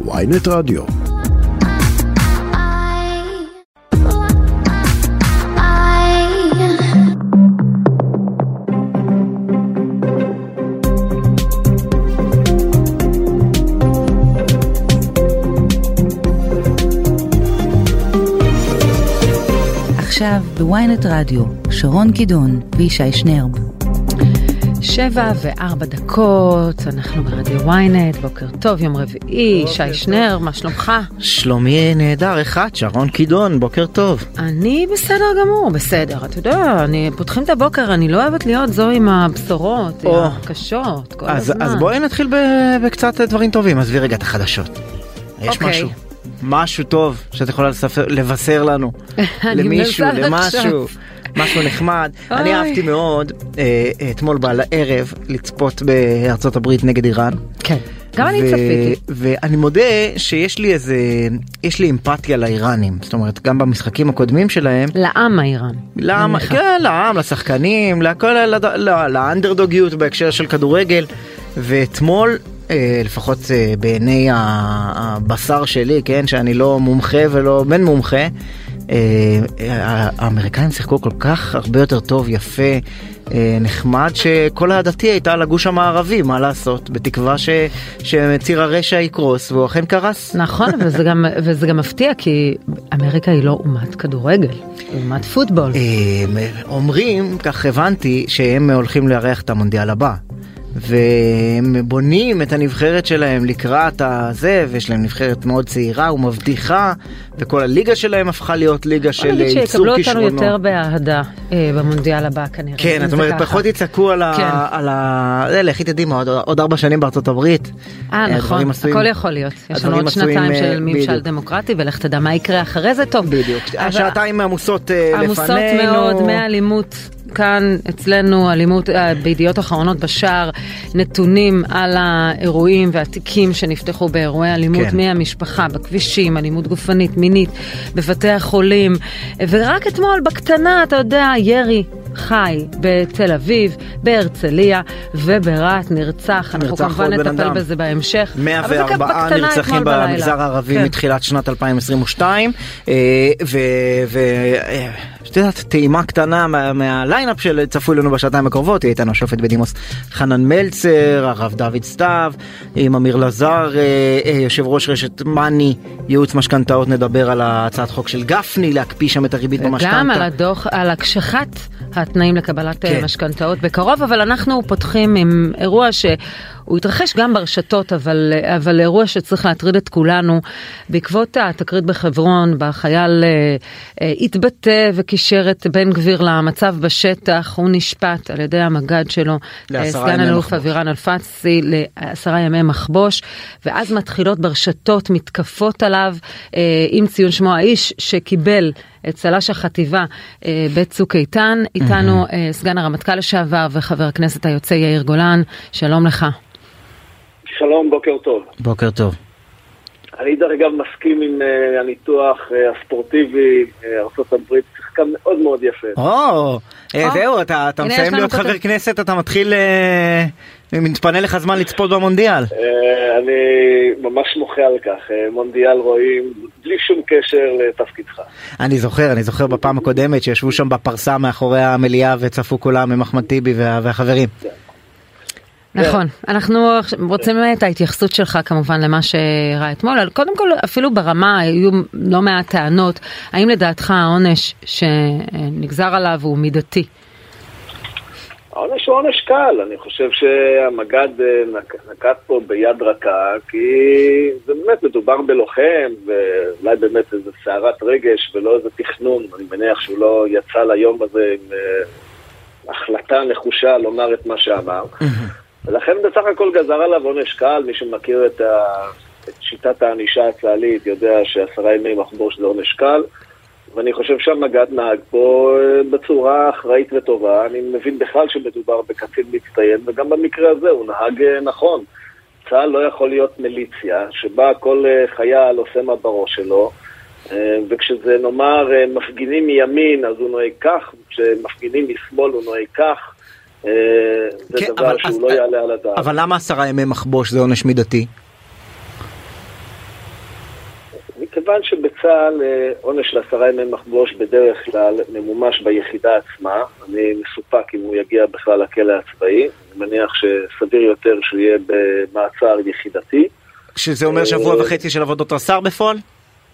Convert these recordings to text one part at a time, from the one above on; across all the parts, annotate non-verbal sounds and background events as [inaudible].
ויינט רדיו. עכשיו בוויינט רדיו, שרון קידון וישי שנרב. שבע וארבע דקות, אנחנו ברדיו ynet, בוקר טוב, יום רביעי, שי שנר, מה שלומך? שלומי נהדר אחד, שרון קידון, בוקר טוב. אני בסדר גמור, בסדר, אתה יודע, אני פותחים את הבוקר, אני לא אוהבת להיות זו עם הבשורות, או. הקשות, כל אז, הזמן. אז בואי נתחיל ב, בקצת דברים טובים, עזבי רגע את החדשות. יש אוקיי. משהו, משהו טוב שאת יכולה לספר, לבשר לנו, [laughs] למישהו, למשהו. משהו נחמד. אני אהבתי מאוד אה, אתמול בערב לצפות בארצות הברית נגד איראן. כן, גם אני צפיתי. ואני מודה שיש לי איזה, יש לי אמפתיה לאיראנים, זאת אומרת גם במשחקים הקודמים שלהם. לעם האיראני. לעם. כן, לעם, לשחקנים, לכל, לא, לאנדרדוגיות בהקשר של כדורגל. ואתמול, אה, לפחות אה, בעיני הבשר שלי, כן, שאני לא מומחה ולא בן מומחה, אה, אה, האמריקאים שיחקו כל כך הרבה יותר טוב, יפה, אה, נחמד, שכל אהדתי הייתה לגוש המערבי, מה לעשות, בתקווה ש, שציר הרשע יקרוס, והוא אכן קרס. נכון, [laughs] וזה גם, וזה גם מפתיע, כי אמריקה היא לא אומת כדורגל, היא אומת פוטבול. אה, אומרים, כך הבנתי, שהם הולכים לארח את המונדיאל הבא. והם בונים את הנבחרת שלהם לקראת הזה, ויש להם נבחרת מאוד צעירה ומבטיחה, וכל הליגה שלהם הפכה להיות ליגה בוא של נגיד ייצור שיקבלו אותנו כישרונות. יותר באהדה אה, במונדיאל הבא כנראה. כן, את אומרת. פחות יצעקו על ה... כן. על ה... זה, לכי תדעי מה, עוד- עוד ארבע שנים בארצות הברית. אה הדברים נכון, עשויים- הכל יכול להיות. יש לנו עוד שנתיים אה, של ממשל בדיוק. דמוקרטי ולך תדע מה יקרה אחרי זה טוב. בדיוק. השעתיים עמוסות אה, לפנינו. עמוסות מאוד מאלימות כאן אצלנו, אלימות אה, בידיעות אחרונות בשער, נתונים על האירועים והתיקים שנפתחו באירועי אלימות כן. מהמשפחה, בכבישים, אלימות גופנית, מינית, בבתי החולים, ורק אתמול בקטנה, אתה יודע, ירי. חי בתל אביב, בהרצליה וברהט נרצח, אנחנו נרצח כמובן עוד בן נטפל. בזה בהמשך. אבל זה ככה 104 בקטנה נרצחים. במגזר הערבי כן. מתחילת שנת 2022 ואת יודעת טעימה קטנה מה- מהליינאפ של צפוי לנו בשעתיים הקרובות יהיה איתנו השופט בדימוס חנן מלצר הרב דוד סתיו עם אמיר לזר אה, אה, יושב ראש רשת מאני ייעוץ משכנתאות נדבר על הצעת חוק של גפני להקפיא שם את הריבית וגם על. הדוח, על הקשחת התנאים לקבלת כן. כן. משכנתאות בקרוב, אבל אנחנו פותחים עם אירוע שהוא התרחש גם ברשתות, אבל, אבל אירוע שצריך להטריד את כולנו. בעקבות התקרית בחברון, בה חייל אה, אה, התבטא וקישר את בן גביר למצב בשטח, הוא נשפט על ידי המג"ד שלו, אה, סגן אלוף. אבירן אלפסי, לעשרה ימי מחבוש, ואז מתחילות ברשתות מתקפות עליו אה, עם ציון שמו האיש שקיבל צל"ש החטיבה אה, בצוק איתן. איתנו אה, סגן הרמטכ"ל לשעבר וחבר הכנסת היוצא יאיר גולן, שלום לך. שלום, בוקר טוב. בוקר טוב. אני דרך אגב מסכים עם uh, הניתוח uh, הספורטיבי, uh, ארה"ב שיחקה מאוד מאוד יפה. או, אה. זהו, אתה מסיים להיות. חבר כנסת, אתה מתחיל, אה, מתפנה לך זמן לצפות במונדיאל. Uh, אני ממש מוחה על כך, uh, מונדיאל רואים בלי שום קשר לתפקידך. אני זוכר, אני זוכר בפעם הקודמת שישבו שם בפרסה מאחורי המליאה וצפו כולם עם אחמד טיבי וה- והחברים. נכון, אנחנו רוצים את ההתייחסות שלך כמובן למה שאירע אתמול, אבל קודם כל אפילו ברמה היו לא מעט טענות, האם לדעתך העונש שנגזר עליו הוא מידתי? העונש הוא עונש קל, אני חושב שהמג"ד אה, נק- נקט פה ביד רכה, כי זה באמת מדובר בלוחם, ואולי באמת איזה סערת רגש ולא איזה תכנון, אני מניח שהוא לא יצא ליום הזה עם אה, החלטה נחושה לומר את מה שאמר. ולכן בסך הכל גזר עליו עונש קל, מי שמכיר את, ה... את שיטת הענישה הצה"לית יודע שעשרה ימי מחבוש זה עונש קל, ואני חושב שהמג"ד נהג פה אה, בצורה אחראית וטובה. אני מבין בכלל שמדובר בקצין מצטיין, וגם במקרה הזה הוא נהג אה, נכון. צה"ל לא יכול להיות מיליציה, שבה כל אה, חייל עושה מה בראש שלו, וכשזה נאמר מפגינים מימין אז הוא נוהג כך, כשמפגינים משמאל הוא נוהג כך. זה כן, דבר שהוא אז- לא יעלה על הדעת. אבל למה עשרה ימי מחבוש זה עונש מידתי? מכיוון שבצה"ל אה, עונש של עשרה ימי מחבוש בדרך כלל ממומש ביחידה עצמה, אני מסופק אם הוא יגיע בכלל לכלא הצבאי, אני מניח שסביר יותר שהוא יהיה במעצר יחידתי. שזה אומר שבוע וחצי של עבודות רס"ר בפועל?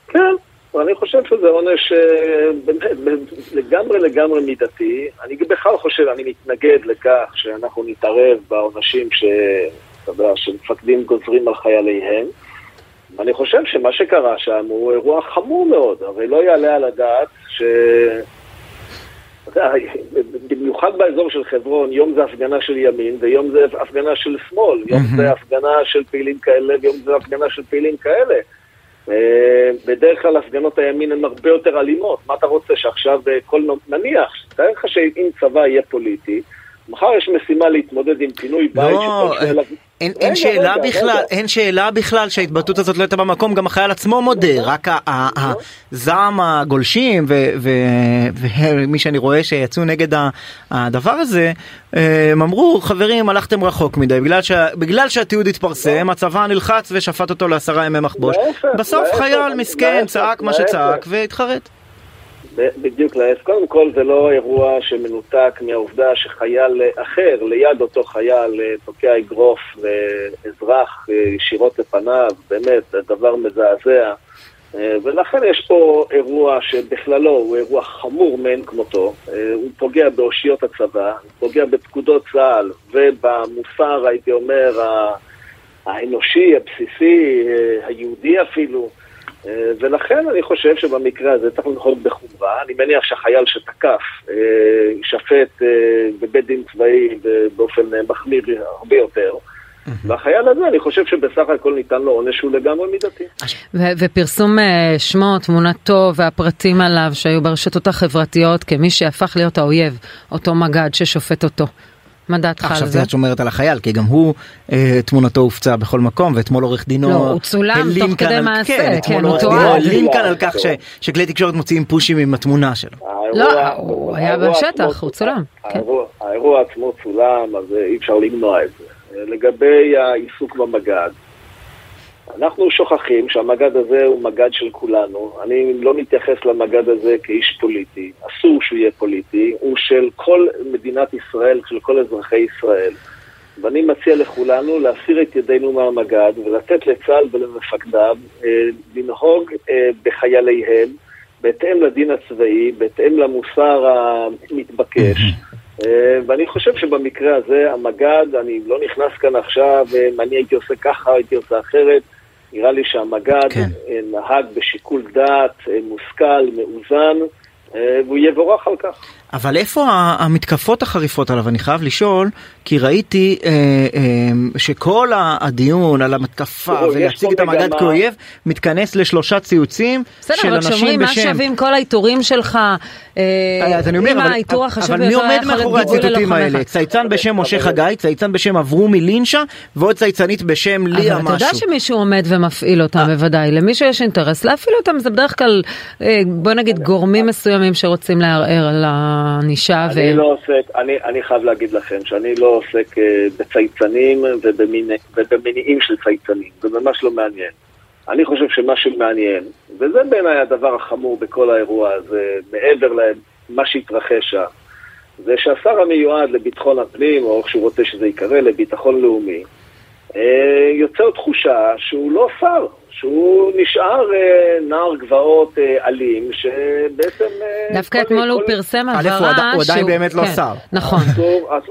כן, ואני חושב שזה עונש באמת לגמרי לגמרי מידתי. אני בכלל חושב, אני מתנגד לכך שאנחנו נתערב בעונשים ש... שמפקדים גוזרים על חייליהם. אני חושב שמה שקרה שם הוא אירוע חמור מאוד, הרי לא יעלה על הדעת ש... במיוחד באזור של חברון, יום זה הפגנה של ימין ויום זה הפגנה של שמאל, יום זה הפגנה של פעילים כאלה ויום זה הפגנה של פעילים כאלה. אה, בדרך כלל הפגנות הימין הן הרבה יותר אלימות, מה אתה רוצה שעכשיו אה, כל... נניח, תאר לך שאם צבא יהיה פוליטי, מחר יש משימה להתמודד עם פינוי בית. לא, אין, אין שאלה רגע, בכלל, רגע. אין שאלה בכלל שההתבטאות הזאת לא הייתה במקום, גם החייל עצמו מודה, רק הזעם הגולשים ומי שאני רואה שיצאו נגד הדבר הזה, הם אמרו, חברים, הלכתם רחוק מדי, בגלל, שה, בגלל שהתיעוד התפרסם, הצבא נלחץ ושפט אותו לעשרה ימי מחבוש. בסוף חייל מסכן צעק מה שצעק והתחרט. בדיוק להפך. קודם כל זה לא אירוע שמנותק מהעובדה שחייל אחר, ליד אותו חייל, אה, תוקע אגרוף לאזרח אה, ישירות לפניו, באמת, זה דבר מזעזע. אה, ולכן יש פה אירוע שבכללו הוא אירוע חמור מאין כמותו, הוא פוגע באושיות הצבא, הוא פוגע בפקודות צה"ל ובמוסר, הייתי אומר, האנושי, הבסיסי, היהודי אפילו. אה, ולכן אני חושב שבמקרה הזה צריך לנהוג בחומרה. אני מניח שהחייל שתקף אה, יישפט אה, בבית דין צבאי באופן מחמיר הרבה יותר. והחייל הזה, אני חושב שבסך הכל ניתן לו עונש שהוא לגמרי מידתי. ופרסום שמו, תמונתו והפרטים עליו שהיו ברשתות החברתיות כמי שהפך להיות האויב, אותו מג"ד ששופט אותו. מה דעתך על זה? עכשיו את שומרת על החייל, כי גם הוא, אה, תמונתו הופצה בכל מקום, ואתמול עורך דינו... לא, הוא צולם תוך כדי מעשה, כן, כן, הוא תואר. הלין כאן על כך שכלי תקשורת מוציאים פושים עם התמונה שלו. לא, הוא היה בשטח, הוא צולם. כן. האירוע עצמו צולם, אז אי אפשר למנוע את זה. לגבי העיסוק במג"ד, אנחנו שוכחים שהמג"ד הזה הוא מג"ד של כולנו. אני לא מתייחס למג"ד הזה כאיש פוליטי. אסור שהוא יהיה פוליטי. הוא של כל מדינת ישראל, של כל אזרחי ישראל. ואני מציע לכולנו להסיר את ידינו מהמג"ד ולתת לצה"ל ולמפקדיו אה, לנהוג אה, בחייליהם בהתאם לדין הצבאי, בהתאם למוסר המתבקש. אה, ואני חושב שבמקרה הזה המג"ד, אני לא נכנס כאן עכשיו, אם אני הייתי עושה ככה, הייתי עושה אחרת. נראה לי שהמג"ד כן. נהג בשיקול דעת אה, מושכל, מאוזן, אה, והוא יבורך על כך. אבל איפה המתקפות החריפות עליו? אני חייב לשאול, כי ראיתי אה, אה, שכל הדיון על המתקפה ולהציג את המג"ד כאויב מתכנס לשלושה ציוצים של אנשים בשם... בסדר, אבל כשאומרים מה שווים כל העיטורים שלך, אה, אז אני אומר, אבל, אבל מי עומד מאחורי הציטוטים האלה? צייצן בשם משה חגי, צייצן בשם אברומי לינשה, ועוד צייצנית בשם ליה משהו. אבל אתה יודע שמישהו עומד ומפעיל אותם בוודאי, למישהו יש אינטרס להפעיל אותם, זה בדרך כלל, אה, בוא נגיד, גורמים מסוימים שרוצים לערער על ה... הענישה. אני ו... לא עוסק, אני, אני חייב להגיד לכם שאני לא עוסק uh, בצייצנים ובמניעים של צייצנים, זה ממש לא מעניין. אני חושב שמה שמעניין, וזה בעיניי הדבר החמור בכל האירוע הזה, מעבר למה שהתרחש שם, זה שהשר המיועד לביטחון הפנים, או איך שהוא רוצה שזה ייקרא, לביטחון לאומי, אה, יוצר תחושה שהוא לא שר, שהוא נשאר אה, נער גבעות אה, אלים, שבעצם... דווקא אתמול הוא פרסם הבהרה שהוא... הוא עדיין באמת לא כן, שר. נכון.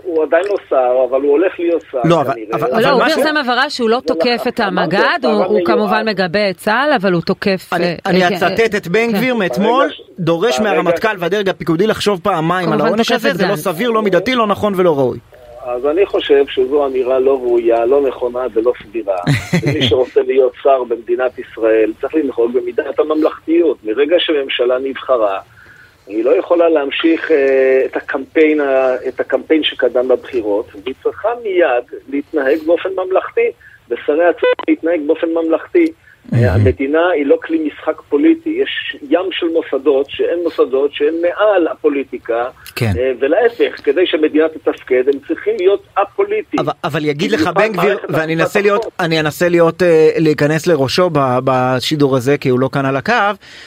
הוא עדיין לא שר, אבל הוא הולך להיות שר. לא, אבל... לא, הוא פרסם הבהרה שהוא לא תוקף את המג"ד, הוא כמובן מגבה את צה"ל, אבל הוא תוקף... אני אצטט את בן גביר כן. מאתמול, דורש מהרמטכ"ל והדרג הפיקודי לחשוב פעמיים על העונש הזה, זה לא סביר, לא מידתי, לא נכון ולא ראוי. אז אני חושב שזו אמירה לא ראויה, לא נכונה ולא סבירה. [laughs] ומי שרוצה להיות שר במדינת ישראל צריך לנהוג במידת הממלכתיות. מרגע שממשלה נבחרה, היא לא יכולה להמשיך uh, את, הקמפיין, את הקמפיין שקדם לבחירות, והיא צריכה מיד להתנהג באופן ממלכתי, ושרי הצבא להתנהג באופן ממלכתי. המדינה היא לא כלי משחק פוליטי, יש ים של מוסדות שהן מוסדות שהן מעל הפוליטיקה, כן. אה, ולהפך, כדי שהמדינה תתפקד, הם צריכים להיות א-פוליטיים. אבל, אבל יגיד לך בן גביר, ואני אנסה להיות. אני אנסה להיות, אה, להיכנס לראשו בשידור הזה, כי הוא לא כאן על הקו,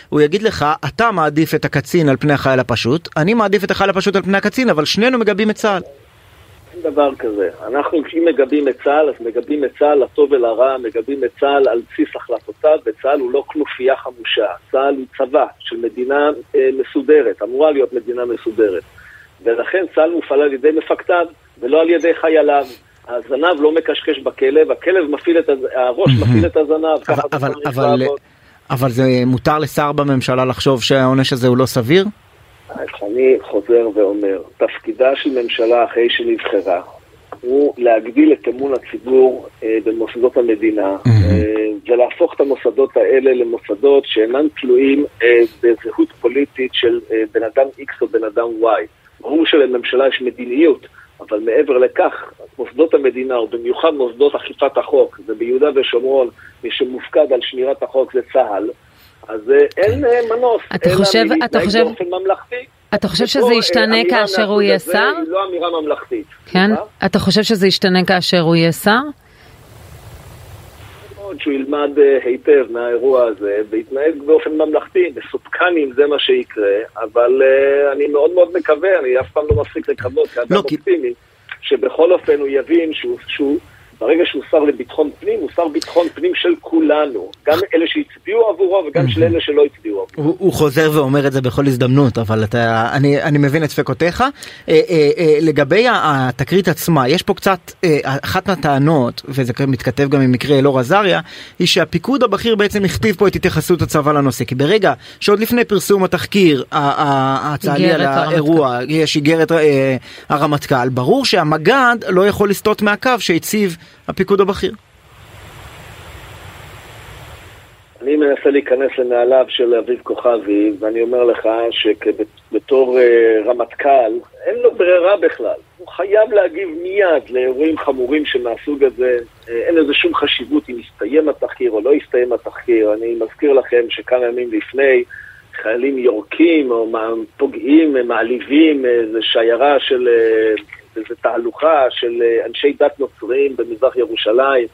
הוא יגיד לך, אתה מעדיף את הקצין על פני החייל הפשוט, אני מעדיף את החייל הפשוט על פני הקצין, אבל שנינו מגבים את צה"ל. דבר כזה. אנחנו, אם מגבים את צה"ל, אז מגבים את צה"ל לטוב ולרע, מגבים את צה"ל על בסיס החלטותיו, וצה"ל הוא לא כנופיה חמושה. צה"ל הוא צבא של מדינה אה, מסודרת, אמורה להיות מדינה מסודרת. ולכן צה"ל מופעל על ידי מפקדיו, ולא על ידי חייליו. הזנב לא מקשקש בכלב, הכלב מפעיל את, הז- הראש מפעיל את הזנב, אבל, ככה זה אבל, צריך אבל, לעבוד. אבל זה מותר לשר בממשלה לחשוב שהעונש הזה הוא לא סביר? אז אני חוזר ואומר, תפקידה של ממשלה אחרי שנבחרה הוא להגדיל את אמון הציבור אה, במוסדות המדינה אה, ולהפוך את המוסדות האלה למוסדות שאינם תלויים אה, בזהות פוליטית של אה, בן אדם X או בן אדם Y. ברור שלממשלה יש מדיניות, אבל מעבר לכך, מוסדות המדינה, ובמיוחד מוסדות אכיפת החוק, זה ביהודה ושומרון, מי שמופקד על שמירת החוק זה צה"ל, אז אה, אין אה, מנוס, אתה אלא חושב- אתה חושב- באופן ממלכתי. אתה חושב שזה אה, ישתנה כאשר הוא יהיה שר? היא לא אמירה ממלכתית. כן? אתה חושב שזה ישתנה כאשר הוא יהיה שר? מאוד שהוא ילמד אה, היטב מהאירוע הזה ויתנהג באופן ממלכתי, מסופקני זה מה שיקרה, אבל אה, אני מאוד מאוד מקווה, אני אף פעם לא מפסיק לקוות כאדם לא, כי- אופטימי, שבכל אופן הוא יבין שהוא, ברגע שהוא שר לביטחון פנים, הוא שר ביטחון פנים של כולנו, גם אלה שהצביעו עבורו וגם של אלה שלא הצביעו עבורו. הוא, הוא חוזר ואומר את זה בכל הזדמנות, אבל אתה, אני, אני מבין את ספקותיך. אה, אה, אה, לגבי התקרית עצמה, יש פה קצת, אה, אחת מהטענות, וזה מתכתב גם עם מקרה אלאור עזריה, היא שהפיקוד הבכיר בעצם הכתיב פה את התייחסות הצבא לנושא. כי ברגע שעוד לפני פרסום התחקיר הצה"לי על האירוע, יש איגרת אה, הרמטכ"ל, ברור שהמג"ד לא יכול לסטות מהקו שהציב הפיקוד הבכיר. אני מנסה להיכנס לנעליו של אביב כוכבי, ואני אומר לך שבתור אה, רמטכ"ל, אין לו ברירה בכלל. הוא חייב להגיב מיד לאירועים חמורים שמהסוג הזה. אה, אין לזה שום חשיבות אם יסתיים התחקיר או לא יסתיים התחקיר. אני מזכיר לכם שכמה ימים לפני, חיילים יורקים או פוגעים, אה, מעליבים איזו שיירה של, איזו תהלוכה של אה, אנשי דת נוצרים במזרח ירושלים.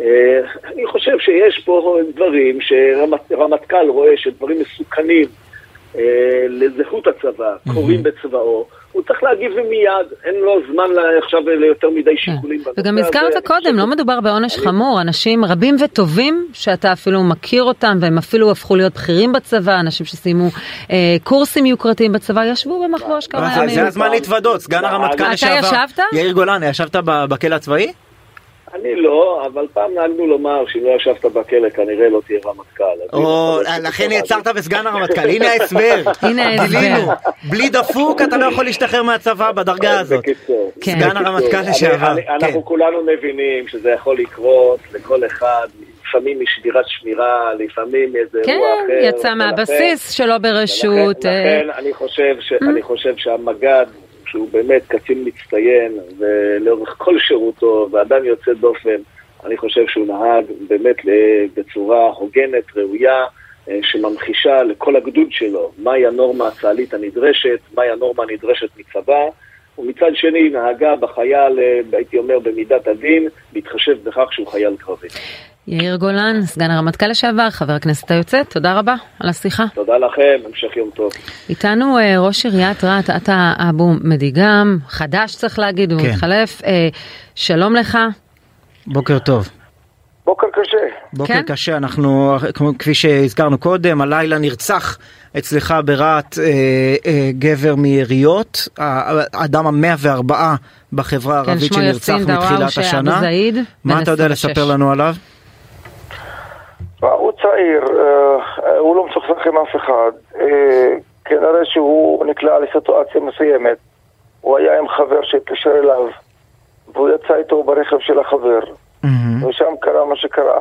אה, אני חושב שיש פה דברים שרמטכ"ל רואה שדברים מסוכנים אה, לזהות הצבא, קורים בצבאו, הוא צריך להגיב מיד, אין לו זמן עכשיו ליותר מדי שיקולים. כן. וגם הזה. הזכרת קודם, לא מדובר בעונש חמור, אנשים רבים וטובים שאתה אפילו מכיר אותם והם אפילו הפכו להיות בכירים בצבא, אנשים שסיימו אה, קורסים יוקרתיים בצבא, ישבו במחבוש כמה זה- ימים. זה הזמן להתוודות, סגן הרמטכ"ל אתה לשעבר. ישבת? יאיר גולן, ישבת בכלא הצבאי? אני לא, אבל פעם נהגנו לומר שאם לא ישבת בכלא כנראה לא תהיה רמטכ"ל. או, חבר לכן יצרת בסגן הרמטכ"ל, הנה ההסבר. [laughs] הנה ההסבר. בלי דפוק אתה לא יכול להשתחרר מהצבא בדרגה הזאת. בקיצור, כן. סגן הרמטכ"ל לשעבר, כן. אנחנו כולנו מבינים שזה יכול לקרות לכל אחד, לפעמים משדירת שמירה, לפעמים מאיזה כן, אירוע אחר. יצא ולכן- מהבסיס שלא ברשות. ולכן- אה, לכן אני חושב ש- אני חושב שהמג"ד, שהוא באמת קצין מצטיין, ולאורך כל שירותו, ואדם יוצא דופן, אני חושב שהוא נהג באמת ל- בצורה הוגנת, ראויה, אה, שממחישה לכל הגדוד שלו מהי הנורמה הצה"לית הנדרשת, מהי הנורמה הנדרשת מצבא, ומצד שני נהגה בחייל, אה, הייתי אומר, במידת הדין, בהתחשב בכך שהוא חייל קרבי. יאיר גולן, סגן הרמטכ"ל לשעבר, חבר הכנסת היוצא, תודה רבה על השיחה. תודה לכם, המשך יום טוב. איתנו אה, ראש עיריית רהט, אתה אבו מדיגם, חדש צריך להגיד, הוא כן. מתחלף. אה, שלום לך. בוקר טוב. בוקר קשה. בוקר כן? קשה, אנחנו, כמו- כפי שהזכרנו קודם, הלילה נרצח אצלך ברהט אה, אה, גבר מיריות, האדם המאה וארבעה בחברה כן, הערבית שמו שנרצח מתחילת השנה. אבו זעיד, מה אתה יודע 26. לספר לנו עליו? הוא צעיר, אה, הוא לא מסוכסך עם אף אחד. אה, כנראה שהוא נקלע לסיטואציה מסוימת. הוא היה עם חבר שהתקשר אליו, והוא יצא איתו ברכב של החבר. ושם קרה מה שקרה.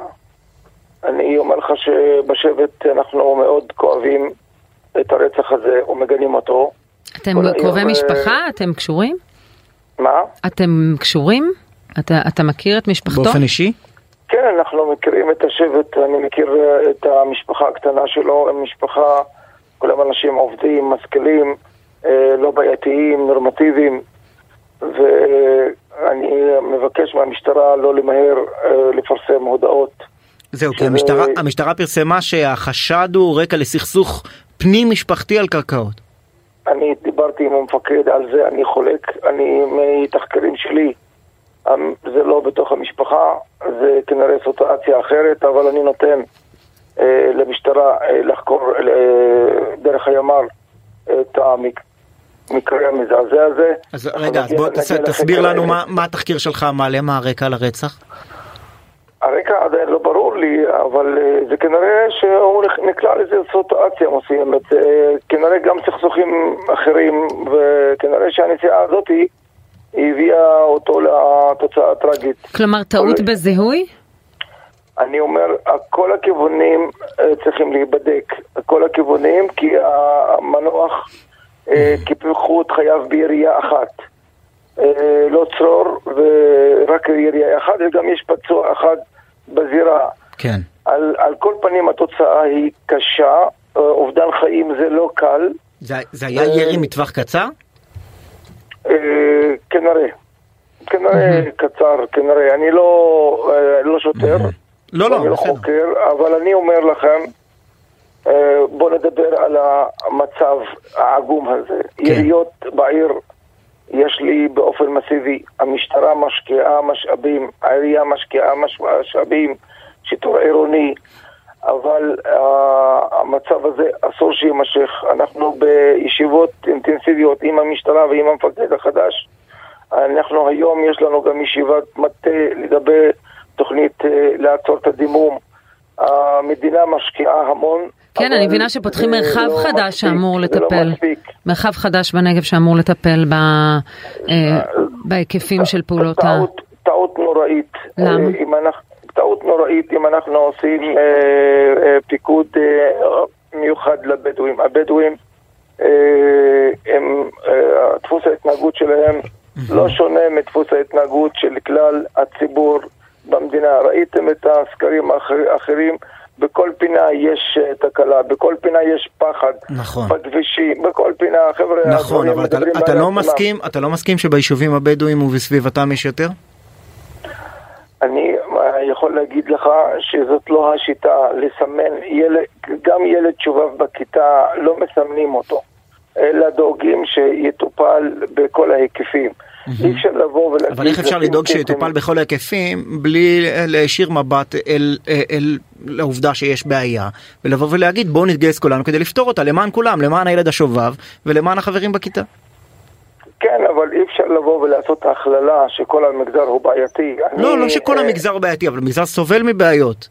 אני אומר לך שבשבט אנחנו מאוד כואבים את הרצח הזה ומגנים אותו. אתם היום, קרובי אה, משפחה? אתם קשורים? מה? אתם קשורים? אתה, אתה מכיר את משפחתו? באופן אישי? כן, אנחנו מכירים את השבט, אני מכיר אה, את המשפחה הקטנה שלו, הם משפחה, כולם אנשים עובדים, משכילים, אה, לא בעייתיים, נורמטיביים, ואני מבקש מהמשטרה לא למהר אה, לפרסם הודעות. זהו, כי המשטרה, המשטרה פרסמה שהחשד הוא רקע לסכסוך פנים משפחתי על קרקעות. אני דיברתי עם המפקד על זה, אני חולק, אני מתחקרים שלי, זה לא בתוך המשפחה, זה כנראה סיטואציה אחרת, אבל אני נותן אה, למשטרה אה, לחקור אה, דרך הימ"ר את המק- המקרה המזעזע הזה. אז רגע, אז בוא תס- תסביר לנו. מה, מה התחקיר שלך מעלה, מה הרקע לרצח. הרקע עדיין לא ברור לי, אבל אה, זה כנראה שהוא נקלע לאיזו סיטואציה מסוימת. אה, כנראה גם סכסוכים אחרים, וכנראה שהנסיעה הזאת הביאה אותו לתוצאה הטראגית. כלומר, טעות כל- בזיהוי? אני אומר, כל הכיוונים אה, צריכים להיבדק, כל הכיוונים, כי המנוח אה, [laughs] קיפחו את חייו בירייה אחת. אה, לא צרור ורק ירייה אחת, וגם יש פצוע אחד בזירה. כן. על, על כל פנים התוצאה היא קשה, אובדן חיים זה לא קל, זה, זה היה ירי מטווח קצר? אה, כנראה. כנראה קצר, כנראה. אני לא, אה, לא שוטר. לא, לא, אני לא. חוקר, אבל אני אומר לכם, אה, בואו נדבר על המצב העגום הזה. כן. יריות בעיר יש לי באופן מסיבי. המשטרה משקיעה משאבים, העירייה משקיעה מש- משאבים, שיטור עירוני, אבל אה, המצב הזה אסור שיימשך. אנחנו בישיבות אינטנסיביות עם המשטרה ועם המפקד החדש. אנחנו היום, יש לנו גם ישיבת מטה לגבי תוכנית אה, לעצור את הדימום. המדינה משקיעה המון. כן, אני מבינה שפותחים מרחב לא חדש מספיק, שאמור זה לטפל. לא מספיק. מרחב חדש בנגב שאמור לטפל ב- אה, בהיקפים של פעולות ה... טעות, טעות נוראית. למה? אם אנחנו, טעות נוראית אם אנחנו עושים אה, אה, פיקוד אה, מיוחד לבדואים. הבדואים, אה, הם, אה, דפוס ההתנהגות שלהם לא שונה מדפוס ההתנהגות של כלל הציבור במדינה. ראיתם את הסקרים האחר- האחרים, בכל פינה יש תקלה, בכל פינה יש פחד. נכון. בכבישים, בכל פינה, חבר'ה, נכון, אבל אתה, מדברים אתה לא. מסכים, אתה לא מסכים שביישובים הבדואים ובסביבתם יש יותר? אני יכול להגיד לך שזאת לא השיטה לסמן ילד, גם ילד שובב בכיתה לא מסמנים אותו, אלא דואגים שיטופל בכל ההיקפים. אי אפשר לבוא ולהגיד... אבל איך אפשר לדאוג שיטופל בכל ההיקפים בלי להישיר מבט אל, אל לעובדה שיש בעיה ולבוא ולהגיד בואו נתגייס כולנו כדי לפתור אותה למען כולם, למען הילד השובב ולמען החברים בכיתה. כן, אבל אי אפשר לבוא ולעשות הכללה שכל המגזר הוא בעייתי. לא, אני, לא שכל אה, המגזר בעייתי, אבל המגזר סובל מבעיות.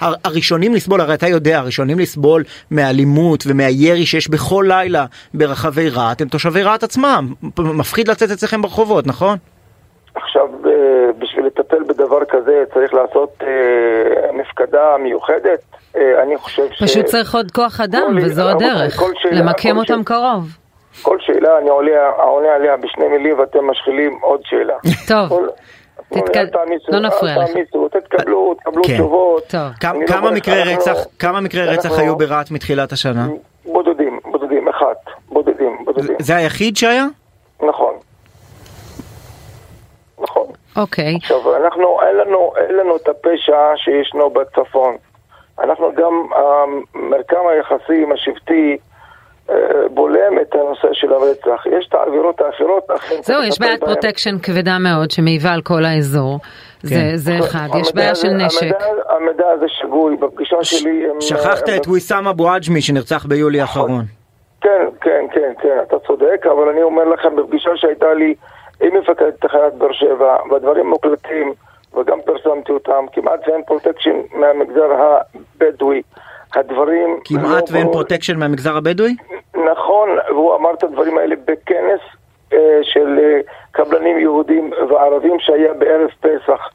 הראשונים לסבול, הרי אתה יודע, הראשונים לסבול מאלימות ומהירי שיש בכל לילה ברחבי רהט, הם תושבי רהט עצמם. מפחיד לצאת אצלכם ברחובות, נכון? עכשיו, אה, בשביל לטפל בדבר כזה צריך לעשות אה, מפקדה מיוחדת. אני חושב ש... פשוט צריך עוד כוח אדם, כל- וזו רבותיי, הדרך. למקם אותם קרוב. כל שאלה אני עולה, עונה עליה בשני מילים ואתם משחילים עוד שאלה. [laughs] טוב, כל- לא נפריע לך. תתקבלו, תקבלו כן. תשובות. טוב. כמה- אני לא כמה מקרי רצח, כמה מקרי רצח אנחנו- היו ברהט מתחילת השנה? בודדים, בודדים, אחד, בודדים, בודדים. זה היחיד שהיה? נכון. נכון. אוקיי. עכשיו, אנחנו, אין לנו, את הפשע שישנו בצפון. אנחנו גם, המרקם היחסים השבטי אה, בולם את הנושא של הרצח. יש את העבירות האחרות, אכן זהו, יש בעיית. פרוטקשן כבדה מאוד שמעיבה על כל האזור. זה כן. זה אחד. יש בעיה של נשק. המידע, הזה שגוי, בפגישה שלי... הם- שכחת את ויסאם אבו עג'מי שנרצח ביולי האחרון. כן, כן, כן, כן, אתה צודק, אבל אני אומר לכם, בפגישה שהייתה לי עם מפקד תחנת באר שבע, והדברים מוקלטים, וגם פרסמתי אותם, כמעט ואין פרוטקשן מהמגזר הבדואי. הדברים... כמעט לא ואין ברור. פרוטקשן מהמגזר הבדואי? נכון, והוא אמר את הדברים האלה בכנס אה, של אה, קבלנים יהודים וערבים שהיה בערב פסח.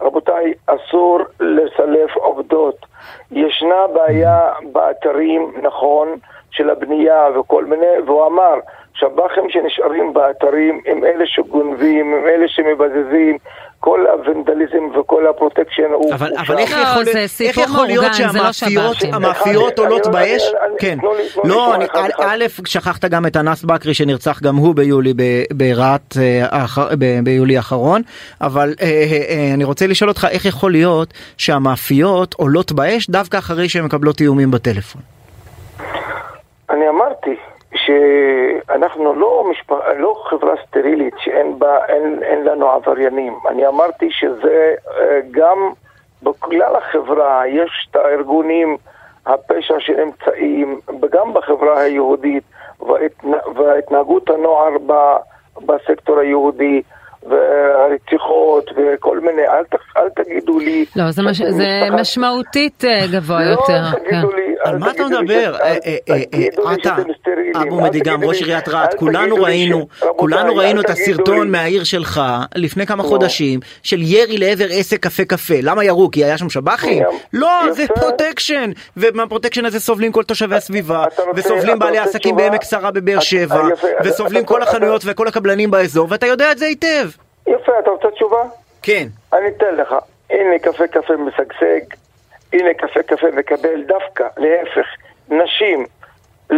רבותיי, אסור לסלף עובדות. ישנה בעיה באתרים, נכון, של הבנייה וכל מיני, והוא אמר, שב"חים שנשארים באתרים הם אלה שגונבים, הם אלה שמבזזים, כל הוונדליזם וכל הפרוטקשן הוא... אבל, הוא אבל. איך לא, יכול, זה איך יכול להיות מאורגן, זה לא שהמאפיות שב"חים. המאפיות אני- עולות אני- באש? אני- אני- כן. תנו לי- תנו לי לא, שנייה אני. א', שכחת גם את אנס בכרי שנרצח גם הוא ביולי ברהט אה, ביולי האחרון, אבל אה, אה, אני רוצה לשאול אותך איך יכול להיות שהמאפיות עולות באש דווקא אחרי שהן מקבלות איומים בטלפון. אני אמרתי שאנחנו לא, משפ... לא חברה סטרילית שאין בה, אין, אין לנו עבריינים. אני אמרתי שזה אה, גם בכלל החברה יש את הארגונים, הפשע שנמצאים, וגם בחברה היהודית, וההתנה... והתנהגות הנוער ב... בסקטור היהודי. והרציחות וכל מיני, אל, ת, אל תגידו לי... לא, זה, מש... זה משמעותית אה, גבוה לא, יותר. תגידו כן. לי, על אל מה אתה מדבר? שאתם- אה, אה, אתה, אבו מדיגם, ראש עיריית רהט, כולנו ראינו, כולנו ראינו את הסרטון מהעיר שלך לפני כמה לא. חודשים של ירי לעבר עסק קפה קפה. למה ירו? כי היה שם שב"חים? יפה. לא, זה פרוטקשן, ומהפרוטקשן הזה סובלים כל תושבי הסביבה, אתה וסובלים אתה בעלי עסקים? בעמק שרה בבאר אתה- שבע, אתה- וסובלים אתה- כל אתה- החנויות וכל הקבלנים באזור, ואתה יודע את זה היטב. יפה, אתה רוצה תשובה? כן. אני אתן לך. הנה קפה קפה משגשג, הנה קפה קפה מקבל דווקא, להפך, נשים אה,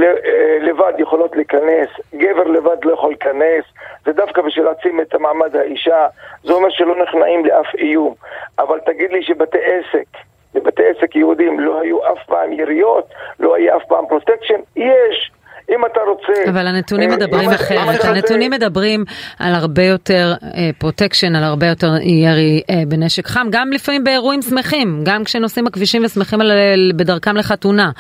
לבד יכולות להיכנס, גבר לבד לא יכול להיכנס, זה דווקא בשביל להעצים את מעמד האישה, זה אומר שלא נכנעים לאף איום. אבל תגיד לי שבתי עסק, בבתי עסק יהודים לא היו אף פעם יריות, לא היה אף פעם פרוטקשן, יש. אם אתה רוצה... אבל הנתונים אה, מדברים אחרת, אתה- הנתונים מדברים על הרבה יותר פרוטקשן, על הרבה יותר ירי אה, בנשק חם, גם לפעמים באירועים שמחים, גם כשנוסעים בכבישים ושמחים על, בדרכם לחתונה.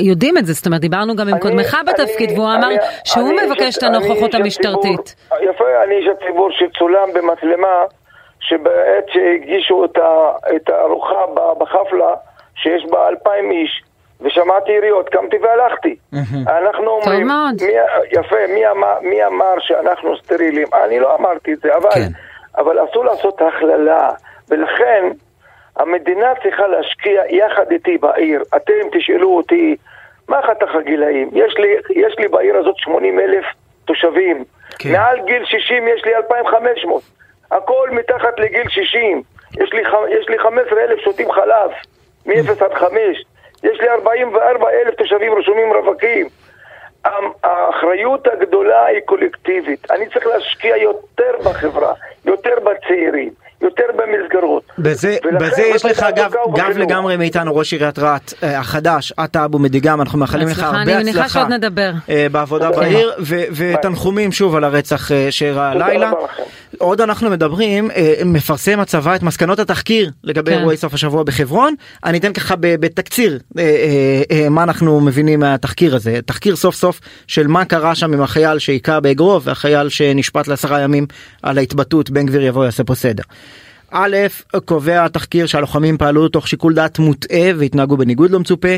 יודעים את זה, זאת אומרת, דיברנו גם עם קודמך בתפקיד, אני- והוא אמר אני- שהוא אני מבקש איש- את הנוכחות המשטרתית. הציבור- יפה, אני איש הציבור שצולם במצלמה, שבעת שהגישו את, הארוחה בחפלה, שיש בה אלפיים איש, ושמעתי יריות, קמתי והלכתי. אנחנו אומרים, מאוד. מי, יפה, מי אמר, מי אמר שאנחנו סטרילים? אני לא אמרתי את זה, אבל, כן. אבל אסור לעשות הכללה, ולכן המדינה צריכה להשקיע יחד איתי בעיר. אתם תשאלו אותי, מה חתך הגילאים? יש לי, יש לי בעיר הזאת 80 אלף תושבים. כן. מעל גיל 60 יש לי 2,500. הכל מתחת לגיל 60. יש לי, יש לי 15 אלף שותים חלב, מ-0 עד 5. יש לי 44 אלף תושבים רשומים רווקים. האחריות הגדולה היא קולקטיבית. אני צריך להשקיע יותר בחברה, יותר בצעירים, יותר במסגרות. בזה, בזה יש לך גב, גב ובחינוך. לגמרי מאיתנו ראש עיריית רהט אה, החדש, אתה אבו מדיגם, אנחנו מאחלים לך הרבה אני מניחה הצלחה שעוד נדבר. אה, בעבודה תודה בעיר, ותנחומים שוב על הרצח אה, שאירע הלילה. עוד אנחנו מדברים, מפרסם הצבא את מסקנות התחקיר לגבי כן. אירועי סוף השבוע בחברון. אני אתן ככה ב- בתקציר מה אנחנו מבינים מהתחקיר הזה. תחקיר סוף סוף של מה קרה שם עם החייל שהיכה באגרוף והחייל שנשפט לעשרה ימים על ההתבטאות בן גביר יבוא יעשה פה סדר. א', קובע התחקיר שהלוחמים פעלו תוך שיקול דעת מוטעה והתנהגו בניגוד למצופה.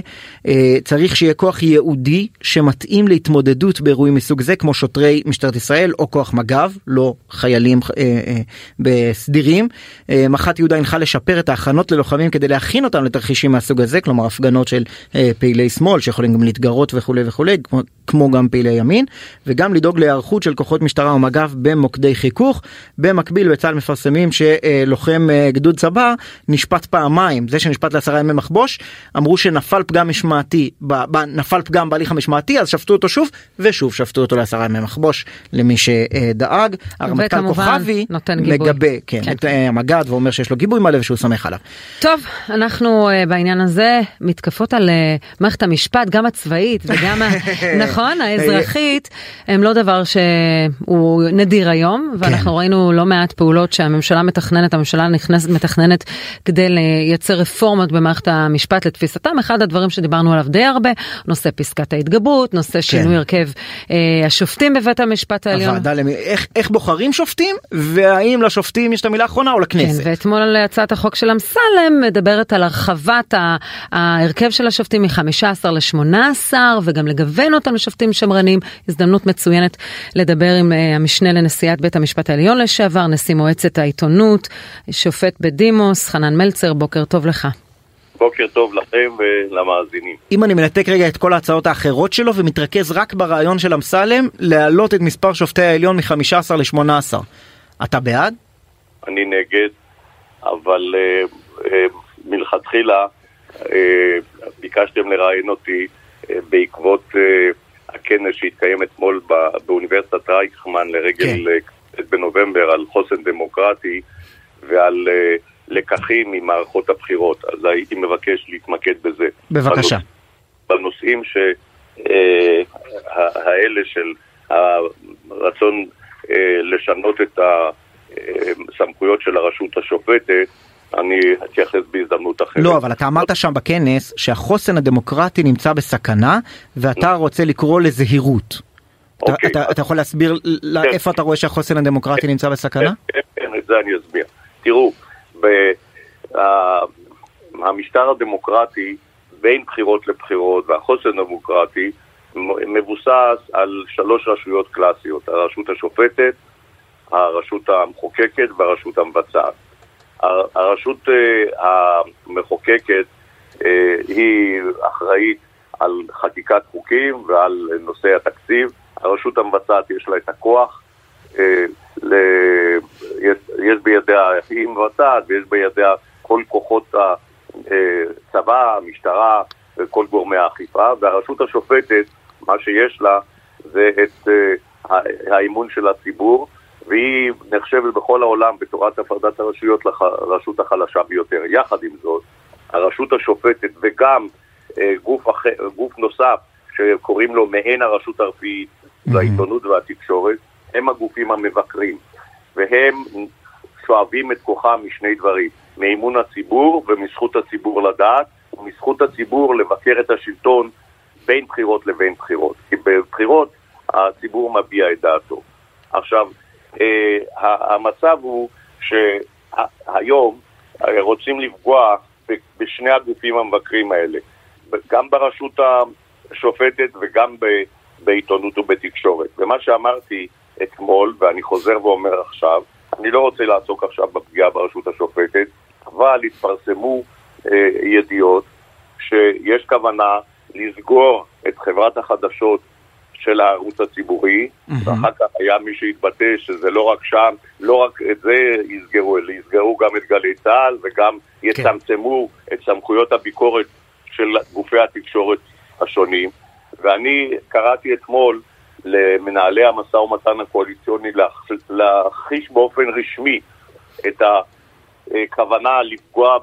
אה, צריך שיהיה כוח ייעודי שמתאים להתמודדות באירועים מסוג זה כמו שוטרי משטרת ישראל או כוח מג"ב, לא חיילים אה, אה, בסדירים. מח"ט יהודה הנחה לשפר את ההכנות ללוחמים כדי להכין אותם לתרחישים מהסוג הזה, כלומר הפגנות של פעילי שמאל שיכולים גם להתגרות וכולי וכולי, כמו, גם פעילי ימין, וגם לדאוג להיערכות של כוחות משטרה ומג"ב במוקדי חיכוך. במקביל בצה"ל מפרסמים שלוחם אה, גדוד צבא נשפט פעמיים, זה שנשפט לעשרה ימי מחבוש, אמרו שנפל פגם משמעתי, נפל פגם בהליך המשמעתי, אז שפטו אותו שוב, ושוב שפטו אותו לעשרה ימי מחבוש למי שדאג. הרמטכ"ל כוכבי. מגבה כן, כן. את אה, המג"ד ואומר שיש לו גיבוי מלא ושהוא סומך עליו. טוב, אנחנו uh, בעניין הזה, מתקפות על מערכת המשפט, גם הצבאית וגם. [laughs] נכון, האזרחית, הם לא דבר שהוא נדיר היום, ואנחנו כן. ראינו לא מעט פעולות שהממשלה מתכננת, הממשלה נכנסת, מתכננת כדי לייצר רפורמות במערכת המשפט לתפיסתם. אחד הדברים שדיברנו עליו די הרבה, נושא פסקת ההתגברות, נושא שינוי הרכב uh, השופטים בבית המשפט העליון. הוועדה למי... איך, איך בוחרים שופטים והאם לשופטים יש את המילה האחרונה או כן, לכנסת. ואתמול על הצעת החוק של אמסלם מדברת על הרחבת ההרכב של השופטים מ-15 ל-18 וגם לגוון אותם לשופטים שמרנים. הזדמנות מצוינת לדבר עם אה, המשנה לנשיאת בית המשפט העליון לשעבר, נשיא מועצת העיתונות, שופט בדימוס, חנן מלצר, בוקר טוב לך. בוקר טוב לכם ולמאזינים. אם אני מנתק רגע את כל ההצעות האחרות שלו ומתרכז רק ברעיון של אמסלם להעלות את מספר שופטי העליון מ-15 ל-18, אתה בעד? אני נגד, אבל אה, אה, מלכתחילה אה, ביקשתם לראיין אותי אה, בעקבות אה, הכנס שהתקיים אתמול בא, באוניברסיטת רייכמן לרגל כן. כן. בנובמבר על חוסן דמוקרטי ועל אה, לקחים ממערכות הבחירות. אז הייתי מבקש להתמקד בזה. בבקשה. בנוש- בנושאים ש... אה, האלה של הרצון אה, לשנות את הסמכויות של הרשות השופטת, אני אתייחס בהזדמנות אחרת. לא, אבל אתה אמרת שם בכנס שהחוסן הדמוקרטי נמצא בסכנה, ואתה רוצה לקרוא לזהירות. אתה- אוקיי, אתה- אז- אתה יכול להסביר כן. איפה אתה רואה שהחוסן הדמוקרטי נמצא בסכנה? כן, כן, את זה אני אסביר. תראו, ב- המשטר הדמוקרטי בין בחירות לבחירות והחוסן הדמוקרטי מבוסס על שלוש רשויות קלאסיות, הרשות השופטת, הרשות המחוקקת והרשות המבצעת. הר- הרשות אה, המחוקקת אה, היא אחראית על חקיקת חוקים ועל נושא התקציב. הרשות המבצעת יש לה את הכוח, אה. יש, בידיה, היא מבצעת ויש בידיה כל כוחות הצבא, המשטרה וכל גורמי האכיפה, והרשות השופטת, מה שיש לה זה את האמון של הציבור, והיא נחשבת בכל העולם בתורת הפרדת הרשויות לרשות החלשה ביותר. יחד עם זאת, הרשות השופטת וגם אה, גוף, אחר, גוף נוסף שקוראים לו מעין הרשות הרביעית, זו העיתונות והתקשורת, הם הגופים המבקרים, והם שואבים את כוחם משני דברים, מאמון הציבור ומזכות הציבור לדעת, ומזכות הציבור לבקר את השלטון בין בחירות לבין בחירות. כי בבחירות הציבור מביע את דעתו. עכשיו, המצב הוא שהיום אה, רוצים לפגוע בשני הגופים המבקרים האלה, גם ברשות השופטת וגם ב- בעיתונות ובתקשורת. ומה שאמרתי אתמול, ואני חוזר ואומר עכשיו, אני לא רוצה לעסוק עכשיו בפגיעה ברשות השופטת, אבל התפרסמו אה, ידיעות שיש כוונה לסגור את חברת החדשות של הערוץ הציבורי, ואחר כך היה מי שהתבטא שזה לא רק שם, לא רק את זה יסגרו, אלא יסגרו גם את גלי צה"ל וגם יצמצמו את סמכויות הביקורת של גופי התקשורת השונים. ואני קראתי אתמול למנהלי המשא ומתן הקואליציוני להכ- להכחיש באופן רשמי את הכוונה לפגוע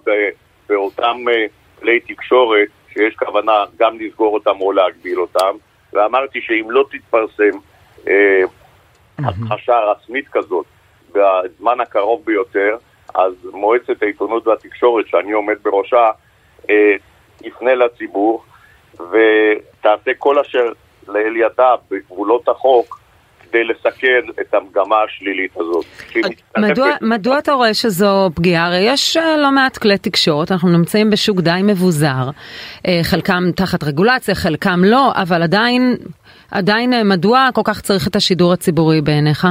באותם אה, כלי תקשורת שיש כוונה גם לסגור אותם או להגביל אותם, ואמרתי שאם לא תתפרסם אה, הכחשה רשמית כזאת בזמן הקרוב ביותר, אז מועצת העיתונות והתקשורת, שאני עומד בראשה, אה, תפנה לציבור ותעשה כל אשר לאל ידה בגבולות החוק כדי לסכל את המגמה השלילית הזאת. שהיא מדוע, מדוע אתה רואה שזו פגיעה? הרי יש אה, לא מעט כלי תקשורת, אנחנו נמצאים בשוק די מבוזר, אה, חלקם תחת רגולציה, חלקם לא, אבל עדיין, עדיין אה, מדוע כל כך צריך את השידור הציבורי בעיניך?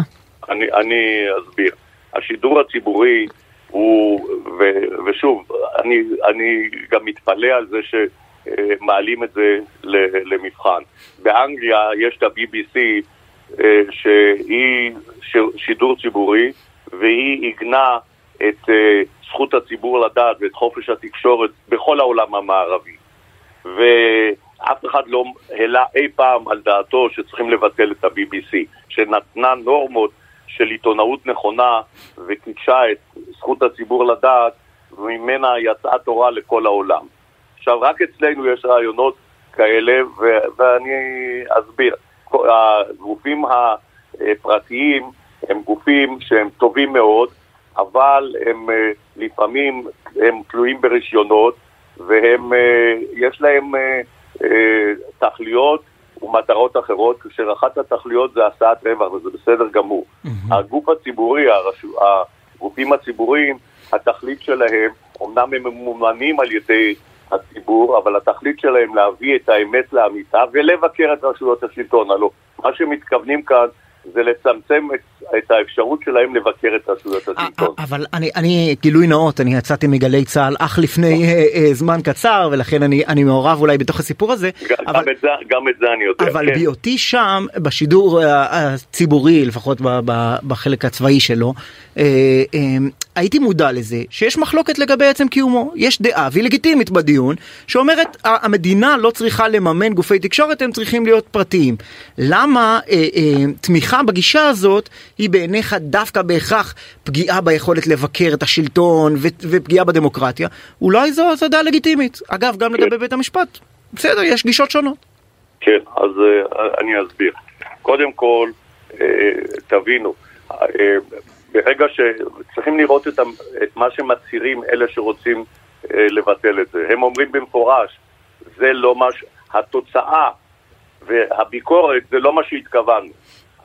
אני, אני אסביר. השידור הציבורי הוא, ו, ושוב, אני, אני גם מתפלא על זה שמעלים את זה למבחן. באנגליה יש את ה-BBC אה, שהיא ש- שידור ציבורי והיא עיגנה את אה, זכות הציבור לדעת ואת חופש התקשורת בכל העולם המערבי. ואף אחד לא העלה אי פעם על דעתו שצריכים לבטל את ה-BBC, שנתנה נורמות של עיתונאות נכונה וקידשה את זכות הציבור לדעת, וממנה יצאה תורה לכל העולם. עכשיו, רק אצלנו יש רעיונות כאלה, ו- ואני אסביר. הגופים הפרטיים הם גופים שהם טובים מאוד, אבל הם אה, לפעמים הם תלויים ברישיונות, והם, אה, יש להם אה, תכליות ומטרות אחרות, כאשר אחת התכליות זה השאת רווח, וזה בסדר גמור. הגוף הציבורי, הרשו, הגופים הציבוריים, התכלית שלהם, אמנם הם ממומנים על ידי הציבור, אבל התכלית שלהם להביא את האמת לאמיתה ולבקר את רשויות השלטון. הלוא מה שמתכוונים כאן זה לצמצם את, את האפשרות שלהם לבקר את רשויות השלטון. אבל אני, אני, גילוי נאות, אני יצאתי מגלי צה"ל אך לפני אה, אה, זמן קצר, ולכן אני, אני מעורב אולי בתוך הסיפור הזה. גם, אבל, גם, את זה, גם את זה אני יודע. אבל כן. בהיותי שם, בשידור אה, הציבורי, לפחות ב, ב, בחלק הצבאי שלו, אה, אה, הייתי מודע לזה שיש מחלוקת לגבי עצם קיומו. יש דעה, והיא לגיטימית בדיון, שאומרת המדינה לא צריכה לממן גופי תקשורת, הם צריכים להיות פרטיים. למה אה, אה, תמיכה בגישה הזאת היא בעיניך דווקא בהכרח פגיעה ביכולת לבקר את השלטון ו- ופגיעה בדמוקרטיה? אולי זו, זו דעה לגיטימית. אגב, גם כן. לגבי בית המשפט. בסדר, יש גישות שונות. כן, אז uh, אני אסביר. קודם כל, uh, תבינו, uh, ברגע שצריכים לראות את, את מה שמצהירים אלה שרוצים לבטל את זה. הם אומרים במפורש, זה לא מה ש... התוצאה והביקורת זה לא מה שהתכוונו.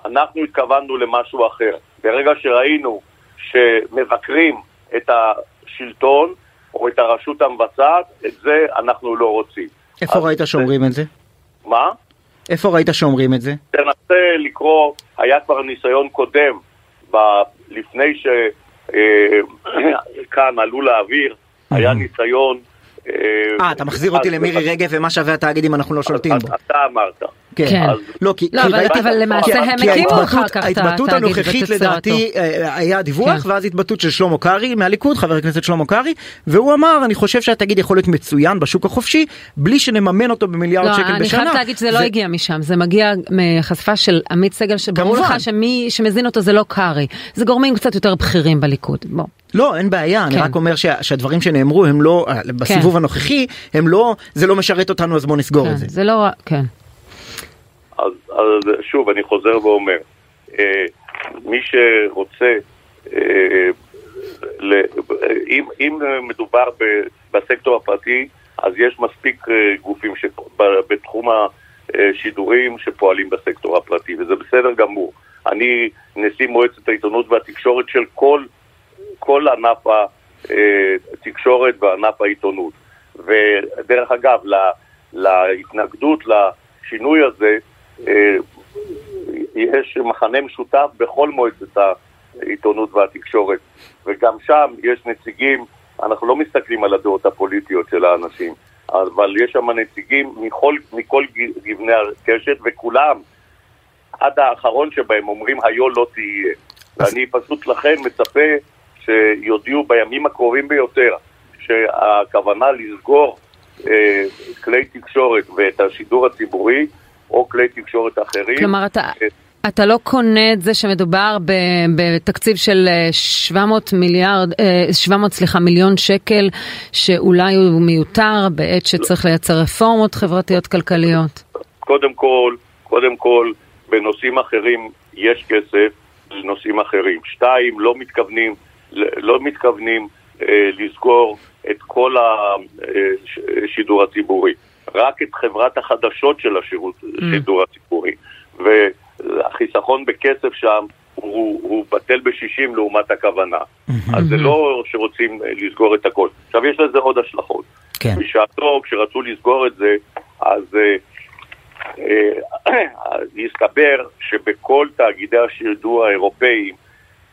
אנחנו התכוונו למשהו אחר. ברגע שראינו שמבקרים את השלטון או את הרשות המבצעת, את זה אנחנו לא רוצים. איפה ראית זה- שאומרים את זה? מה? איפה ראית שאומרים את זה? תנסה לקרוא, היה כבר ניסיון קודם, ב, לפני שכאן [clears throat] עלו לאוויר, היה ניסיון... אה, אתה מחזיר אותי למירי רגב ומה שווה התאגיד אם אנחנו לא שולטים בו. אתה אמרת. כן. כן. לא, כי לא, אבל- למעשה כי- הם הקימו ההתבטאות- אחר כך את ההתבטאות התאגיד הנוכחית ותצורתו. לדעתי אה, היה דיווח כן. ואז התבטאות של שלמה קרעי מהליכוד, חבר הכנסת שלמה קרעי, והוא אמר אני חושב שהתאגיד יכול להיות מצוין בשוק החופשי בלי שנממן אותו במיליארד לא, שקל אני בשנה. חייבת להגיד שזה לא הגיע משם, זה מגיע מחשיפה של עמית סגל, שברור. לך שמי שמזין אותו זה לא קרעי, זה גורמים קצת יותר בכירים בליכוד, בוא. לא, אין בעיה, אני כן. רק אומר שה- שהדברים שנאמרו הם לא, אה, בסיבוב הנוכחי, הם לא, זה לא משרת אותנו אז בוא נסגור כן, את זה. זה לא, כן. אז, אז שוב, אני חוזר ואומר, אה, מי שרוצה, אה, ל, אם, אם מדובר ב, בסקטור הפרטי, אז יש מספיק אה, גופים ש, ב, בתחום השידורים שפועלים בסקטור הפרטי, וזה בסדר גמור. אני נשיא מועצת העיתונות והתקשורת של כל, כל ענף התקשורת וענף העיתונות. ודרך אגב, לה, להתנגדות לשינוי הזה, אה, יש מחנה משותף בכל מועצת העיתונות והתקשורת, וגם שם יש נציגים, אנחנו לא מסתכלים על הדעות הפוליטיות של האנשים, אבל יש שם נציגים מכל, מכל גווני הקשת, וכולם, עד האחרון שבהם אומרים, היו לא תהיה. ואני פשוט לכן מצפה שיודיעו בימים הקרובים ביותר שהכוונה לסגור אה, כלי תקשורת ואת השידור הציבורי או כלי תקשורת אחרים. כלומר, אתה... אה, אתה לא קונה את זה שמדובר בתקציב של אה, 700 מיליארד, אה, 700 סליחה מיליון שקל שאולי הוא מיותר בעת שצריך לייצר רפורמות חברתיות כלכליות. קודם כל, קודם כל, בנושאים אחרים יש כסף לנושאים אחרים. שתיים, לא מתכוונים, לא מתכוונים אה, לסגור את כל השידור הציבורי, רק את חברת החדשות של השידור הציבורי. והחיסכון בכסף שם הוא, הוא בטל בשישים לעומת הכוונה. אז זה לא שרוצים אה, לסגור את הכל. עכשיו, יש לזה עוד השלכות. כן. בשעתו, כשרצו לסגור את זה, אז אה, אה, [clears throat] הסתבר שבכל תאגידי השידור האירופאיים,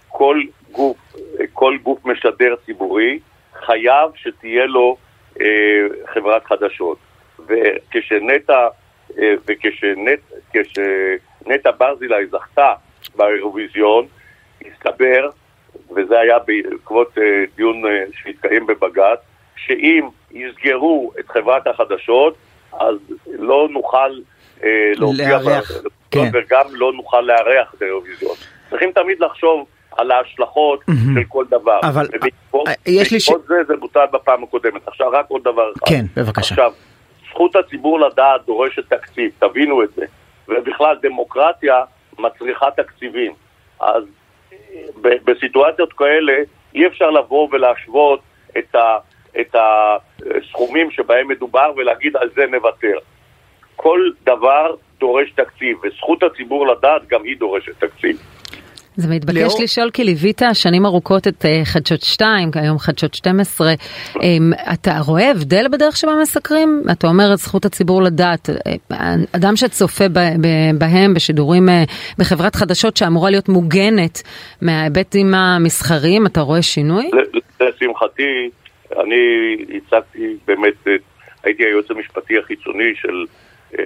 כל גוף, אה, כל גוף משדר ציבורי חייב שתהיה לו אה, חברת חדשות. וכשנטע אה, וכשנטע ברזילי זכתה באירוויזיון, הסתבר, וזה היה בעקבות אה, דיון אה, שהתקיים בבג"ץ, שאם יסגרו את חברת החדשות, אז לא נוכל אה, להופיע, לארח, ב- כן. וגם לא נוכל לארח את האירוויזיון. צריכים תמיד לחשוב על ההשלכות של כל דבר. אבל, ובעקבות אה, יש לי ש- זה זה בוטל בפעם הקודמת. עכשיו רק עוד דבר אחד. כן, בבקשה. עכשיו, זכות הציבור לדעת דורשת תקציב, תבינו את זה. ובכלל, דמוקרטיה מצריכה תקציבים. אז ב- בסיטואציות כאלה אי אפשר לבוא ולהשוות את, ה, את הסכומים שבהם מדובר ולהגיד על זה נוותר. כל דבר דורש תקציב, וזכות הציבור לדעת גם היא דורשת תקציב. זה מתבקש לאור... לשאול כי ליווית שנים ארוכות את uh, חדשות 2, כיום חדשות 12. Um, אמ, אתה רואה הבדל בדרך שבה מסקרים? אתה אומר את זכות הציבור לדעת. אה, אדם שצופה בהם בשידורים uh, בחברת חדשות שאמורה להיות מוגנת מההיבטים המסחריים, אתה רואה שינוי? לשמחתי, אני הצגתי באמת, הייתי היועץ המשפטי החיצוני של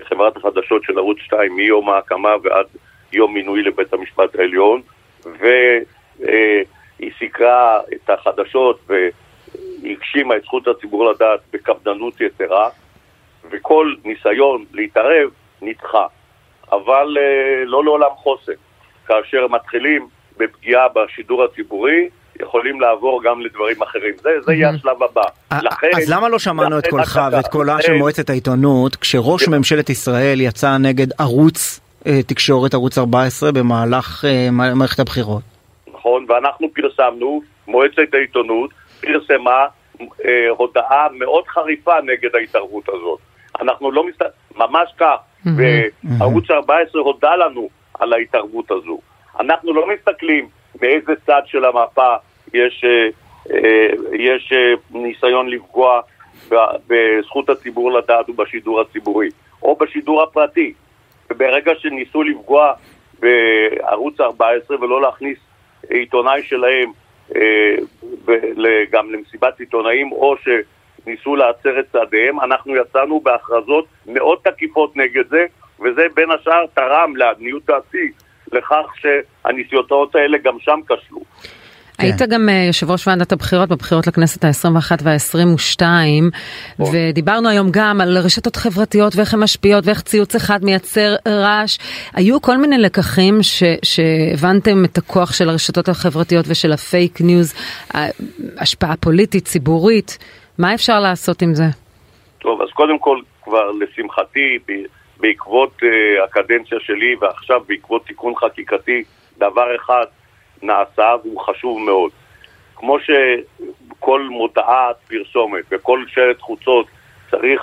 חברת החדשות של ערוץ 2 מיום ההקמה ועד יום מינוי לבית המשפט העליון. והיא סיקרה את החדשות והגשימה את זכות הציבור לדעת בקפדנות יתרה, וכל ניסיון להתערב נדחה. אבל אה, לא לעולם חוסן. כאשר מתחילים בפגיעה בשידור הציבורי, יכולים לעבור גם לדברים אחרים. זה, זה יהיה השלב הבא. לכן... אז למה לא שמענו את קולך ואת קולה של מועצת העיתונות כשראש כן. ממשלת ישראל יצא נגד ערוץ תקשורת ערוץ 14 במהלך אה, מערכת הבחירות. נכון, ואנחנו פרסמנו, מועצת העיתונות פרסמה אה, הודעה מאוד חריפה נגד ההתערבות הזאת. אנחנו לא מסת... ממש כך, וערוץ 14 הודה לנו על ההתערבות הזו. אנחנו לא מסתכלים מאיזה צד של המפה יש, אה, אה, יש אה, ניסיון לפגוע בזכות הציבור לדעת ובשידור הציבורי, או בשידור הפרטי. וברגע שניסו לפגוע בערוץ 14 ולא להכניס עיתונאי שלהם אה, גם למסיבת עיתונאים, או שניסו להצר את צעדיהם, אנחנו יצאנו בהכרזות מאוד תקיפות נגד זה, וזה בין השאר תרם לעניות דעתי לכך שהניסיונות האלה גם שם כשלו. כן. היית גם אה, יושב ראש ועדת הבחירות בבחירות לכנסת ה-21 וה-22, ודיברנו היום גם על רשתות חברתיות ואיך הן משפיעות ואיך ציוץ אחד מייצר רעש. היו כל מיני לקחים ש, שהבנתם את הכוח של הרשתות החברתיות ושל הפייק ניוז, השפעה פוליטית, ציבורית, מה אפשר לעשות עם זה? טוב, אז קודם כל, כבר לשמחתי, בעקבות אה, הקדנציה שלי ועכשיו בעקבות תיקון חקיקתי, דבר אחד נעשה והוא חשוב מאוד. כמו שכל מודעת פרסומת וכל שלט חוצות צריך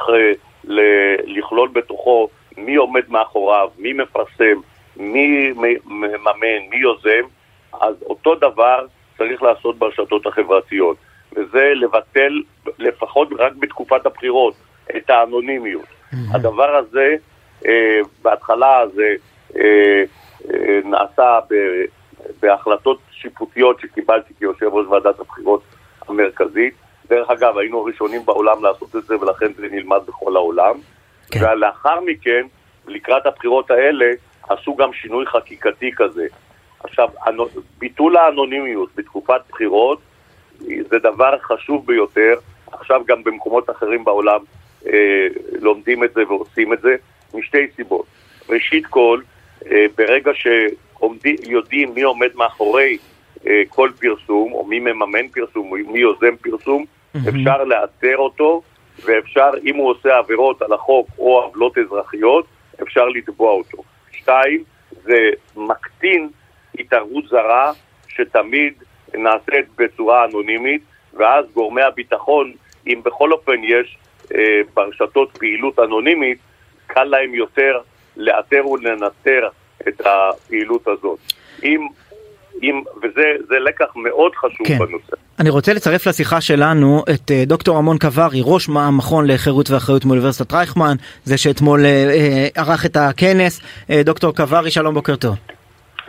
ל- לכלול בתוכו מי עומד מאחוריו, מי מפרסם, מי מממן, מי יוזם, אז אותו דבר צריך לעשות ברשתות החברתיות, וזה לבטל לפחות רק בתקופת הבחירות את האנונימיות. Mm-hmm. הדבר הזה, אה, בהתחלה זה אה, אה, נעשה ב, בהחלטות שיפוטיות שקיבלתי כיושב ראש ועדת הבחירות המרכזית. דרך אגב, היינו הראשונים בעולם לעשות את זה ולכן זה נלמד בכל העולם. כן. ולאחר מכן, לקראת הבחירות האלה, עשו גם שינוי חקיקתי כזה. עכשיו, ביטול האנונימיות בתקופת בחירות זה דבר חשוב ביותר. עכשיו גם במקומות אחרים בעולם אה, לומדים את זה ועושים את זה, משתי סיבות. ראשית כל, אה, ברגע ש... עומדים, יודעים מי עומד מאחורי אה, כל פרסום, או מי מממן פרסום, או מי יוזם פרסום, mm-hmm. אפשר לאתר אותו, ואפשר, אם הוא עושה עבירות על החוק או עוולות אזרחיות, אפשר לתבוע אותו. שתיים, זה מקטין התערבות זרה שתמיד נעשית בצורה אנונימית, ואז גורמי הביטחון, אם בכל אופן יש אה, ברשתות פעילות אנונימית, קל להם יותר לאתר ולנטר את הפעילות הזאת. אם, אם, וזה לקח מאוד חשוב כן. בנושא. אני רוצה לצרף לשיחה שלנו את uh, דוקטור המון קברי, ראש המכון לחירות ואחריות מאוניברסיטת רייכמן, זה שאתמול uh, uh, ערך את הכנס. דוקטור קברי, שלום, בוקר טוב.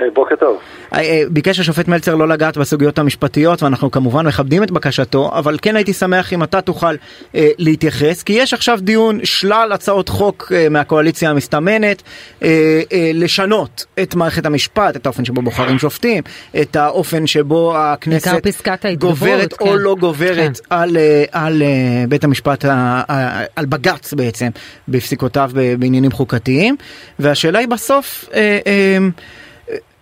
אה, בוקר טוב. אה, אה, ביקש השופט מלצר לא לגעת בסוגיות המשפטיות ואנחנו כמובן מכבדים את בקשתו אבל כן הייתי שמח אם אתה תוכל אה, להתייחס כי יש עכשיו דיון שלל הצעות חוק אה, מהקואליציה המסתמנת אה, אה, לשנות את מערכת המשפט את האופן שבו בוחרים שופטים את האופן שבו הכנסת גוברת כן. או לא גוברת כן. על, על בית המשפט על בג"ץ בעצם בפסיקותיו בעניינים חוקתיים והשאלה היא בסוף אה, אה,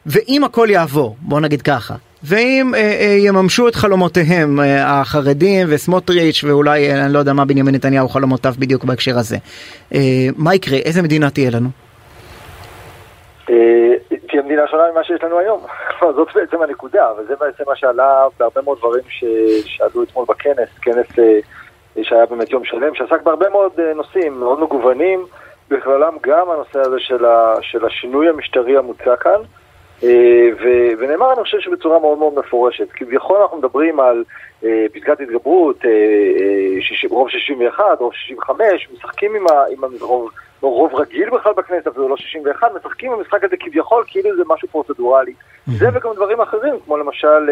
ואם הכל יעבור, בוא נגיד ככה, ואם אה, אה, יממשו את חלומותיהם אה, החרדים וסמוטריץ' ואולי אה, אני לא יודע מה בנימין נתניהו חלומותיו בדיוק בהקשר הזה, אה, מה יקרה? איזה מדינה תהיה לנו? אה, תהיה מדינה שונה ממה שיש לנו היום. [laughs] זאת בעצם הנקודה, וזה בעצם מה שעלה בהרבה מאוד דברים שעלו אתמול בכנס, כנס אה, שהיה באמת יום שלם, שעסק בהרבה מאוד נושאים מאוד מגוונים, בכללם גם הנושא הזה של, ה, של השינוי המשטרי המוצע כאן. אה, ו- ונאמר, אני חושב שבצורה מאוד מאוד מפורשת. כביכול אנחנו מדברים על אה, פסקת התגברות, אה, אה, רוב 61, רוב 65, משחקים עם, ה- עם הרוב, לא רוב רגיל בכלל בכנסת, אפילו לא 61, משחקים במשחק הזה כביכול כאילו זה משהו פרוצדורלי. זה וגם דברים אחרים, כמו למשל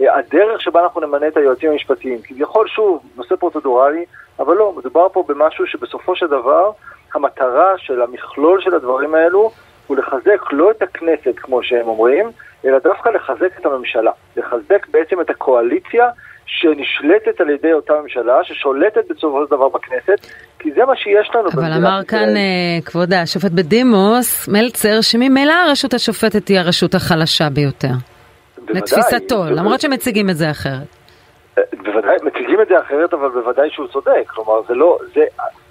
אה, הדרך שבה אנחנו נמנה את היועצים המשפטיים. כביכול, שוב, נושא פרוצדורלי, אבל לא, מדובר פה במשהו שבסופו של דבר, המטרה של המכלול של הדברים האלו הוא לחזק לא את הכנסת, כמו שהם אומרים, אלא דווקא לחזק את הממשלה. לחזק בעצם את הקואליציה שנשלטת על ידי אותה ממשלה, ששולטת בסופו של דבר בכנסת, כי זה מה שיש לנו אבל אמר ישראל. כאן אה, כבוד השופט בדימוס, מלצר, שממילא הרשות השופטת היא הרשות החלשה ביותר. בוודאי, לתפיסתו. למרות שמציגים את זה אחרת. בוודאי, מציגים את זה אחרת, אבל בוודאי שהוא צודק. כלומר, זה לא, זה,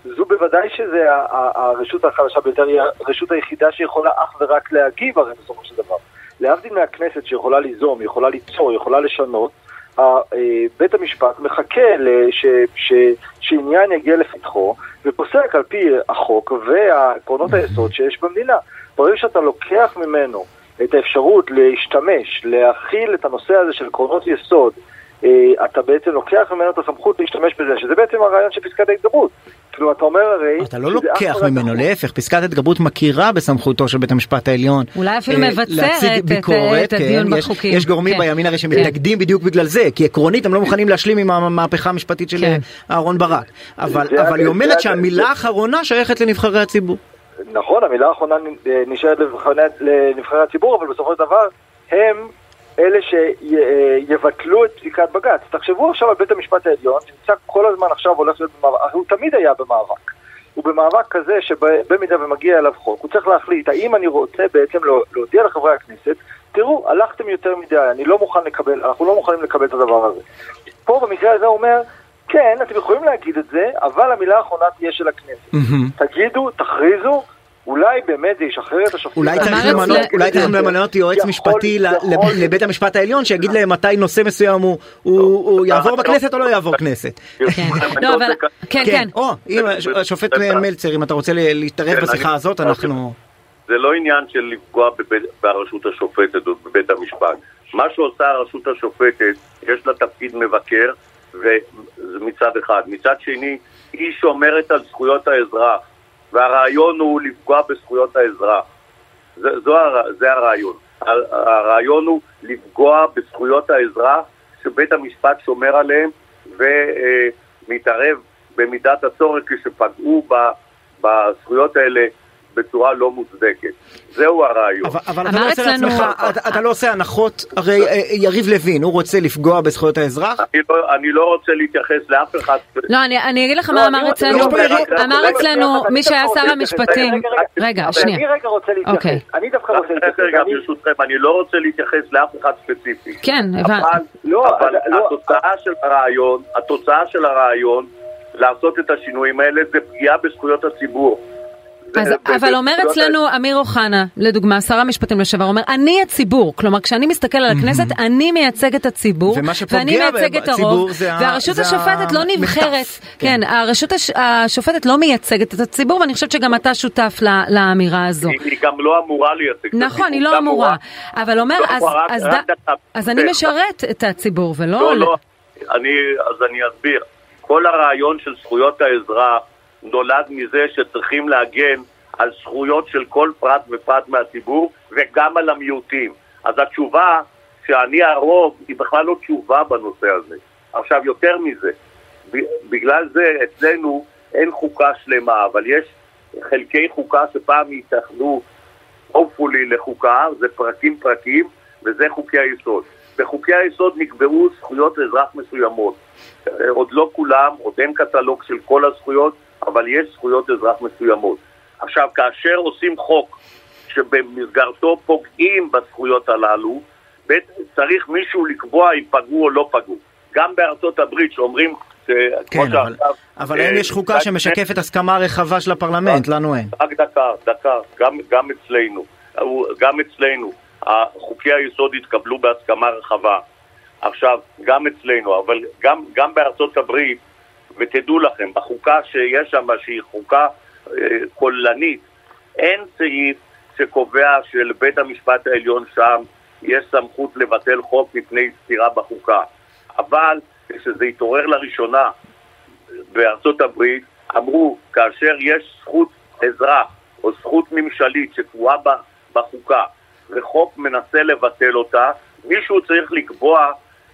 זו בוודאי שזה הרשות החלשה ביותר, היא הרשות היחידה שיכולה אך ורק להגיב הרי בסופו של דבר. להבדיל מהכנסת שיכולה ליזום, יכולה ליצור, יכולה לשנות, אה, בית המשפט מחכה ש, שעניין יגיע לפתחו ופוסק על פי החוק ועקרונות [laughs] היסוד שיש במדינה. ברגע שאתה לוקח ממנו את האפשרות להשתמש, להכיל את הנושא הזה של עקרונות יסוד, אתה בעצם לוקח ממנו את הסמכות להשתמש בזה, שזה בעצם הרעיון של פסקת ההתגברות. כאילו, אתה אומר הרי... אתה לא לוקח ממנו, החוק. להפך, פסקת התגברות מכירה בסמכותו של בית המשפט העליון. אולי אפילו אה, מבצרת את- הדיון כן, יש- בחוקים. יש גורמים כן. בימין הרי כן. שמתנגדים בדיוק בגלל זה, כי עקרונית הם לא מוכנים להשלים עם המהפכה המשפטית של כן. אה, אהרן ברק. אבל זה- אבל היא אומרת שהמילה האחרונה שייכת לנבחרי הציבור. נכון, המילה האחרונה אה, נשארת לנבחרי הציבור, אבל בסופו של דבר הם אלה שיבטלו את פסיקת בג"ץ. תחשבו עכשיו על בית המשפט העליון, שנמצא כל הזמן עכשיו הולך להיות במאבק, הוא תמיד היה במאבק. הוא במאבק כזה שבמידה ומגיע אליו חוק, הוא צריך להחליט האם אני רוצה בעצם להודיע לחברי הכנסת, תראו, הלכתם יותר מדי, אני לא מוכן לקבל, אנחנו לא מוכנים לקבל את הדבר הזה. פה במקרה הזה הוא אומר, כן, אתם יכולים להגיד את זה, אבל המילה האחרונה תהיה של הכנסת. תגידו, תכריזו, אולי באמת זה ישחרר את השופטים. אולי צריך למנות, כן. למנות יועץ משפטי לבית המשפט העליון שיגיד להם מתי נושא מסוים הוא- הוא יעבור בכנסת או לא יעבור כנסת. כן. אני [laughs] לא, כן, כן. או, אם הש- השופט מלצר, אם אתה רוצה להתערב כן, בשיחה הזאת, אנחנו... זה לא עניין של לפגוע ברשות השופטת או בבית המשפט. מה שעושה הרשות השופטת, יש לה תפקיד מבקר, וזה מצד אחד. מצד שני, היא שומרת על זכויות האזרח, והרעיון הוא לפגוע בזכויות האזרח. זה, זו, זה הרעיון. הר- הרעיון הוא לפגוע בזכויות האזרח שבית המשפט שומר עליהם ומתערב במידת הצורך כשפגעו בזכויות האלה בצורה לא מוצדקת. זהו הרעיון. אבל, אבל אתה אמר לא עושה אצלנו- לעצמך, אתה, אתה לא עושה הנחות, הרי אה, יריב לוין, הוא רוצה לפגוע בזכויות האזרח, אני לא, אני לא רוצה להתייחס לאף אחד. לא, אני, אני אגיד לך לא, מה אני אמר רוצה- אצלנו, אמר רגע, אצלנו רגע, מי שהיה שר המשפטים. רגע, שנייה, אני רגע רוצה אוקיי. להתייחס. אני דווקא רוצה להתייחס. רגע, ברשותכם, אני לא רוצה להתייחס לאף אחד ספציפי. כן, הבנתי. אבל, לא, לא. התוצאה של הרעיון, התוצאה של הרעיון לעשות את השינויים האלה זה פגיעה בזכויות הציבור. אז, זה- אבל זה- אומר זכויות אצלנו אמיר אוחנה, לדוגמה, שר המשפטים לשעבר, אומר, אני הציבור. כלומר, כשאני מסתכל על הכנסת, אני מייצג את הציבור, ואני מייצג את הרוב, זה ה- והרשות זה השופטת לא המחטף. נבחרת. כן. כן, הרשות הש- השופטת לא מייצגת את הציבור, ואני חושבת שגם אתה שותף ל- לאמירה הזו. היא היא גם לא אמורה לייצג את נכון, היא הציבור, לא אמורה. אבל אומר, לא אז- אני. משרת את הציבור, ולא... לא, לא, אני, אז אני אסביר. כל הרעיון של זכויות האזרח נולד מזה שצריכים להגן על זכויות של כל פרט ופרט מהציבור וגם על המיעוטים. אז התשובה שאני הרוב היא בכלל לא תשובה בנושא הזה. עכשיו, יותר מזה, בגלל זה אצלנו אין חוקה שלמה, אבל יש חלקי חוקה שפעם יתאחדו hopefully לחוקה, זה פרקים פרקים, וזה חוקי היסוד. בחוקי היסוד נקבעו זכויות אזרח מסוימות. אה, עוד לא כולם, עוד אין קטלוג של כל הזכויות, אבל יש זכויות אזרח מסוימות. עכשיו, כאשר עושים חוק שבמסגרתו פוגעים בזכויות הללו, בית, צריך מישהו לקבוע אם פגעו או לא פגעו. גם בארצות הברית שאומרים, ש- כמו כן, אבל- שעכשיו... אבל אה, האם יש חוקה שמשקפת הסכמה רחבה של הפרלמנט? לנו אין. רק דקה, דקה, גם, גם אצלנו, הוא- גם אצלנו, חוקי היסוד התקבלו בהסכמה רחבה. עכשיו, גם אצלנו, אבל גם, גם בארצות הברית, ותדעו לכם, בחוקה שיש שם, שהיא חוקה אה, כוללנית, אין סעיף שקובע שלבית המשפט העליון שם יש סמכות לבטל חוק מפני סתירה בחוקה. אבל כשזה התעורר לראשונה בארצות הברית, אמרו, כאשר יש זכות אזרח או זכות ממשלית שקבועה בחוקה וחוק מנסה לבטל אותה, מישהו צריך לקבוע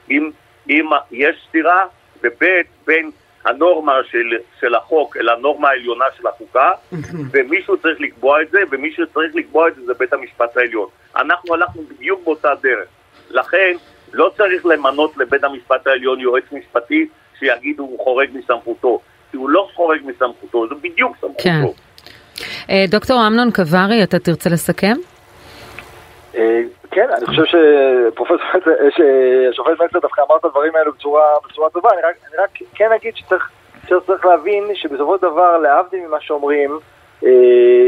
אם, אם יש סתירה, וב' בין הנורמה של, של החוק אל הנורמה העליונה של החוקה, [laughs] ומישהו צריך לקבוע את זה, ומי שצריך לקבוע את זה זה בית המשפט העליון. אנחנו הלכנו בדיוק באותה דרך. לכן, לא צריך למנות לבית המשפט העליון יועץ משפטי שיגיד הוא חורג מסמכותו. כי הוא לא חורג מסמכותו, זה בדיוק סמכותו. כן. דוקטור אמנון קברי, אתה תרצה לסכם? אה, כן, אני חושב שפרופסור, שהשופט מלצר דווקא אמר את הדברים האלו בצורה, טובה, אני רק, כן אגיד שצריך להבין שבסופו של דבר, להבדיל ממה שאומרים, אה,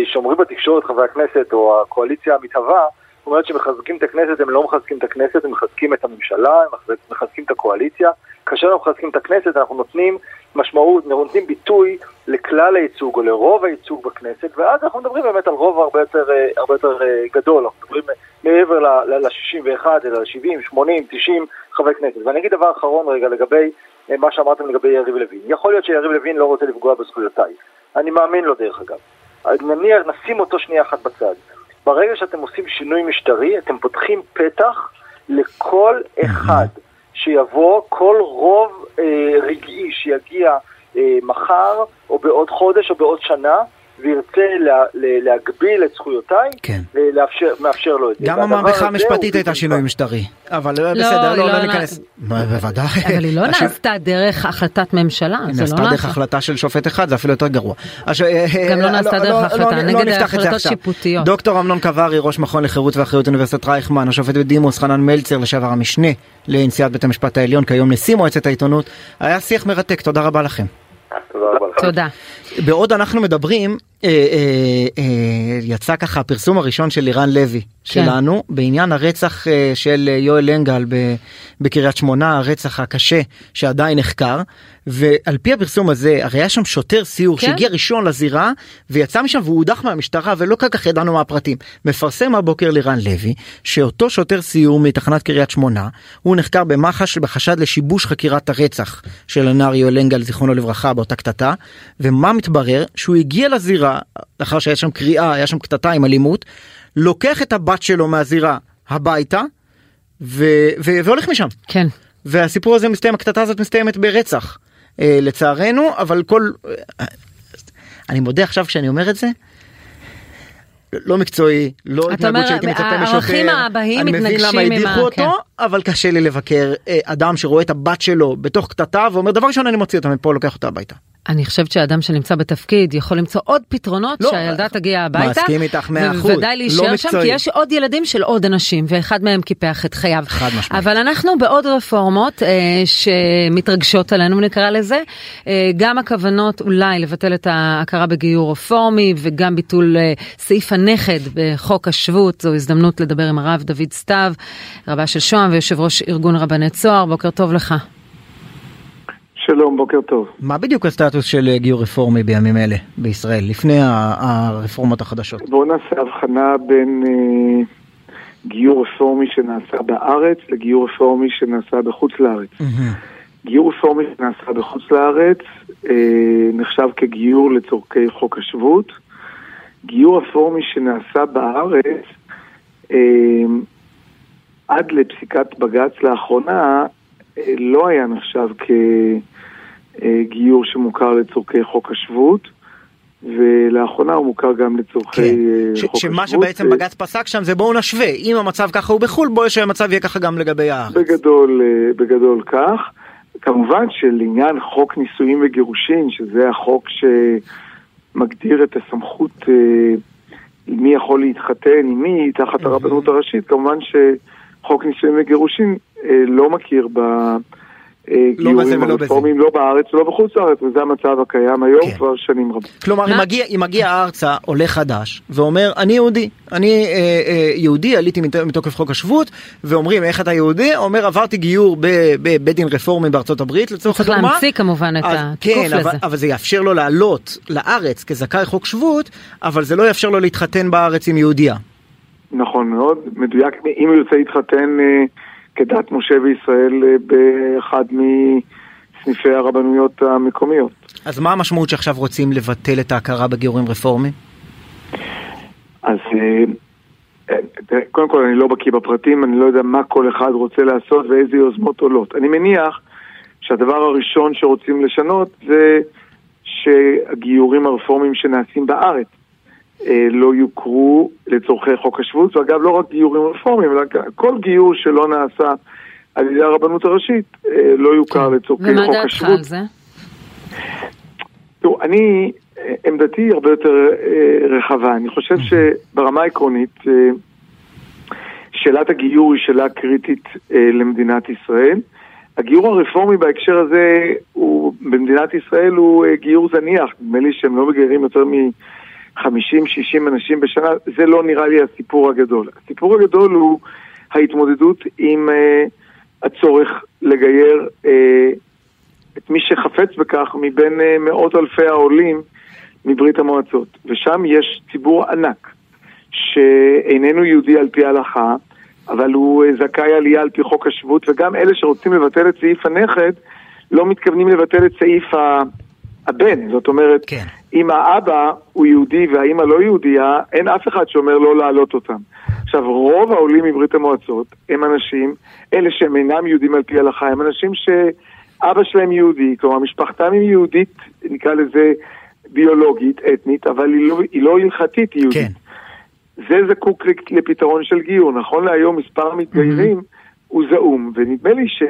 שאומרים בתקשורת חברי הכנסת או הקואליציה המתהווה, זאת אומרת שמחזקים את הכנסת, הם לא מחזקים את הכנסת, הם מחזקים את הממשלה, הם מחזקים את הקואליציה. כאשר אנחנו מחזקים את הכנסת, אנחנו נותנים משמעות, נותנים ביטוי לכלל הייצוג או לרוב הייצוג בכנסת, ואז אנחנו מדברים באמת על רוב הרבה יותר, אה, הרבה יותר אה, גדול, אנחנו מדברים מעבר ל-61, אלא ל-70, 80, 90 חברי כנסת. ואני אגיד דבר אחרון רגע לגבי אה, מה שאמרתם לגבי יריב לוין. יכול להיות שיריב לוין לא רוצה לפגוע בזכויותיי. אני מאמין לו דרך אגב. נניח, נשים אותו שנייה אחת בצד. ברגע שאתם עושים שינוי משטרי, אתם פותחים פתח לכל אחד שיבוא, כל רוב אה, רגעי שיגיע אה, מחר, או בעוד חודש, או בעוד שנה, וירצה לה, להגביל את זכויותיי, כן. לאפשר, מאפשר לו את זה. גם המהפכה המשפטית הייתה שינוי משטרי, אבל לא, בסדר, לא, לא, לא ניכנס. בוודאי. אבל היא לא נעשתה דרך החלטת ממשלה, זה לא נעשה. נעשתה דרך החלטה של שופט אחד, זה אפילו יותר גרוע. גם לא נעשתה דרך החלטה, נגד החלטות שיפוטיות. דוקטור אמנון קברי, ראש מכון לחירות ואחריות אוניברסיטת רייכמן, השופט בדימוס חנן מלצר, לשעבר המשנה לנשיאת בית המשפט העליון, כיום נשיא מועצת העיתונות, היה שיח מרתק, תודה רבה לכם. תודה רבה לכם. תודה. בעוד אנחנו מדברים, יצא ככה הפרסום הראשון של לירן לוי כן. שלנו בעניין הרצח אה, של יואל אנגל בקריית שמונה, הרצח הקשה שעדיין נחקר, ועל פי הפרסום הזה, הרי היה שם שוטר סיור כן? שהגיע ראשון לזירה ויצא משם והוא הודח מהמשטרה ולא כל כך ידענו מה הפרטים. מפרסם הבוקר לירן לוי שאותו שוטר סיור מתחנת קריית שמונה, הוא נחקר במח"ש בחשד לשיבוש חקירת הרצח של הנער יואל אנגל זיכרונו לברכה באותה קטטה, ומה מתברר? שהוא הגיע לזירה לאחר שהיה שם קריאה, היה שם קטטה עם אלימות, לוקח את הבת שלו מהזירה הביתה ו- ו- והולך משם. כן. והסיפור הזה מסתיים, הקטטה הזאת מסתיימת ברצח. אה, לצערנו, אבל כל... אה, אני מודה עכשיו כשאני אומר את זה, לא מקצועי, לא התנהגות שהייתי מצפה משוטר, אני מבין למה הדיחו אותו, כן. אבל קשה לי לבקר אה, אדם שרואה את הבת שלו בתוך קטטה ואומר דבר ראשון אני מוציא אותה מפה לוקח אותה הביתה. אני חושבת שאדם שנמצא בתפקיד יכול למצוא עוד פתרונות לא, שהילדה תגיע הביתה. מסכים איתך מאה אחוז, ובוודאי להישאר לא שם כי יש עוד ילדים של עוד אנשים ואחד מהם קיפח את חייו. חד משמעית. אבל אנחנו בעוד רפורמות אה, שמתרגשות עלינו נקרא לזה. אה, גם הכוונות אולי לבטל את ההכרה בגיור רפורמי וגם ביטול אה, סעיף הנכד בחוק השבות. זו הזדמנות לדבר עם הרב דוד סתיו, רבה של שוהם ויושב ראש ארגון רבני צוהר. בוקר טוב לך. שלום, בוקר טוב. מה בדיוק הסטטוס של אה, גיור רפורמי בימים אלה בישראל, לפני הרפורמות החדשות? בואו נעשה הבחנה בין אה, גיור רפורמי שנעשה בארץ לגיור רפורמי שנעשה בחוץ לארץ. Mm-hmm. גיור רפורמי שנעשה בחוץ לארץ אה, נחשב כגיור לצורכי חוק השבות. גיור רפורמי שנעשה בארץ, אה, עד לפסיקת בג"ץ לאחרונה, לא היה נחשב כ... אה, גיור שמוכר לצורכי חוק השבות. ולאחרונה הוא מוכר גם לצורכי כן. אה, ש- חוק השבות. שמה שבעצם בג"ץ פסק שם זה בואו נשווה, אם המצב ככה הוא בחו"ל, בואו שהמצב יהיה ככה גם לגבי הארץ. בגדול, אה, בגדול כך. כמובן שלעניין חוק נישואים וגירושין, שזה החוק שמגדיר את הסמכות מי יכול להתחתן עם מי תחת הרבנות הראשית, כמובן שחוק נישואים וגירושין לא מכיר ב... אה, לא בזה גיורים ולא בזה. הרפורמיים, לא בארץ ולא בחוץ לארץ, וזה המצב הקיים היום כן. כבר שנים רבות. כלומר, אם? מגיע, אם מגיע ארצה עולה חדש ואומר, אני יהודי, אני אה, אה, יהודי, עליתי מת- מתוקף חוק השבות, ואומרים, איך אתה יהודי? אומר, עברתי גיור בבית דין רפורמי בארצות הברית, לצורך צריך הדוגמה. להמציא כמובן את התיקוף כן, לזה. אבל, אבל זה יאפשר לו לעלות לארץ כזכאי חוק שבות, אבל זה לא יאפשר לו להתחתן בארץ עם יהודייה. נכון מאוד, מדויק, אם הוא ירצה להתחתן אה, כדת משה וישראל אה, באחד מסניפי הרבנויות המקומיות. אז מה המשמעות שעכשיו רוצים לבטל את ההכרה בגיורים רפורמיים? אז אה, אה, קודם כל אני לא בקיא בפרטים, אני לא יודע מה כל אחד רוצה לעשות ואיזה יוזמות עולות. אני מניח שהדבר הראשון שרוצים לשנות זה שהגיורים הרפורמיים שנעשים בארץ לא יוכרו לצורכי חוק השבות, ואגב לא רק גיורים רפורמיים, אלא כל גיור שלא נעשה על ידי הרבנות הראשית אה, לא יוכר לצורכי ומה חוק דעתך השבות. על זה? תראו, אני, אה, עמדתי הרבה יותר אה, רחבה. אני חושב שברמה העקרונית, אה, שאלת הגיור היא שאלה קריטית אה, למדינת ישראל. הגיור הרפורמי בהקשר הזה, הוא, במדינת ישראל הוא אה, גיור זניח. נדמה לי שהם לא מגיירים יותר מ-50-60 אנשים בשנה. זה לא נראה לי הסיפור הגדול. הסיפור הגדול הוא ההתמודדות עם אה, הצורך לגייר אה, את מי שחפץ בכך מבין אה, מאות אלפי העולים מברית המועצות. ושם יש ציבור ענק שאיננו יהודי על פי ההלכה, אבל הוא אה, זכאי עלייה על פי חוק השבות, וגם אלה שרוצים לבטל את סעיף הנכד, לא מתכוונים לבטל את סעיף ה... הבן. זאת אומרת, כן. אם האבא הוא יהודי והאימא לא יהודייה, אין אף אחד שאומר לא להעלות אותם. עכשיו, רוב העולים מברית המועצות הם אנשים, אלה שהם אינם יהודים על פי ההלכה, הם אנשים שאבא שלהם יהודי, כלומר משפחתם היא יהודית, נקרא לזה ביולוגית, אתנית, אבל היא לא, היא לא הלכתית יהודית. כן. זה זקוק לפתרון של גיור. נכון להיום מספר המתגיירים הוא זעום, ונדמה לי ש...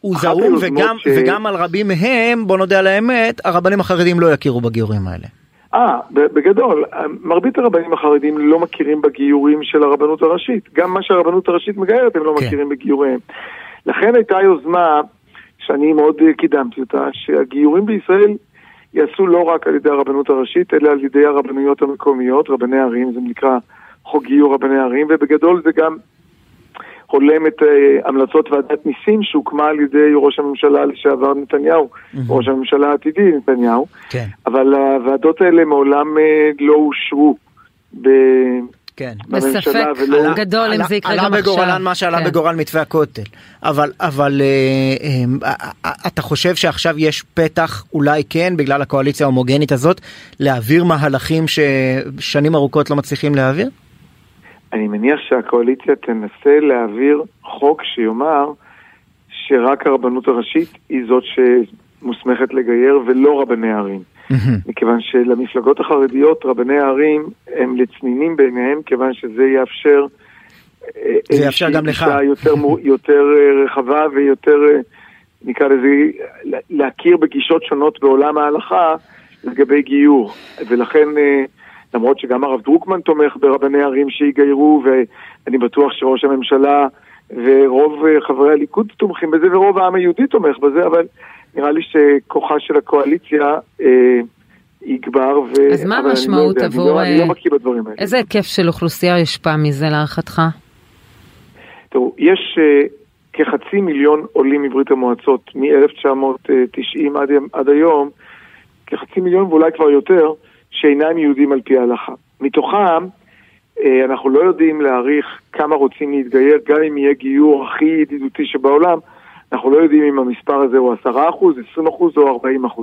הוא זעום וגם, ש- וגם על רבים מהם, בוא נודה על האמת, הרבנים החרדים לא יכירו בגיורים האלה. אה, בגדול, מרבית הרבנים החרדים לא מכירים בגיורים של הרבנות הראשית. גם מה שהרבנות הראשית מגיירת הם לא כן. מכירים בגיוריהם. לכן הייתה יוזמה, שאני מאוד אה, קידמתי אותה, שהגיורים בישראל ייעשו לא רק על ידי הרבנות הראשית, אלא על ידי הרבנויות המקומיות, רבני ערים, זה נקרא חוק גיור רבני ערים, ובגדול זה גם הולם את אה, המלצות ועדת ניסים שהוקמה על ידי ראש הממשלה לשעבר נתניהו, ראש הממשלה העתידי נתניהו. כן. אבל הוועדות האלה מעולם אה, לא אושרו ב... כן. בממשלה בספק ולא- גדול אם עלה- זה יקרה עלה גם עכשיו. בגורלן מה שעלה כן. בגורל מתווה הכותל. אבל, אבל אה, אה, אה, אתה חושב שעכשיו יש פתח, אולי כן, בגלל הקואליציה ההומוגנית הזאת, להעביר מהלכים ששנים ארוכות לא מצליחים להעביר? אני מניח שהקואליציה תנסה להעביר חוק שיאמר שרק הרבנות הראשית היא זאת שמוסמכת לגייר ולא רבני ערים. מכיוון שלמפלגות החרדיות רבני הערים הם לצנינים בעיניהם, כיוון שזה יאפשר... אה, זה יאפשר גם לך. יותר, יותר אה, רחבה ויותר, אה, נקרא לזה, להכיר בגישות שונות בעולם ההלכה לגבי גיור. ולכן, למרות שגם הרב דרוקמן תומך ברבני ערים שיגיירו, ואני בטוח שראש הממשלה ורוב אה, חברי הליכוד תומכים בזה, ורוב העם היהודי תומך בזה, אבל נראה לי שכוחה של הקואליציה אה, יגבר. ו... אז מה לא המשמעות יודע, עבור, אני לא, אני אה, לא בקיא בדברים האלה. איזה היקף של אוכלוסייה יושפע מזה להערכתך? תראו, יש uh, כחצי מיליון עולים מברית המועצות מ-1990 עד, עד היום, כחצי מיליון ואולי כבר יותר, שאינם יהודים על פי ההלכה. מתוכם, uh, אנחנו לא יודעים להעריך כמה רוצים להתגייר, גם אם יהיה גיור הכי ידידותי שבעולם, אנחנו לא יודעים אם המספר הזה הוא 10%, 20% או 40%.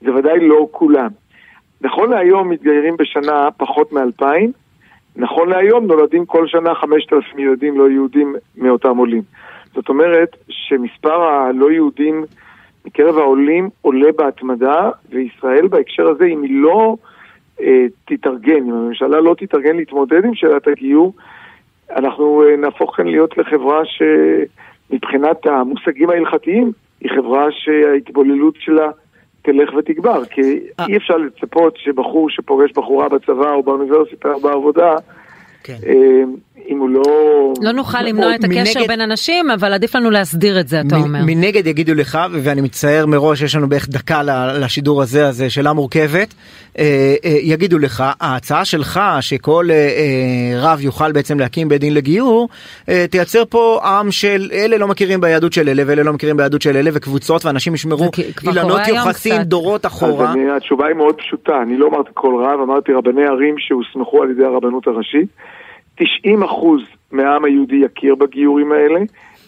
זה ודאי לא כולם. נכון להיום מתגיירים בשנה פחות מ-2,000, נכון להיום נולדים כל שנה 5,000 ילדים לא יהודים מאותם עולים. זאת אומרת שמספר הלא יהודים מקרב העולים עולה בהתמדה, וישראל בהקשר הזה, אם היא לא אה, תתארגן, אם הממשלה לא תתארגן להתמודד עם שאלת הגיור, אנחנו אה, נהפוך כאן להיות לחברה שמבחינת המושגים ההלכתיים, היא חברה שההתבוללות שלה תלך ותגבר, כי אה. אי אפשר לצפות שבחור שפוגש בחורה בצבא או באוניברסיטה או בעבודה, כן. אה, אם הוא לא... לא נוכל למנוע את הקשר מנגד- בין אנשים, אבל עדיף לנו להסדיר את זה, אתה מ- אומר. מנגד יגידו לך ואני מצטער מראש יש לנו בערך דקה ל- לשידור הזה הזה שאלה מורכבת אה, אה, יגידו לך ההצעה שלך שכל אה, אה, רב יוכל בעצם להקים בית דין לגיור אה, תייצר פה עם של אלה לא מכירים ביהדות של אלה ואלה לא מכירים ביהדות של אלה וקבוצות ואנשים ישמרו אילנות יוחסין קצת. דורות אז אחורה. אני, התשובה היא מאוד פשוטה, אני לא אמרתי כל רב, אמרתי רבני ערים שהוסמכו על ידי הרבנות הראשית. 90 אחוז מהעם היהודי יכיר בגיורים האלה.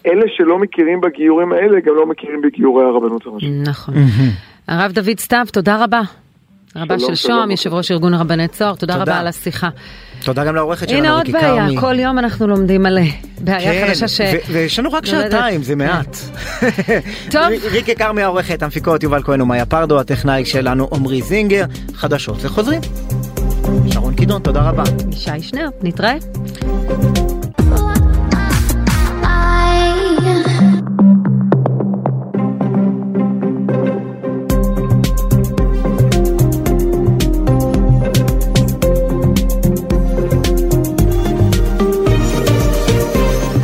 אלה שלא מכירים בגיורים האלה גם לא מכירים בגיורי הרבנות הראשית. נכון. הרב דוד סתיו, תודה רבה. רבה של שוהם, יושב ראש ארגון רבני צוהר, תודה תודה. רבה על השיחה. תודה גם לעורכת שלנו הנה עוד בעיה. כל יום אנחנו לומדים על אה, בעיה כן, חדשה ש... ויש לנו רק נולדת. שעתיים זה מעט. [laughs] טוב. ריקי כרמי העורכת, המפיקות יובל כהן ומאיה פרדו, הטכנאי שלנו עמרי זינגר, חדשות וחוזרים. שרון קידון, תודה רבה. ישי שנר, נתראה.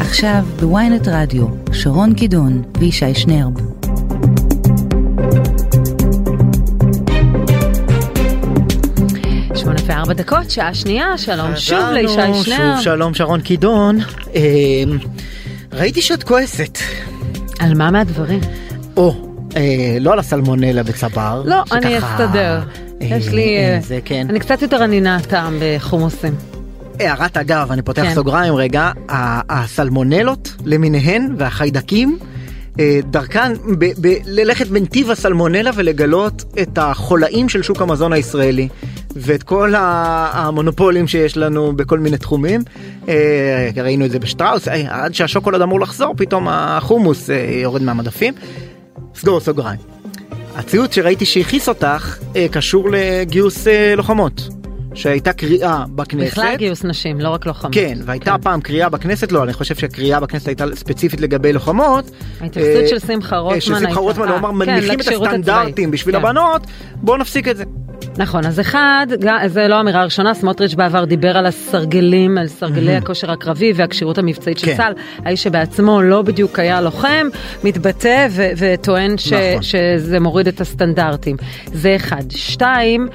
עכשיו בוויינט רדיו, שרון קידון וישי שנרב. שמונה וארבע דקות, שעה שנייה, שלום שוב לישי שנר. שוב שלום שרון קידון. אה, ראיתי שאת כועסת. על מה מהדברים? או, אה, לא על הסלמונלה בצבר. לא, שככה, אני אסתדר. אה, יש לי... אה, זה כן. אני קצת יותר ענינה טעם בחומוסים. הערת אגב, אני פותח כן. סוגריים רגע, הסלמונלות למיניהן והחיידקים, דרכן ב- ב- ללכת בנתיב הסלמונלה ולגלות את החולאים של שוק המזון הישראלי ואת כל המונופולים שיש לנו בכל מיני תחומים. אה, ראינו את זה בשטראוס, אה, עד שהשוקולד אמור לחזור פתאום החומוס אה, יורד מהמדפים. סגור סוגריים. הציוץ שראיתי שהכעיס אותך קשור לגיוס לוחמות. שהייתה קריאה בכנסת. בכלל גיוס נשים, לא רק לוחמות. כן, והייתה פעם קריאה בכנסת, לא, אני חושב שהקריאה בכנסת הייתה ספציפית לגבי לוחמות. ההתייחסות אה, של שמחה רוטמן של שמחה הייתה- רוטמן, הוא אמר, כן, מנמיכים את הסטנדרטים. בשביל כן. הבנות, בואו נפסיק את זה. נכון, אז אחד, זה לא אמירה ראשונה, סמוטריץ' בעבר דיבר על הסרגלים, על סרגלי הכושר הקרבי והכשירות המבצעית של כן. צה"ל, האיש שבעצמו לא בדיוק היה לוחם, מתבטא וטוען נכון. שזה מוריד את הסטנדרטים. זה אחד. שתיים,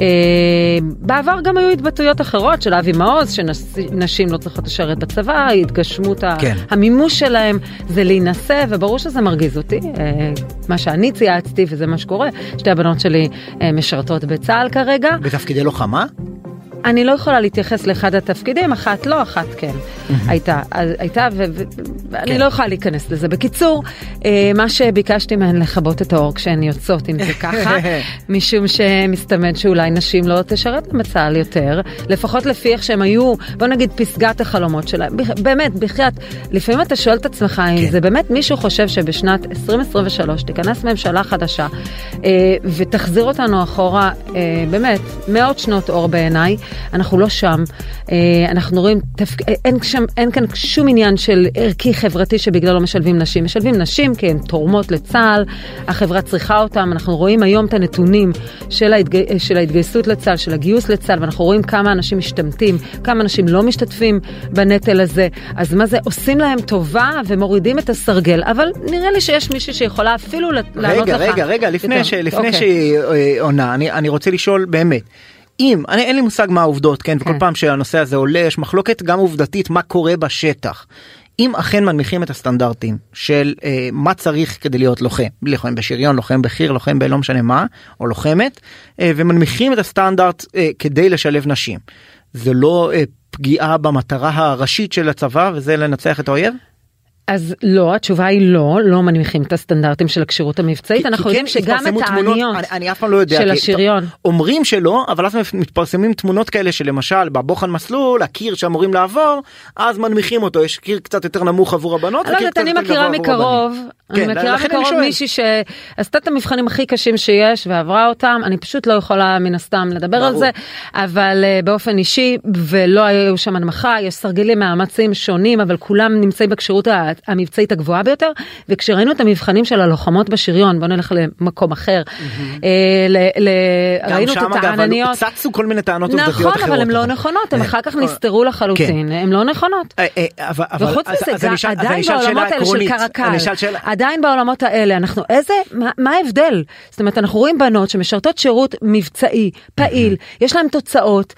אה, בעבר גם היו התבטאויות אחרות של אבי מעוז, שנשים לא צריכות לשרת בצבא, התגשמות כן. המימוש שלהם זה להינשא, וברור שזה מרגיז אותי. אה, מה שאני צייצתי, וזה מה שקורה, שתי הבנות שלי אה, משרתות בצה"ל כרגע. בתפקידי לוחמה? אני לא יכולה להתייחס לאחד התפקידים, אחת לא, אחת כן. הייתה, הייתה, ואני כן. לא יכולה להיכנס לזה. בקיצור, אה, מה שביקשתי מהן לכבות את האור כשהן יוצאות, אם זה ככה, [laughs] משום שמסתמן שאולי נשים לא תשרתנה בצה"ל יותר, לפחות לפי איך שהן היו, בוא נגיד פסגת החלומות שלהם. בכ- באמת, בחייאת, לפעמים אתה שואל את עצמך אם כן. זה באמת מישהו חושב שבשנת 2023 תיכנס ממשלה חדשה אה, ותחזיר אותנו אחורה, אה, באמת, מאות שנות אור בעיניי. אנחנו לא שם, אה, אנחנו רואים, תפק... אה, אין, שם, אין כאן שום עניין של ערכי חברתי שבגללו משלבים נשים. משלבים נשים כי הן תורמות לצה"ל, החברה צריכה אותן, אנחנו רואים היום את הנתונים של, ההתג... של ההתגייסות לצה"ל, של הגיוס לצה"ל, ואנחנו רואים כמה אנשים משתמטים, כמה אנשים לא משתתפים בנטל הזה. אז מה זה, עושים להם טובה ומורידים את הסרגל, אבל נראה לי שיש מישהי שיכולה אפילו לענות רגע, לך. רגע, רגע, לפני יותר. ש- לפני אוקיי. שהיא אה, עונה, אני אני רוצה לשאול באמת. אם, אני, אין לי מושג מה העובדות, כן, וכל כן. פעם שהנושא הזה עולה, יש מחלוקת גם עובדתית מה קורה בשטח. אם אכן מנמיכים את הסטנדרטים של אה, מה צריך כדי להיות לוחם, לוחם בשריון, לוחם בחי"ר, לוחם בלא משנה מה, או לוחמת, אה, ומנמיכים את הסטנדרט אה, כדי לשלב נשים. זה לא אה, פגיעה במטרה הראשית של הצבא וזה לנצח את האויב? אז לא, התשובה היא לא, לא מנמיכים את הסטנדרטים של הכשירות המבצעית, כי- אנחנו כי יודעים כן שגם את העניות אני, אני אף פעם לא יודע, של השריון. אומרים שלא, אבל אז מתפרסמים תמונות כאלה שלמשל בבוחן מסלול, הקיר שאמורים לעבור, אז מנמיכים אותו, יש קיר קצת יותר נמוך עבור הבנות, אני לא יודעת, אני מכירה מקרוב, הבנים. אני כן, מכירה אני מקרוב שואל. מישהי שעשתה את המבחנים הכי קשים שיש ועברה אותם, אני פשוט לא יכולה מן הסתם לדבר על ברור. זה, אבל אה, באופן אישי, ולא היו שם הנמכה, יש סרגלים מאמצים שונים, אבל כולם נמצאים בכשירות המבצעית הגבוהה ביותר, וכשראינו את המבחנים של הלוחמות בשריון, בוא נלך למקום אחר, אה, ל- ל- ראינו את גם שם אגב. צצו כל מיני טענות עובדתיות נכון, אחרות. אבל הן לא נכונות, הן אה, אחר כך אה, נסתרו לחלוטין, הן לא נכונות. וחוץ מזה, עדיין שאלה בעולמות האלה של. קרקל, שאלה- עדיין בעולמות האלה, אנחנו איזה, מה- ההבדל? זאת אומרת, אנחנו רואים בנות שמשרתות שירות מבצעי, פעיל, יש להן תוצאות,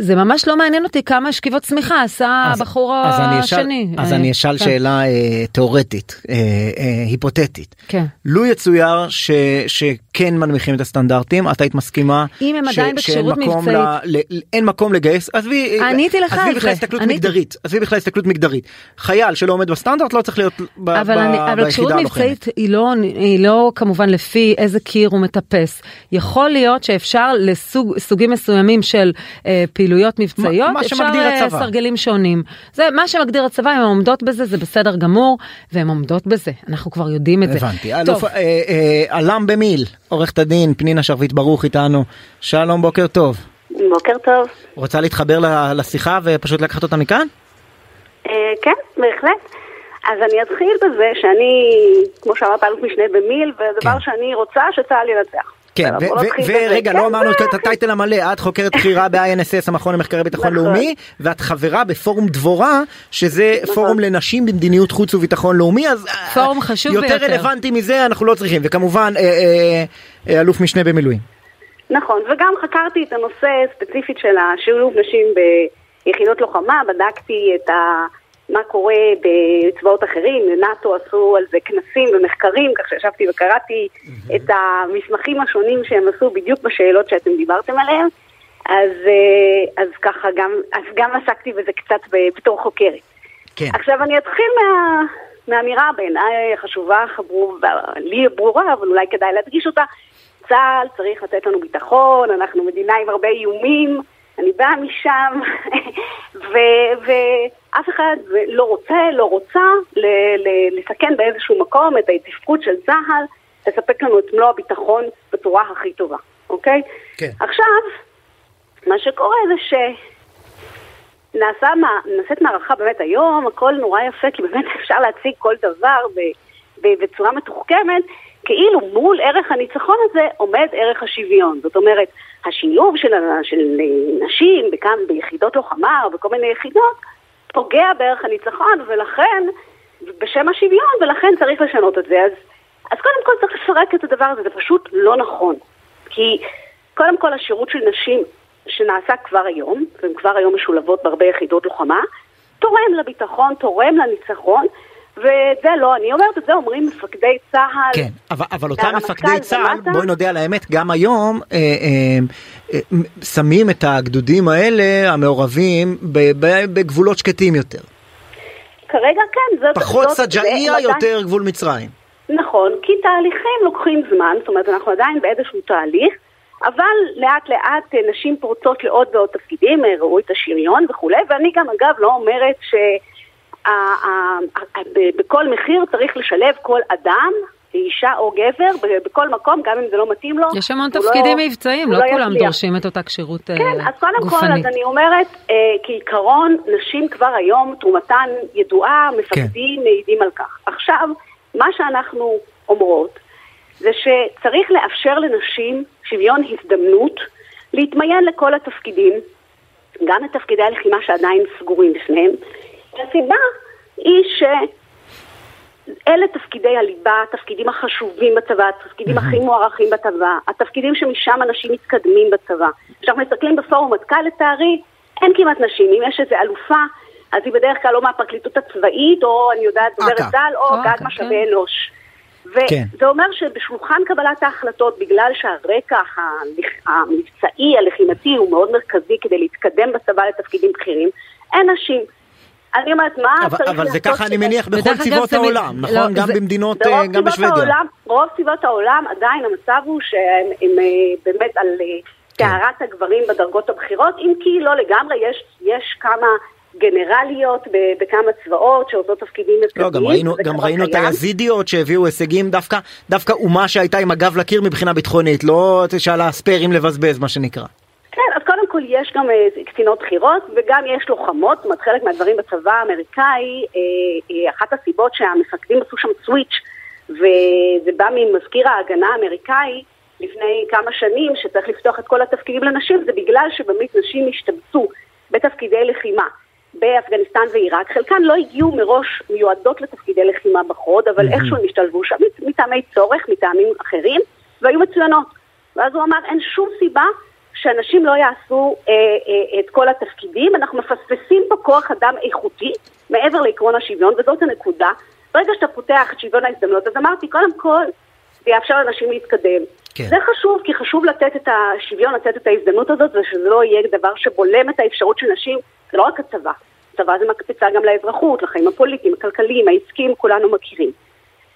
זה ממש לא מעניין אותי כמה שכיבות צמיחה עשה הבחור השני. אז אני אשאל כן. שאלה אה, תיאורטית, אה, אה, היפותטית. כן. לו יצויר ש, שכן מנמיכים את הסטנדרטים, את היית מסכימה אם הם ש- עדיין בכשירות מבצעית. ל, ל, אין מקום לגייס, עזבי, עניתי לך עזבי בכלל הסתכלות עניתי. מגדרית, עזבי בכלל הסתכלות מגדרית. חייל שלא עומד בסטנדרט לא צריך להיות ב, אבל, ב, אני, אבל כשירות. מבצעית היא לא, היא לא כמובן לפי איזה קיר הוא מטפס. יכול להיות שאפשר לסוגים מסוימים של אה, פעילויות מבצעיות, מה אפשר שמגדיר אה. סרגלים שונים. זה מה שמגדיר הצבא, אם הן עומדות בזה זה בסדר גמור, והן עומדות בזה, אנחנו כבר יודעים את זה. הבנתי. אלוף, אה, אה, אלם במיל, עורכת הדין פנינה שרביט ברוך איתנו. שלום, בוקר טוב. בוקר טוב. רוצה להתחבר ל- לשיחה ופשוט לקחת אותה מכאן? אה, כן, בהחלט. אז אני אתחיל בזה שאני, כמו שאמרת, אלוף משנה במיל, ודבר כן. שאני רוצה שצה"ל ינצח. כן. ורגע, כן, לא אמרנו זה- את הטייטל המלא, את חוקרת בכירה ב-INSS, המכון למחקרי ביטחון. לאומי, ואת חברה בפורום דבורה, שזה נכון. פורום לנשים במדיניות חוץ וביטחון לאומי, אז אה, פורום חשוב יותר ביותר. רלוונטי מזה אנחנו לא צריכים, וכמובן אה, אה, אלוף משנה במילואים. נכון, וגם חקרתי את הנושא ספציפית של השילוב נשים ביחידות לוחמה, בדקתי את ה... מה קורה בצבאות אחרים, נאט"ו עשו על זה כנסים ומחקרים, כך שישבתי וקראתי את המסמכים השונים שהם עשו בדיוק בשאלות שאתם דיברתם עליהן, אז, אה, אז ככה גם, אז גם עסקתי בזה קצת בתור חוקרת. כן. עכשיו אני אתחיל מה, מהאמירה בעיניי חשובה, חבור, לי ברורה, אבל אולי כדאי להדגיש אותה. צה"ל צריך לתת לנו ביטחון, אנחנו מדינה עם הרבה איומים, אני באה משם, [laughs] ו- ואף אחד לא רוצה, לא רוצה ל- ל- לסכן באיזשהו מקום את התפקוד של צה"ל, לספק לנו את מלוא הביטחון בצורה הכי טובה, אוקיי? כן. עכשיו, מה שקורה זה ש... נעשה, נעשית מערכה באמת היום, הכל נורא יפה, כי באמת [laughs] אפשר להציג כל דבר ב- ב- בצורה מתוחכמת, כאילו מול ערך הניצחון הזה עומד ערך השוויון. זאת אומרת, השילוב של, של אה, נשים בכאן, ביחידות לוחמה או בכל מיני יחידות, פוגע בערך הניצחון, ולכן, בשם השוויון, ולכן צריך לשנות את זה. אז, אז קודם כל צריך לפרק את הדבר הזה, זה פשוט לא נכון. כי קודם כל השירות של נשים שנעשה כבר היום, והן כבר היום משולבות בהרבה יחידות לוחמה, תורם לביטחון, תורם לניצחון, ואת זה לא אני אומרת, את זה אומרים מפקדי צה"ל. כן, אבל, אבל אותם והרמטכ"ל מפקדי צה"ל, ומטה. בואי נודה על האמת, גם היום אה, אה, אה, שמים את הגדודים האלה, המעורבים, ב- ב- בגבולות שקטים יותר. כרגע כן, זאת... פחות זה- יותר גבול מצרים. נכון, כי תהליכים לוקחים זמן, זאת אומרת אנחנו עדיין באיזשהו תהליך, אבל לאט לאט אה, נשים פורצות לעוד ועוד תפקידים, אה, ראו את השריון וכולי, ואני גם אגב לא אומרת שבכל מחיר צריך לשלב כל אדם, אישה או גבר, בכל מקום, גם אם זה לא מתאים לו. יש המון הוא תפקידים לא- מבצעיים, הוא לא כולם יצליח. דורשים את אותה כשירות אה, כן, אז קודם כל, גופנית. אז אני אומרת, אה, כעיקרון, נשים כבר היום, תרומתן ידועה, מפקדים מעידים על כך. עכשיו, מה שאנחנו אומרות, זה שצריך לאפשר לנשים שוויון הזדמנות להתמיין לכל התפקידים, גם לתפקידי הלחימה שעדיין סגורים בפניהם. והסיבה היא ש... אלה תפקידי הליבה, התפקידים החשובים בצבא, התפקידים הכי מוערכים בצבא, התפקידים שמשם אנשים מתקדמים בצבא. כשאנחנו מסתכלים בפורום מטכ"ל לצערי, אין כמעט נשים. אם יש איזו אלופה, אז היא בדרך כלל לא מהפרקליטות הצבאית, או אני יודעת, דוברת אכ"א. צה"ל, או אכ"א, גג כן. משאבי אנוש. כן. וזה אומר שבשולחן קבלת ההחלטות, בגלל שהרקע המבצעי, הלחימתי, הוא מאוד מרכזי כדי להתקדם בצבא לתפקידים בכירים, אין נשים. אני אומרת, מה אבל, צריך אבל זה ככה אני מניח בכל צבאות העולם, לא, נכון? גם זה- במדינות, אה, ברוב גם בשוודיה. העולם, רוב צבאות העולם עדיין המצב הוא שהם הם, אה, באמת על אה, כן. טהרת הגברים בדרגות הבכירות, אם כי לא לגמרי, יש, יש כמה גנרליות ב- בכמה צבאות שעושות תפקידים מרכזיים. לא, גם ראינו, גם ראינו את. היזידיות שהביאו הישגים דווקא, דווקא אומה שהייתה עם הגב לקיר מבחינה ביטחונית, לא שעל הספיירים לבזבז מה שנקרא. כן, אז קודם כל יש גם אה, קצינות בכירות וגם יש לוחמות, זאת אומרת חלק מהדברים בצבא האמריקאי, אה, אה, אחת הסיבות שהמפקדים עשו שם סוויץ' וזה בא ממזכיר ההגנה האמריקאי לפני כמה שנים שצריך לפתוח את כל התפקידים לנשים, זה בגלל שבאמת נשים השתבצו בתפקידי לחימה. באפגניסטן ועיראק, חלקן לא הגיעו מראש מיועדות לתפקידי לחימה בחוד, אבל mm-hmm. איכשהו הם השתלבו שם מטעמי צורך, מטעמים אחרים, והיו מצוינות. ואז הוא אמר, אין שום סיבה שאנשים לא יעשו אה, אה, את כל התפקידים, אנחנו מפספסים פה כוח אדם איכותי, מעבר לעקרון השוויון, וזאת הנקודה. ברגע שאתה פותח את שוויון ההזדמנות, אז אמרתי, קודם כל, זה יאפשר לאנשים להתקדם. כן. זה חשוב, כי חשוב לתת את השוויון, לתת את ההזדמנות הזאת, ושזה לא יהיה דבר שבולם את האפשרות של נשים, זה לא רק הצבא. הצבא זה מקפיצה גם לאזרחות, לחיים הפוליטיים, הכלכליים, העסקיים, כולנו מכירים.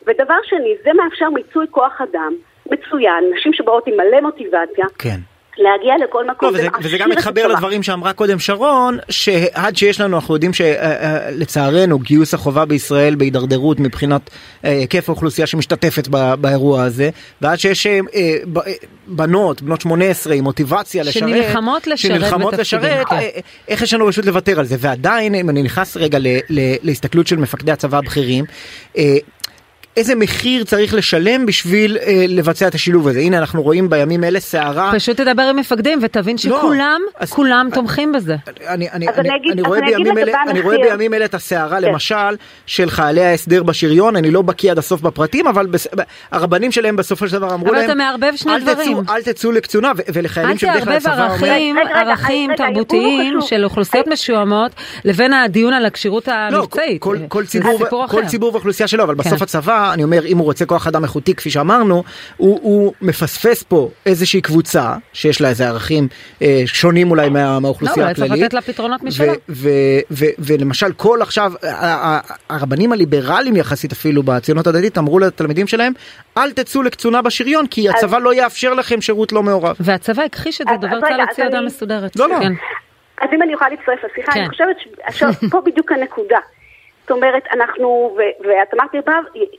ודבר שני, זה מאפשר מיצוי כוח אדם מצוין, נשים שבאות עם מלא מוטיבציה. כן. להגיע לכל מקום. לא, וזה, וזה גם מתחבר לדברים שאמרה קודם שרון, שעד שיש לנו, אנחנו יודעים שלצערנו גיוס החובה בישראל בהידרדרות מבחינת אה, היקף האוכלוסייה שמשתתפת באירוע הזה, ועד שיש אה, בנות, בנות 18 עם מוטיבציה לשרת, שנלחמות לשרת, שנלחמות לשרת כן. איך יש לנו רשות לוותר על זה, ועדיין אם אני נכנס רגע להסתכלות של מפקדי הצבא הבכירים, איזה מחיר צריך לשלם בשביל אה, לבצע את השילוב הזה. הנה אנחנו רואים בימים אלה סערה. פשוט תדבר עם מפקדים ותבין לא, שכולם, לא, אז, כולם תומכים בזה. אני, אני, אני, אני, אני, רואה, בימים אלה, אני רואה בימים אלה את הסערה כן. למשל של חיילי ההסדר בשריון, אני לא בקיא עד הסוף בפרטים, אבל בס, הרבנים שלהם בסופו של דבר אמרו להם, אבל אתה מערבב שני אל דברים. תצאו, אל תצאו לקצונה, ולחיילים שבדרך כלל הצבא אומר... אל תערבב ערכים תרבותיים של אוכלוסיות מסוימות לבין הדיון על הכשירות לא, המבצעית. כל ציבור ואוכלוסייה שלו, אבל בסוף כן. אני אומר, אם הוא רוצה כוח אדם איכותי כפי שאמרנו, הוא, הוא מפספס פה איזושהי קבוצה שיש לה איזה ערכים אה, שונים אולי מה, מהאוכלוסייה לא, הכללית. לא, צריך לתת לה פתרונות משלה. ולמשל כל עכשיו, הרבנים הליברליים יחסית אפילו בציונות הדתית אמרו לתלמידים שלהם, אל תצאו לקצונה בשריון כי הצבא לא יאפשר לכם שירות לא מעורב. והצבא הכחיש את זה, דובר צה"ל הוציא הודעה מסודרת. לא, לא. כן. אז אם אני יכולה להצטרף לשיחה, כן. אני חושבת שפה [laughs] בדיוק הנקודה. זאת אומרת, אנחנו, ואת אמרת לי,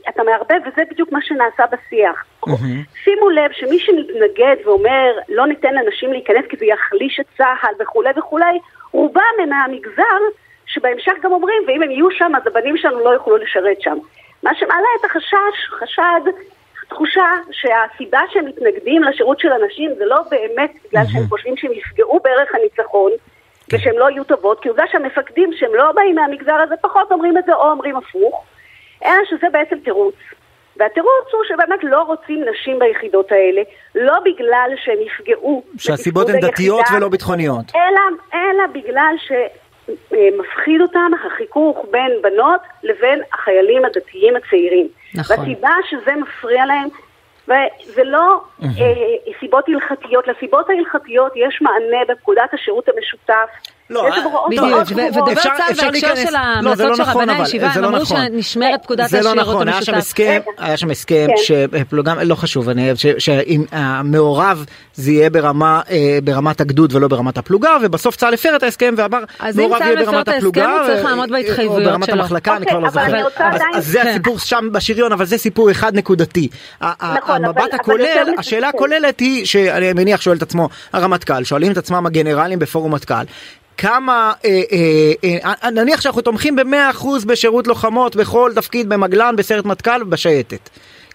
אתה מערבב, וזה בדיוק מה שנעשה בשיח. Mm-hmm. שימו לב שמי שמתנגד ואומר, לא ניתן לאנשים להיכנס כי זה יחליש את צה"ל וכולי וכולי, רובם הם מהמגזר שבהמשך גם אומרים, ואם הם יהיו שם, אז הבנים שלנו לא יוכלו לשרת שם. מה שמעלה את החשש, חשד, תחושה שהסיבה שהם מתנגדים לשירות של אנשים זה לא באמת בגלל שהם חושבים שהם יפגעו בערך הניצחון, כן. ושהן לא יהיו טובות, כי עובדה שהמפקדים שהם לא באים מהמגזר הזה פחות אומרים את זה או אומרים הפוך, אלא שזה בעצם תירוץ. והתירוץ הוא שבאמת לא רוצים נשים ביחידות האלה, לא בגלל שהם יפגעו. שהסיבות הן דתיות ולא ביטחוניות. אלא, אלא בגלל שמפחיד אותם החיכוך בין בנות לבין החיילים הדתיים הצעירים. נכון. והסיבה שזה מפריע להם וזה לא mm-hmm. אה, סיבות הלכתיות, לסיבות ההלכתיות יש מענה בפקודת השירות המשותף. לא, אה, בדיוק, ודובר צה"ל בהקשר של לא, ההמלצות לא של נכון, רבני הישיבה, הם לא אמרו נכון. שנשמרת פקודת השירות המשותף. המשותף. זה לא נכון, היה שם הסכם, היה שם הסכם, כן. שפלוגה, לא חשוב, שאם המעורב זה יהיה ברמה, אה, ברמת הגדוד ולא ברמת הפלוגה, ובסוף צה"ל הפר את ההסכם ואמר, מעורב יהיה ברמת הפלוגה, הוא צריך לעמוד בהתחייבויות שלו. או ברמת המחלקה, אני כבר לא אוקיי, זוכר. אז זה כן. הסיפור שם בשריון, אבל זה סיפור אחד נקודתי. נכון, המבט הכולל, השאלה הכוללת היא, שאני מניח שואל את עצמו הרמטכ"ל, שואלים את עצמם הגנרלים בפורום מטכ"ל, כמה, אה, אה, אה, נניח שאנחנו תומכים ב-100% בשירות לוחמות בכל תפקיד במגלן, בסיירת מטכ"ל ובשייטת.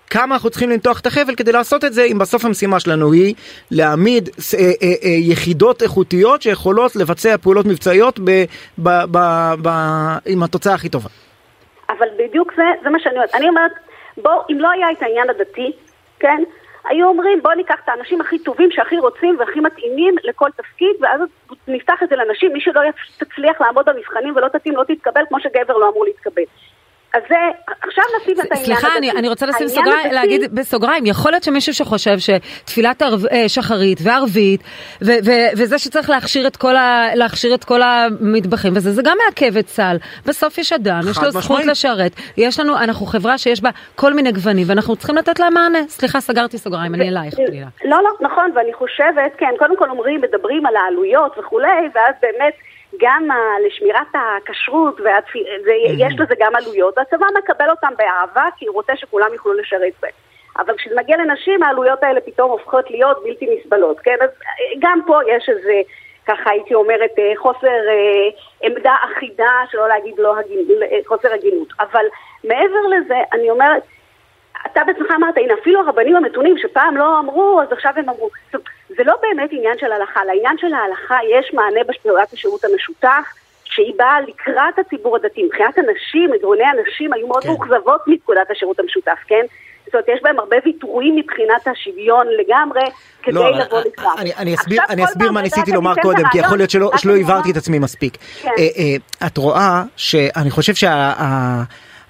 כמה אנחנו צריכים למתוח את החבל כדי לעשות את זה, אם בסוף המשימה שלנו היא להעמיד אה, אה, אה, יחידות איכותיות שיכולות לבצע פעולות מבצעיות ב, ב, ב, ב, עם התוצאה הכי טובה. אבל בדיוק זה, זה מה שאני אומרת. אני אומרת, בוא, אם לא היה את העניין הדתי, כן? היו אומרים בוא ניקח את האנשים הכי טובים שהכי רוצים והכי מתאימים לכל תפקיד ואז נפתח את זה לנשים, מי שלא תצליח לעמוד במבחנים ולא תתאים לא תתקבל כמו שגבר לא אמור להתקבל. אז זה, עכשיו נשים את העניין סליחה, אני, אני רוצה לשים סוגריים, להגיד בסוגריים, יכול להיות שמישהו שחושב שתפילת ערב, אה, שחרית וערבית, ו, ו, וזה שצריך להכשיר את, כל ה, להכשיר את כל המטבחים, וזה זה גם מעכב את צה"ל. בסוף יש אדם, יש לו זכות לשרת, יש לנו, אנחנו חברה שיש בה כל מיני גוונים, ואנחנו צריכים לתת להם מענה. סליחה, סגרתי סוגריים, אני אלייך, פלילה. לא, לא, נכון, ואני חושבת, כן, קודם כל אומרים, מדברים על העלויות וכולי, ואז באמת... גם לשמירת הכשרות, יש לזה גם עלויות, והצבא מקבל אותם באהבה כי הוא רוצה שכולם יוכלו לשרת בהם. אבל כשזה מגיע לנשים העלויות האלה פתאום הופכות להיות בלתי נסבלות, כן? אז גם פה יש איזה ככה הייתי אומרת, אה, חוסר אה, עמדה אחידה, שלא להגיד לא הגין, אה, חוסר הגינות. אבל מעבר לזה, אני אומרת, אתה בעצמך אמרת, הנה, אפילו הרבנים המתונים שפעם לא אמרו, אז עכשיו הם אמרו. זאת, זה לא באמת עניין של הלכה. לעניין של ההלכה יש מענה בשפעת השירות המשותף, שהיא באה לקראת הציבור הדתי. מבחינת הנשים, ארגוני הנשים היו מאוד כן. מאוכזבות מפקודת השירות המשותף, כן? זאת אומרת, יש בהם הרבה ויתורים מבחינת השוויון לגמרי, כדי לא, לבוא לקראת. אני, אני אסביר, אני אסביר מה ניסיתי לומר קודם, כי יכול להיות שלא, הבהרתי את עצמי מספיק. כן. אה, אה, את רואה שאני חושב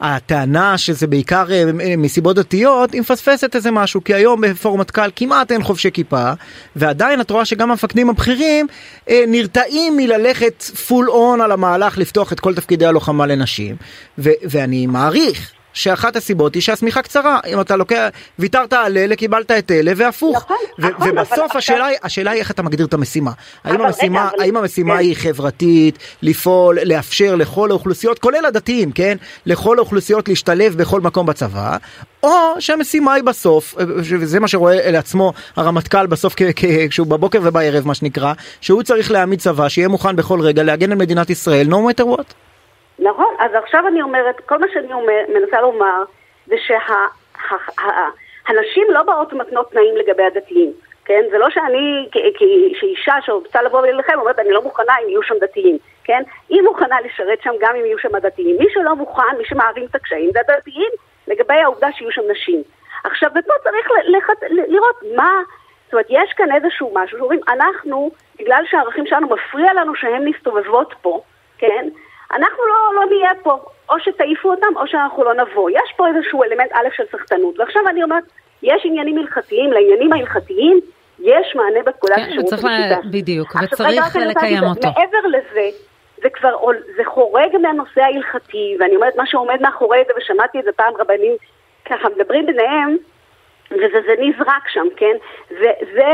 שהטענה שזה בעיקר אה, מסיבות דתיות, היא מפספסת איזה משהו, כי היום בפורום מטכ"ל כמעט אין חובשי כיפה, ועדיין את רואה שגם המפקדים הבכירים אה, נרתעים מללכת פול און על המהלך לפתוח את כל תפקידי הלוחמה לנשים, ו- ואני מעריך. שאחת הסיבות היא שהשמיכה קצרה, אם אתה לוקח, ויתרת על אלה, קיבלת את אלה, והפוך. נכון, נכון, אבל ובסוף השאלה היא, השאלה היא איך אתה מגדיר את המשימה. האם אבל המשימה, רגע, אבל- האם המשימה כן. היא חברתית, לפעול, לאפשר לכל האוכלוסיות, כולל הדתיים, כן? לכל האוכלוסיות להשתלב בכל מקום בצבא, או שהמשימה היא בסוף, וזה מה שרואה לעצמו הרמטכ"ל בסוף כשהוא בבוקר ובערב מה שנקרא, שהוא צריך להעמיד צבא שיהיה מוכן בכל רגע להגן על מדינת ישראל, no matter what. נכון, אז עכשיו אני אומרת, כל מה שאני אומר, מנסה לומר, זה שהנשים לא באות ומתנות תנאים לגבי הדתיים, כן? זה לא שאני, כ- כ- שאישה שרוצה לבוא ולהילחם, אומרת, אני לא מוכנה אם יהיו שם דתיים, כן? היא מוכנה לשרת שם גם אם יהיו שם דתיים. מי שלא מוכן, מי שמערים את הקשיים, זה הדתיים לגבי העובדה שיהיו שם נשים. עכשיו, ופה צריך ל- לח- ל- לראות מה... זאת אומרת, יש כאן איזשהו משהו שאומרים, אנחנו, בגלל שהערכים שלנו מפריע לנו שהן מסתובבות פה, כן? אנחנו לא, לא נהיה פה, או שתעיפו אותם או שאנחנו לא נבוא. יש פה איזשהו אלמנט א' של סחטנות. ועכשיו אני אומרת, יש עניינים הלכתיים, לעניינים ההלכתיים יש מענה בפקודת כן, השירות המשותף. בדיוק, וצריך לקיים אותו. מעבר לזה, זה כבר זה חורג מהנושא ההלכתי, ואני אומרת מה שעומד מאחורי זה, ושמעתי את זה פעם רבנים ככה מדברים ביניהם, וזה זה נזרק שם, כן? זה, זה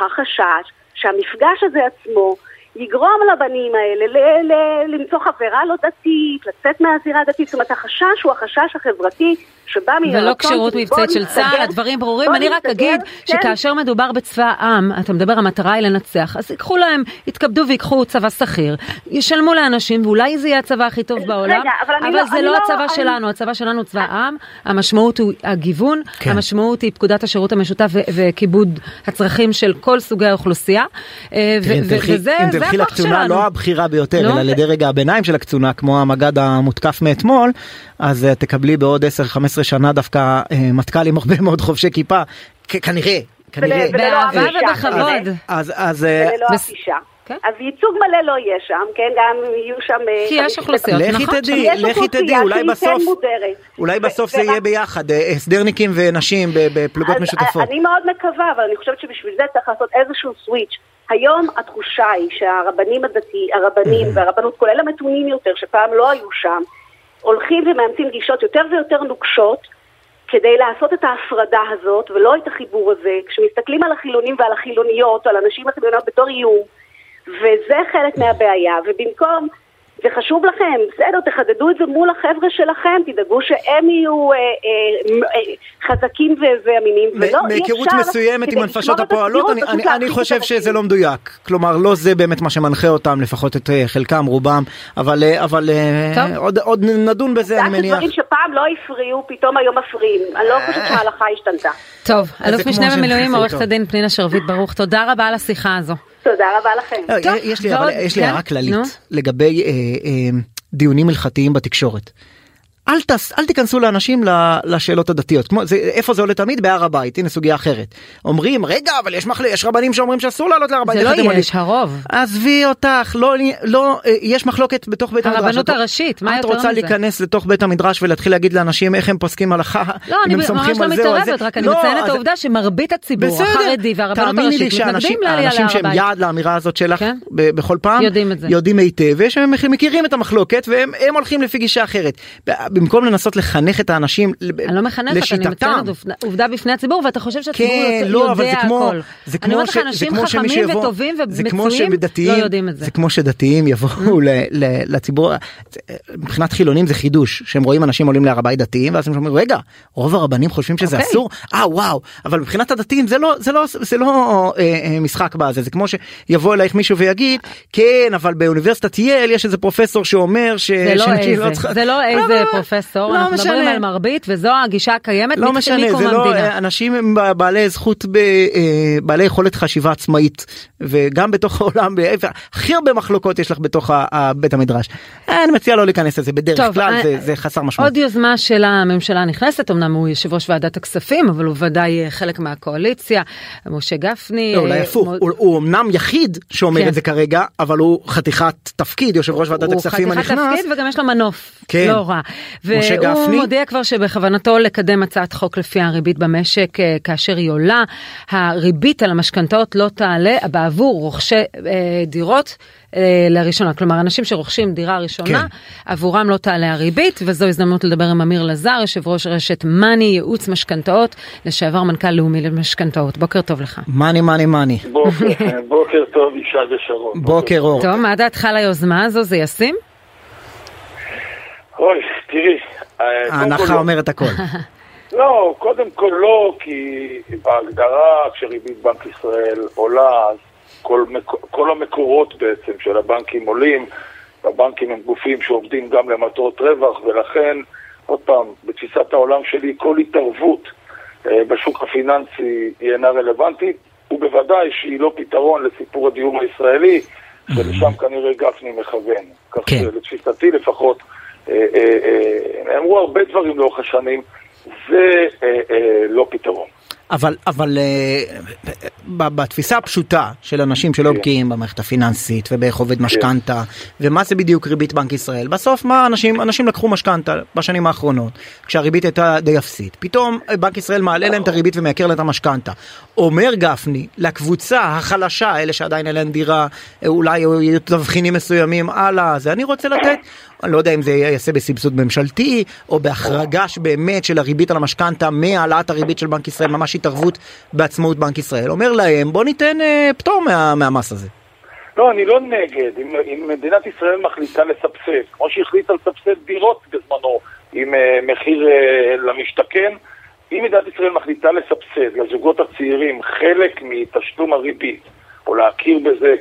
החשש שהמפגש הזה עצמו יגרום לבנים האלה ל- ל- למצוא חברה לא דתית, לצאת מהזירה הדתית, זאת אומרת החשש הוא החשש החברתי שבא מן ולא כשירות של מבצעית של צה"ל, הדברים ברורים. אני רק אגיד כן. שכאשר מדובר בצבא העם, אתה מדבר, המטרה היא לנצח, אז ייקחו להם, יתכבדו ויקחו צבא שכיר, ישלמו לאנשים, ואולי זה יהיה הצבא הכי טוב בעולם, רגע, אבל לא- זה לא לא- הצבא אני- שלנו, הצבא שלנו הוא צבא העם, המשמעות הוא הגיוון, כן. המשמעות היא פקודת השירות המשותף וכיבוד הצרכים של כל סוגי האוכלוסייה, אה, וזה אם תלכי לקצונה. לא הבכירה ביותר, נו, אלא לדרג הביניים של הקצונה, כמו המג"ד המותקף מאתמול, אז אה, תקבלי בעוד 10-15 שנה דווקא אה, מטכ"ל עם הרבה מאוד חובשי כיפה, כנראה, כנראה. באהבה ובכבוד. אז, אז אה, וללא בס- אפישה. כן. אז ייצוג מלא לא יהיה שם, כן? גם יהיו שם... אה, כי יש אוכלוסיות, לכי נכון, תדעי, יש לכי תדעי, אולי כן בסוף. אולי בסוף זה יהיה ביחד, אה, סדרניקים ונשים בפלוגות משותפות. אני מאוד מקווה, אבל אני חושבת שבשביל זה צריך לעשות איזשהו סוויץ'. היום התחושה היא שהרבנים הדתי, הרבנים והרבנות, כולל המתונים יותר, שפעם לא היו שם, הולכים ומאמצים גישות יותר ויותר נוקשות כדי לעשות את ההפרדה הזאת ולא את החיבור הזה. כשמסתכלים על החילונים ועל החילוניות, על הנשים החילוניות בתור איום, וזה חלק מהבעיה, ובמקום, זה חשוב לכם, בסדר, תחדדו את זה מול החבר'ה שלכם, תדאגו שהם יהיו אה, אה, אה, חזקים ואמינים, ולא אי אפשר... מהיכרות מסוימת עם הנפשות הפועלות, אני, אני, אני חושב שזה. לא מדויק. כלומר, לא זה באמת מה שמנחה אותם, לפחות את אה, חלקם, רובם, אבל, אה, אבל אה. עוד, עוד נדון בזה, אני מניח. שדברים שפעם לא הפריעו, פתאום היום מפריעים. אני לא חושבת שההלכה השתנתה. טוב, אלוף משנה במילואים, [laughs] עורכת. הדין פנינה שרביט ברוך, תודה רבה על השיחה הזו. תודה רבה לכם. לא, יש לי, לי כן, הערה כללית. לגבי אה, אה, דיונים הלכתיים בתקשורת. אל, תס, אל תיכנסו לאנשים לשאלות הדתיות כמו זה איפה זה עולה תמיד בהר הבית הנה סוגיה אחרת אומרים רגע אבל יש מחל... יש רבנים שאומרים שאסור לעלות להר הבית זה לא איך אתם עולים?" יש, הרוב. עזבי אותך לא לא אה, יש מחלוקת בתוך בית המדרש הרבנות את- הראשית, מה את יותר רוצה מזה? להיכנס לתוך בית המדרש ולהתחיל להגיד לאנשים איך הם פוסקים הלכה לא, אני ממש לא. מתערבת, רק אני לא, מציינת את אז- העובדה שמרבית הציבור בסדר, החרדי והרבנות תאמיני לי הראשית מתנגדים לעלייה להר שהם הבית. יעד לאמירה הזאת שלך כן. בכל פעם יודעים את היטב ויש מכירים את המחלוקת והם הם הולכים לפי גישה אחרת. במקום לנסות לחנך את האנשים אני לא מחנכת, אני לשיטתם. מציינת עובדה- בפני הציבור, ואתה חושב שהציבור כן, יודע לא, אבל זה כמו, הכל. זה אני כמו, אומרת לך, אנשים חכמים שיבוא, וטובים ומצויים לא יודעים את זה. זה כמו שדתיים יבואו ל, ל, לציבור, מבחינת חילונים זה חידוש, שהם רואים אנשים עולים להר הבית דתיים, ואז הם אומרים, רגע, רוב הרבנים חושבים שזה אוקיי. אסור? אה וואו, אבל מבחינת הדתיים זה לא, זה לא, זה לא אה, אה, משחק בזה, זה כמו שיבוא אלייך מישהו ויגיד, כן, אבל באוניברסיטת יל יש איזה פרופסור שאומר ש... זה לא איזה, צריכה- זה לא איזה אבל- פרופסור, לא אנחנו מדברים משנה. על מרבית, וזו הגישה הקיימת לא משנה, זה המדינה. לא, אה, אנשים הם ב- בעלי זכות, ב- אה, בעלי יכולת חשיבה עצמאית, וגם בתוך העולם, הכי הרבה מחלוקות יש לך בתוך בית המדרש. אה, אני מציע לא להיכנס לזה, בדרך טוב, כלל אה, זה- זה חסר משמעות. עוד יוזמה של הממשלה הנכנסת, אמנם הוא יושב ראש ועדת הכספים, אבל הוא ודאי אה, חלק מהקואליציה, משה גפני. לא, אולי אה, הפוך, מ- הוא- הוא אמנם יחיד שאומר כן. את זה כרגע, אבל הוא חתיכת תפקיד, יושב ראש ועדת הכספים הוא חתיכת הנכנס. תפקיד וגם יש לו מנוף, כן. לא רע. והוא גפני. מודיע כבר שבכוונתו לקדם הצעת חוק לפי הריבית במשק אה, כאשר היא עולה. הריבית על המשכנתאות לא תעלה בעבור רוכשי אה, דירות. אה, לראשונה, כלומר אנשים שרוכשים דירה ראשונה, כן. עבורם לא תעלה הריבית, וזו הזדמנות לדבר עם אמיר לזר, יושב ראש רשת מאני, ייעוץ משכנתאות, לשעבר מנכ"ל לאומי למשכנתאות. בוקר טוב לך. מאני מאני מאני. בוקר, בוקר טוב, ישי ושרון. בוקר אור. טוב, מה דעתך על היוזמה הזו? זה ישים? אוי, תראי. אה, ההנחה לא. אומרת הכל. [laughs] לא, קודם כל לא, כי בהגדרה כשריבית בנק ישראל עולה, אז כל, כל המקורות בעצם של הבנקים עולים, והבנקים הם גופים שעובדים גם למטרות רווח, ולכן, עוד פעם, בתפיסת העולם שלי, כל התערבות אה, בשוק הפיננסי היא אינה רלוונטית, ובוודאי שהיא לא פתרון לסיפור הדיור הישראלי, שלשם כנראה גפני מכוון. כך כן. שלתפיסתי לפחות, אה, אה, אה, נאמרו הרבה דברים לאורך השנים, זה אה, אה, לא פתרון. אבל אבל אה, בתפיסה הפשוטה של אנשים שלא כן. בקיאים במערכת הפיננסית ובאיך עובד משכנתה ומה זה בדיוק ריבית בנק ישראל בסוף מה אנשים אנשים לקחו משכנתה בשנים האחרונות כשהריבית הייתה די אפסית פתאום אה, בנק ישראל מעלה להם את הריבית ומייקר להם את המשכנתה. אומר גפני לקבוצה החלשה אלה שעדיין אין להם דירה אה, אולי יהיו תבחינים מסוימים הלאה זה אני רוצה לתת אני לא יודע אם זה ייעשה בסבסוד ממשלתי או בהחרגה שבאמת של הריבית על המשכנתה מהעלאת הריבית של בנק ישראל ממש התערבות בעצמאות בנק ישראל אומר להם בוא ניתן אה, פטור מה, מהמס הזה. לא, אני לא נגד. אם, אם מדינת ישראל מחליטה לסבסד, כמו שהחליטה לסבסד דירות בזמנו עם אה, מחיר אה, למשתכן, אם מדינת ישראל מחליטה לסבסד לזוגות הצעירים חלק מתשלום הריבית, או להכיר בזה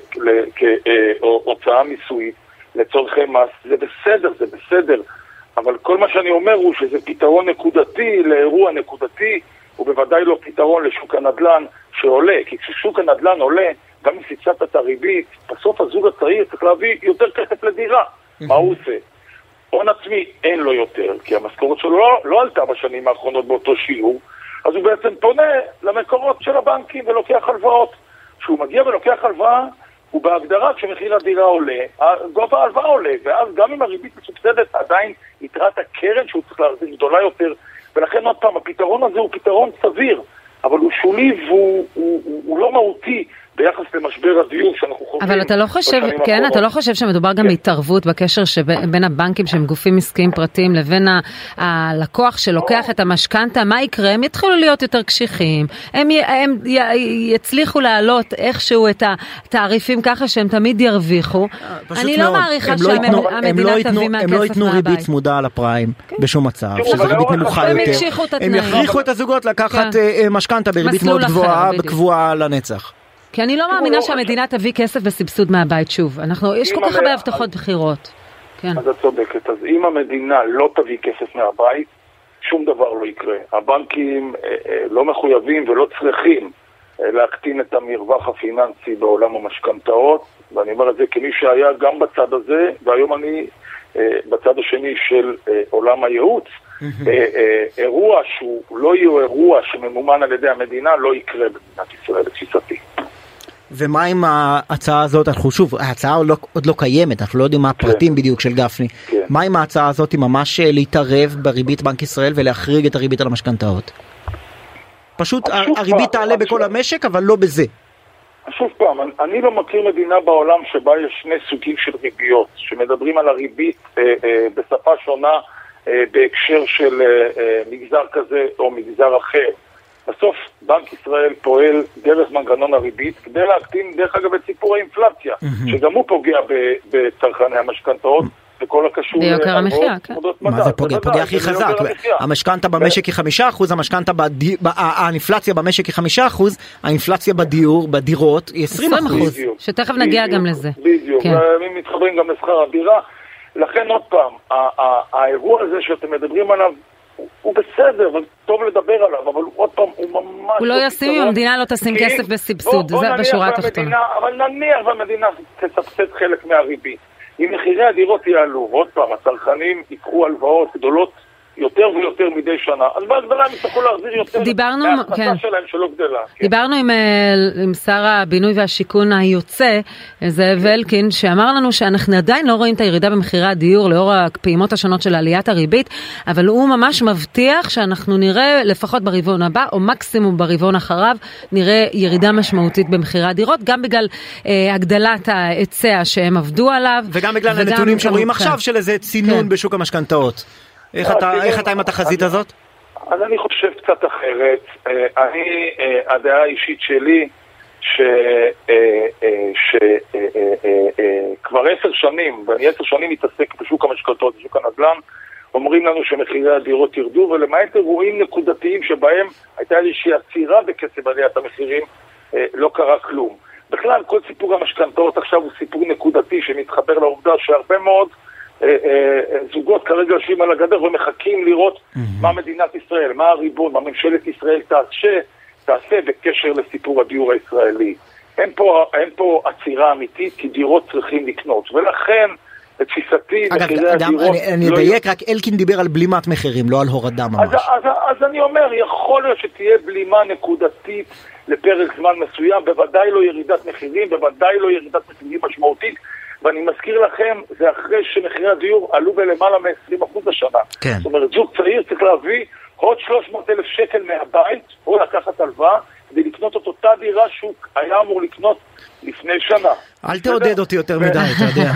כהוצאה מיסויית לצורכי מס, זה בסדר, זה בסדר. אבל כל מה שאני אומר הוא שזה פתרון נקודתי לאירוע נקודתי, ובוודאי לא פתרון לשוק הנדל"ן שעולה. כי כששוק הנדל"ן עולה, גם אם סבסדת את הריבית, בסוף הזוג הצעיר צריך להביא יותר כסף לדירה. מה הוא עושה? הון עצמי אין לו יותר, כי המשכורת שלו לא, לא עלתה בשנים האחרונות באותו שיעור, אז הוא בעצם פונה למקורות של הבנקים ולוקח הלוואות. כשהוא מגיע ולוקח הלוואה, הוא בהגדרה, כשמחיר הדירה עולה, גובה ההלוואה עולה, ואז גם אם הריבית מסובסדת, עדיין יתרת הקרן שהוא צריך להחזיר גדולה יותר, ולכן עוד פעם, הפתרון הזה הוא פתרון סביר, אבל הוא שולי והוא הוא, הוא, הוא לא מהותי ביחס למשבר הדיור שאנחנו חווים. אבל אתה לא חושב, כן, האחרונות. אתה לא חושב שמדובר גם כן. בהתערבות בקשר שבין הבנקים שהם גופים עסקיים פרטיים לבין הלקוח שלוקח את המשכנתה, מה יקרה? הם יתחילו להיות יותר קשיחים, הם, י- הם י- יצליחו להעלות איכשהו את התעריפים ככה שהם תמיד ירוויחו. אני לא. מעריכה הם לא ייתנו- הם לא שהמדינה תביא הם לא מהכסף ייתנו ריבית מהבית. צמודה על הפריים בשום מצב, שזו ריבית נמוכה יותר. הם. יכריחו את הזוגות לקחת כן. אה, אה, משכנתה בריבית מאוד גבוהה. קבועה לנצח. כי אני לא מאמינה שהמדינה תביא כסף בסבסוד מהבית שוב. אנחנו, יש כל כך הרבה הבטחות בחירות. כן. אז את צודקת. אז אם המדינה לא תביא כסף מהבית, שום דבר לא יקרה. הבנקים אה, אה, לא מחויבים ולא צריכים אה, להקטין את המרווח הפיננסי בעולם המשכנתאות, ואני אומר את זה כמי שהיה גם בצד הזה, והיום אני אה, בצד השני של אה, עולם הייעוץ. אה, אה, אירוע שהוא לא יהיה אירוע שממומן על ידי המדינה, לא יקרה במדינת ישראל, לתפיסתי. ומה עם ההצעה הזאת, אנחנו שוב, ההצעה עוד לא, עוד לא קיימת, אנחנו לא יודעים מה הפרטים בדיוק של גפני. כן. מה עם ההצעה הזאת, ממש אה, להתערב בריבית בנק ישראל ולהחריג את הריבית על המשכנתאות? פשוט הריבית פעם, תעלה בכל המשק, אבל לא בזה. שוב פעם, אני- אני לא מכיר מדינה בעולם שבה יש שני סוגים של ריביות, שמדברים על הריבית אה, אה, בשפה שונה אה, בהקשר של אה, אה, מגזר כזה או מגזר אחר. בסוף בנק ישראל פועל דרך מנגנון הריבית כדי להקטין, דרך אגב, את סיפור האינפלציה, שגם הוא פוגע ב- בצרכני המשכנתאות. וכל הקשור ביוקר המחיה, כן. מה. זה פוגע? פוגע הכי חזק. המשכנתה במשק היא חמישה אחוז, המשכנתה, האינפלציה במשק היא חמישה אחוז, האינפלציה בדיור, בדירות היא עשרים 20 אחוז. שתכף נגיע גם לזה. בדיוק, כן. מתחברים גם לשכר הדירה. לכן עוד פעם, האירוע הזה שאתם מדברים עליו, הוא- הוא בסדר, וטוב לדבר עליו, אבל עוד פעם, הוא ממש... הוא לא ישים אם. המדינה לא תשים כי- כסף בסבסוד, בוא- בוא זה בשורה התחתונה. אבל נניח והמדינה תסבסד חלק מהריבית. אם מחירי הדירות יעלו, ועוד פעם, הצרכנים ייקחו הלוואות גדולות יותר ויותר מדי שנה, אז בהגדלה הם יצטרכו להחזיר יותר דיברנו, מההכנסה כן. שלהם שלא גדלה. כן. דיברנו עם, אה, עם שר הבינוי והשיכון היוצא, זאב אלקין, שאמר לנו שאנחנו עדיין לא רואים את הירידה במחירי הדיור לאור הפעימות השונות של עליית הריבית, אבל הוא ממש מבטיח שאנחנו נראה לפחות ברבעון הבא, או מקסימום ברבעון אחריו, נראה ירידה משמעותית במחירי הדירות, גם בגלל אה, הגדלת ההיצע שהם עבדו עליו. וגם בגלל וגם- הנתונים שרואים כן. עכשיו של איזה צינון כן. בשוק המשכנתאות. איך אה, אתה- איך אתה עם התחזית הזאת? אז אני חושב קצת אחרת. אה, אני, אה, הדעה האישית שלי, שכבר עשר שנים, ואני עשר שנים מתעסק בשוק המשכנתות, בשוק הנדל"ן, אומרים לנו שמחירי הדירות ירדו, ולמעט אירועים נקודתיים שבהם הייתה איזושהי עצירה בקצב עליית המחירים, אה, לא קרה כלום. בכלל, כל סיפור המשכנתאות עכשיו הוא סיפור נקודתי שמתחבר לעובדה שהרבה מאוד אה, אה, זוגות כרגע יושבים על הגדר ומחכים לראות מה מדינת ישראל, מה הריבון, מה ממשלת ישראל תעשה, תעשה בקשר לסיפור הדיור הישראלי. אין פה, אין פה עצירה אמיתית, כי דירות צריכים לקנות. ולכן, לתפיסתי, אגב, מחירי הדירות... אני- אני לא אדייק, רק אלקין דיבר על בלימת מחירים, לא על הורדה אז, ממש. אז, אז אני אומר, יכול להיות שתהיה בלימה נקודתית לפרק זמן מסוים, בוודאי לא ירידת מחירים, בוודאי לא ירידת מחירים משמעותית, ואני מזכיר לכם, זה אחרי שמחירי הדיור עלו בלמעלה מ-20% השנה. כן. זאת אומרת, זוג צעיר צריך להביא עוד 300 אלף שקל מהבית, או לקחת הלוואה, כדי לקנות את אותה דירה שהוא היה אמור לקנות לפני שנה. אל תעודד אותי יותר מדי, אתה יודע.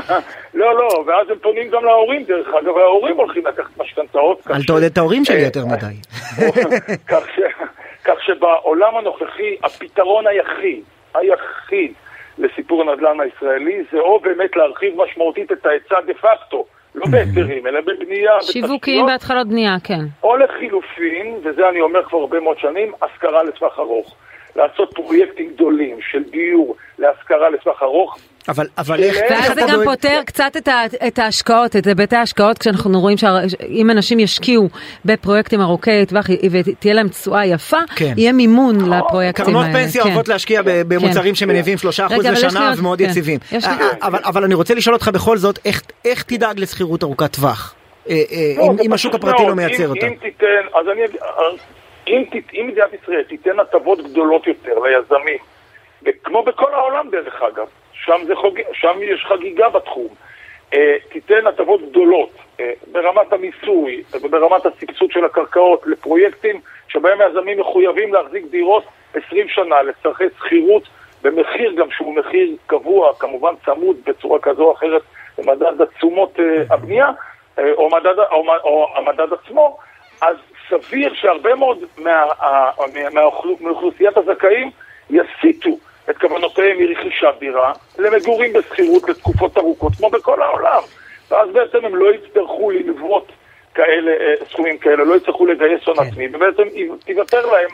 [laughs] לא, לא, ואז הם פונים גם להורים, דרך אגב, וההורים הולכים לקחת משכנתאות. אל תעודד את ההורים שלי אה, יותר מדי. [laughs] כך, ש... כך שבעולם הנוכחי הפתרון היחיד, היחיד לסיפור הנדל"ן הישראלי זה או באמת להרחיב משמעותית את ההיצע דה פקטו, לא בהיתרים, אלא בבנייה, שיווקים בהתחלות בנייה, כן. או לחילופין, וזה אני אומר כבר הרבה מאוד שנים, השכרה לטווח ארוך. לעשות פרויקטים גדולים של דיור להשכרה לטווח ארוך, אבל אבל איך איך ואז זה גם דואג... פותר קצת את, ה, את ההשקעות, את היבטי ההשקעות, כשאנחנו רואים שאם אנשים ישקיעו בפרויקטים ארוכי טווח ותהיה להם תשואה יפה, כן. יהיה מימון לפרויקטים קרנות האלה. פנסיה כן. אוהבות להשקיע ב- במוצרים שמניבים 3% רגע, אבל יש לי לשנה ומאוד כן. יציבים. אה, אבל- אבל אני רוצה לשאול אותך בכל זאת, איך- איך תדאג לשכירות ארוכת טווח? אה, אה, לא, אם- השוק הפרטי לא. מייצר אותה. אם תיתן, אז אני אגיד, אם מדינת ישראל תיתן הטבות גדולות יותר ליזמים, כמו בכל העולם דרך אגב, שם, זה חוג, שם יש חגיגה בתחום, אה, תיתן הטבות גדולות אה, ברמת המיסוי וברמת הסבסוד של הקרקעות לפרויקטים שבהם היזמים מחויבים להחזיק דירות 20 שנה לצורכי שכירות במחיר גם שהוא מחיר קבוע, כמובן צמוד בצורה כזו או אחרת למדד התשומות אה, הבנייה, אה, או, מדד, או, או המדד עצמו, אז סביר שהרבה מאוד מה, ה- מה, מהאוכלו- מאוכלוסיית הזכאים יסיטו את כוונותיהם מרכישת דירה למגורים בשכירות לתקופות ארוכות, כמו בכל העולם. ואז בעצם הם לא יצטרכו ללוות כאלה, אה, סכומים כאלה, לא יצטרכו לגייס הון כן. עצמי, ובעצם תיוותר להם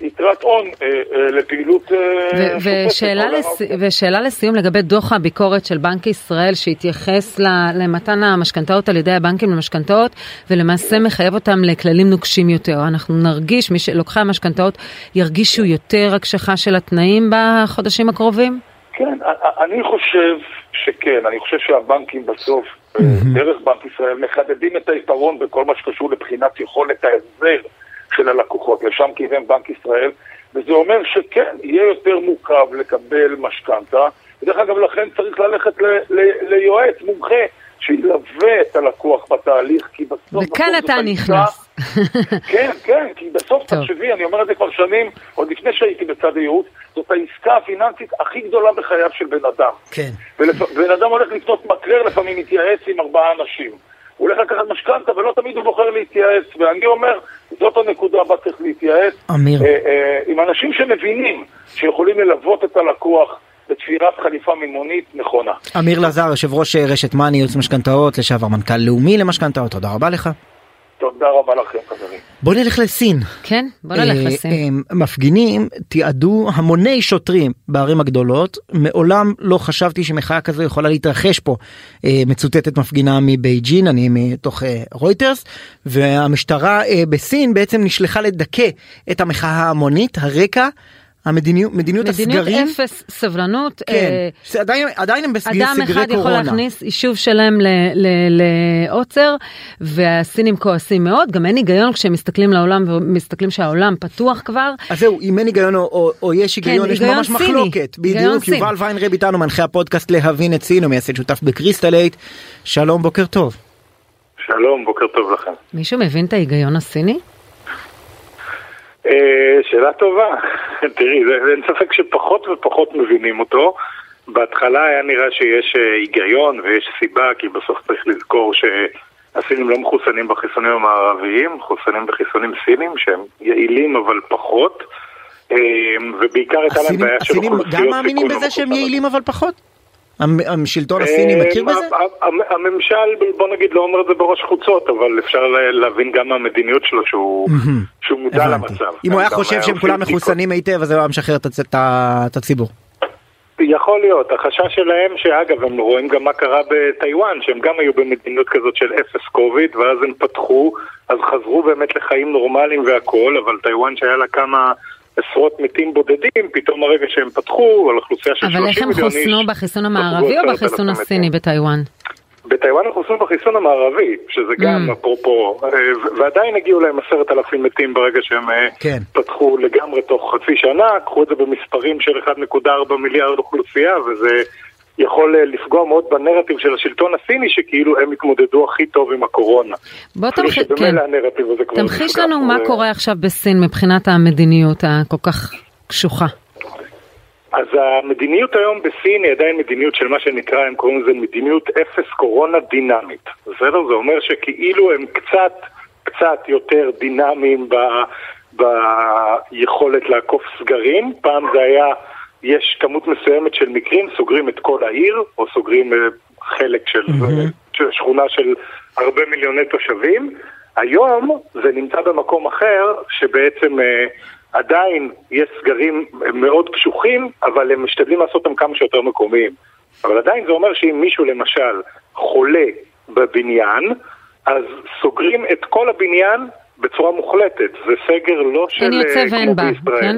יתרת הון אה, אה, לפעילות אה, שוטפת ושאלה, לס... לסיום לגבי דוח הביקורת של בנק ישראל שהתייחס למתן המשכנתאות על ידי הבנקים למשכנתאות ולמעשה מחייב אותם לכללים נוקשים יותר. אנחנו נרגיש, מי שלוקחי המשכנתאות ירגישו יותר הקשחה של התנאים בחודשים הקרובים? כן, אני חושב שכן, אני חושב שהבנקים בסוף, אה, דרך בנק ישראל, מחדדים את העיפרון בכל מה שקשור לבחינת יכולת ההחזר של הלקוחות, לשם כיוון בנק ישראל, וזה אומר שכן, יהיה יותר מורכב לקבל משכנתה, ודרך אגב, לכן צריך ללכת ל- ל- ליועץ מומחה שילווה את הלקוח בתהליך, כי בסוף... וכאן בסוף אתה נכנס. [laughs] כן, כן, כי בסוף, טוב. תחשבי, אני אומר את זה כבר שנים, עוד לפני שהייתי בצד הייעוץ, זאת העסקה הפיננסית הכי גדולה בחייו של בן אדם. כן. ובן אדם הולך לקנות מקרר, לפעמים מתייעץ עם ארבעה אנשים. הוא הולך לקחת משכנתה ולא תמיד הוא בוחר להתייעץ, ואני אומר, זאת הנקודה בה צריך להתייעץ. אמיר. אה, אה, עם אנשים שמבינים שיכולים ללוות את הלקוח בתפירת חליפה מימונית נכונה. אמיר לזר, יושב ראש אה, רשת מאני, ייעוץ משכנתאות, לשעבר מנכ"ל לאומי למשכנתאות, תודה רבה לך. תודה רבה לכם, חברים. בוא נלך לסין. כן, בוא נלך אה, לסין. אה, מפגינים תיעדו המוני שוטרים בערים הגדולות. מעולם לא חשבתי שמחאה כזו יכולה להתרחש פה. אה, מצוטטת מפגינה מבייג'ין, אני מתוך אה, רויטרס, והמשטרה אה, בסין בעצם נשלחה לדכא את המחאה ההמונית. הרקע, המדיניות מדיניות מדיניות הסגרים. אפס סבלנות. כן, אה, עדיין, עדיין הם בסגרי אדם סגרי אחד יכול קורונה. להכניס יישוב שלם לעוצר והסינים כועסים מאוד גם אין היגיון כשהם מסתכלים לעולם ומסתכלים שהעולם פתוח כבר אז זהו, אם אין היגיון או, או, או יש היגיון, כן, יש היגיון ממש סיני. מחלוקת. היגיון בדיוק. יובל ויינרב איתנו, מנחה הפודקאסט להבין את סין, הוא מייסד שותף בקריסטלייט. שלום, בוקר טוב. שלום, בוקר טוב לכם. מישהו מבין את ההיגיון הסיני? אה, שאלה טובה. [laughs] תראי, אין ספק שפחות ופחות מבינים אותו. בהתחלה היה נראה שיש אה, היגיון ויש סיבה, כי בסוף צריך לזכור שהסינים לא מחוסנים בחיסונים המערביים, מחוסנים בחיסונים סינים שהם יעילים אבל פחות. אה, ובעיקר הייתה להם הסינים, בעיה של הסינים אוכלוסיות גם מאמינים סיכון בזה שהם המחוסנות. יעילים אבל פחות? המ- השלטון הסיני אה, מכיר בזה? הממשל, בוא נגיד, לא אומר את זה בראש חוצות, אבל אפשר להבין גם מהמדיניות שלו שהוא מודע. למצב. אם הוא היה חושב שהם כולם. מחוסנים היטב, אז הוא היה משחרר את הציבור. יכול להיות, החשש שלהם, שאגב, הם רואים גם מה קרה בטיוואן, שהם גם היו במדיניות כזאת של אפס קוביד, ואז הם פתחו, אז חזרו באמת לחיים נורמליים והכול, אבל טיוואן שהיה לה כמה עשרות מתים בודדים, פתאום הרגע שהם פתחו, על אוכלוסייה של 30 אבל איך מיליון הם איש, חוסנו בחיסון המערבי או 10,000 בחיסון. הסיני בטיוואן? בטיוואן הם חוסנו בחיסון המערבי, שזה גם Mm. אפרופו, אה, ועדיין הגיעו להם עשרת אלפים מתים ברגע שהם אה, כן. פתחו לגמרי תוך חצי שנה, קחו את זה במספרים של 1.4 מיליארד אוכלוסייה, וזה יכול אה, לפגוע מאוד בנרטיב של השלטון הסיני, שכאילו הם התמודדו הכי טוב עם הקורונה. בוא תמחיש, כן. הזה כבר תמחיש לנו מה זה- קורה עכשיו בסין מבחינת המדיניות הכל כך קשוחה. אז המדיניות היום בסין היא עדיין מדיניות של מה שנקרא, הם קוראים לזה מדיניות אפס קורונה דינמית. בסדר? זה אומר שכאילו הם קצת, קצת יותר דינמיים ב, ביכולת לעקוף סגרים. פעם זה היה, יש כמות מסוימת של מקרים, סוגרים את כל העיר, או סוגרים אה, חלק של של שכונה של הרבה מיליוני תושבים. היום זה נמצא במקום אחר, שבעצם אה, עדיין יש סגרים מאוד קשוחים, אבל הם משתדלים לעשות אותם כמה שיותר מקומיים. אבל עדיין זה אומר שאם מישהו למשל חולה בבניין, אז סוגרים את כל הבניין בצורה מוחלטת. זה סגר לא של אין יוצא אה, ואין בא. כן?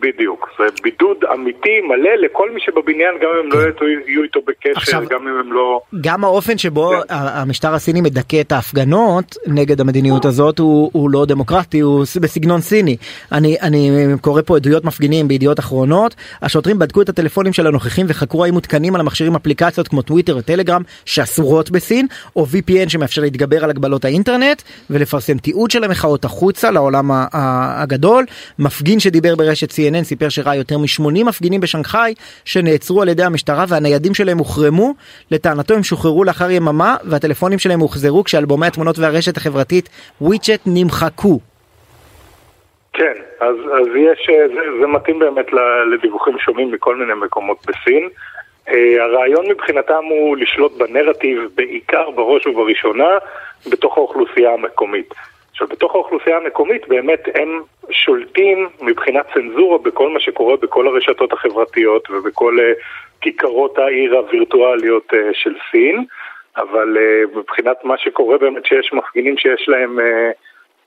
בדיוק, זה בידוד אמיתי מלא לכל מי שבבניין, גם אם הם לא יהיו איתו בקשר, עכשיו- גם אם הם לא... גם האופן שבו כן. ה- המשטר הסיני מדכא את ההפגנות נגד המדיניות הזאת הוא, הוא לא דמוקרטי, הוא בסגנון סיני. אני, אני קורא פה עדויות מפגינים בידיעות אחרונות, השוטרים בדקו את הטלפונים של הנוכחים וחקרו האם מותקנים על המכשירים אפליקציות כמו טוויטר וטלגרם שאסורות בסין, או VPN שמאפשר להתגבר על הגבלות האינטרנט ולפרסם תיעוד של המחאות החוצה לעולם הגדול. מפגין שדיבר ברשת CNN סיפר שראה יותר מ-80 מפגינים בשנגחאי שנעצרו על ידי המשטרה והניידים שלהם הוחרמו. לטענתו הם שוחררו לאחר יממה והטלפונים שלהם הוחזרו כשאלבומי התמונות והרשת החברתית וויצ'ט נמחקו. כן, אז, אז יש, אה, זה, זה מתאים באמת לדיווחים שונים מכל מיני מקומות בסין. אה, הרעיון מבחינתם הוא לשלוט בנרטיב בעיקר בראש ובראשונה בתוך האוכלוסייה המקומית. עכשיו, בתוך האוכלוסייה המקומית באמת הם שולטים מבחינת צנזורה בכל מה שקורה בכל הרשתות החברתיות ובכל אה, כיכרות העיר הווירטואליות אה, של סין, אבל אה, מבחינת מה שקורה באמת שיש מפגינים שיש להם אה,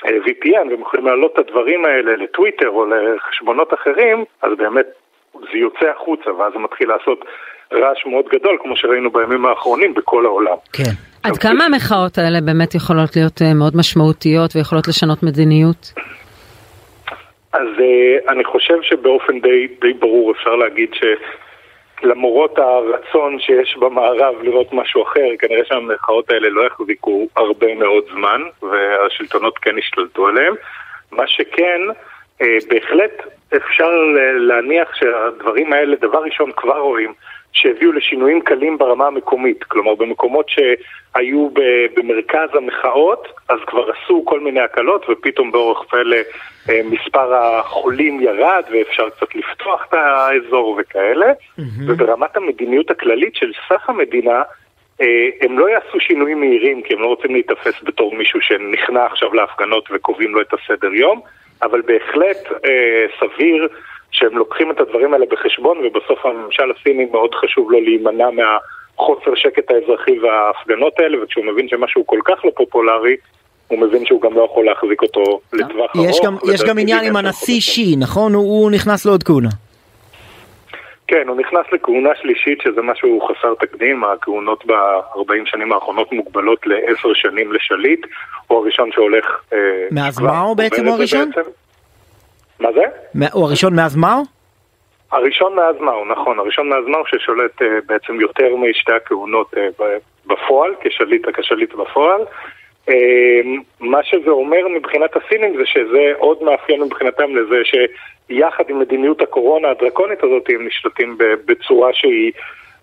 אה, VPN והם יכולים להעלות את הדברים האלה לטוויטר או לחשבונות אחרים, אז באמת זה יוצא החוצה ואז זה מתחיל לעשות רעש מאוד גדול, כמו שראינו בימים האחרונים בכל העולם. כן. עד כמה המחאות האלה באמת יכולות להיות אה, מאוד משמעותיות ויכולות לשנות מדיניות? אז uh, אני חושב שבאופן די, די ברור אפשר להגיד שלמרות הרצון שיש במערב לראות משהו אחר, כנראה שהמחאות האלה לא יחזיקו הרבה מאוד זמן, והשלטונות כן ישתלטו עליהם. מה שכן, uh, בהחלט אפשר להניח שהדברים האלה, דבר ראשון כבר רואים, שהביאו לשינויים קלים ברמה המקומית. כלומר, במקומות שהיו במרכז המחאות, אז כבר עשו כל מיני הקלות, ופתאום באורח פלא אה, מספר החולים ירד, ואפשר קצת לפתוח את האזור וכאלה. Mm-hmm. וברמת המדיניות הכללית של סך המדינה, אה, הם לא יעשו שינויים מהירים, כי הם לא רוצים להיתפס בתור מישהו שנכנע עכשיו להפגנות וקובעים לו את הסדר יום, אבל בהחלט אה, סביר שהם לוקחים את הדברים האלה בחשבון, ובסוף הממשל הסיני מאוד חשוב לו להימנע מהחוסר שקט האזרחי וההפגנות האלה, וכשהוא מבין שמשהו כל כך לא פופולרי, הוא מבין שהוא גם לא יכול להחזיק אותו לטווח ארוך. יש גם, יש גם עניין עם הנשיא שי, נכון? הוא, הוא נכנס לעוד כהונה. כן, הוא נכנס לכהונה שלישית, שזה משהו חסר תקדים, הכהונות ב-40 שנים האחרונות מוגבלות לעשר שנים לשליט, הוא הראשון שהולך... אה, מאז מה הוא בעצם הוא הראשון? בעצם. מה זה? הוא הראשון מאז מהו? הראשון מאז מהו, נכון, הראשון מאז מהו ששולט uh, בעצם יותר משתי הכהונות uh, בפועל, כשליט, כשליט בפועל. אה, מה שזה אומר מבחינת הסינים זה שזה עוד מאפיין מבחינתם לזה שיחד עם מדיניות הקורונה הדרקונית הזאת הם נשלטים בצורה שהיא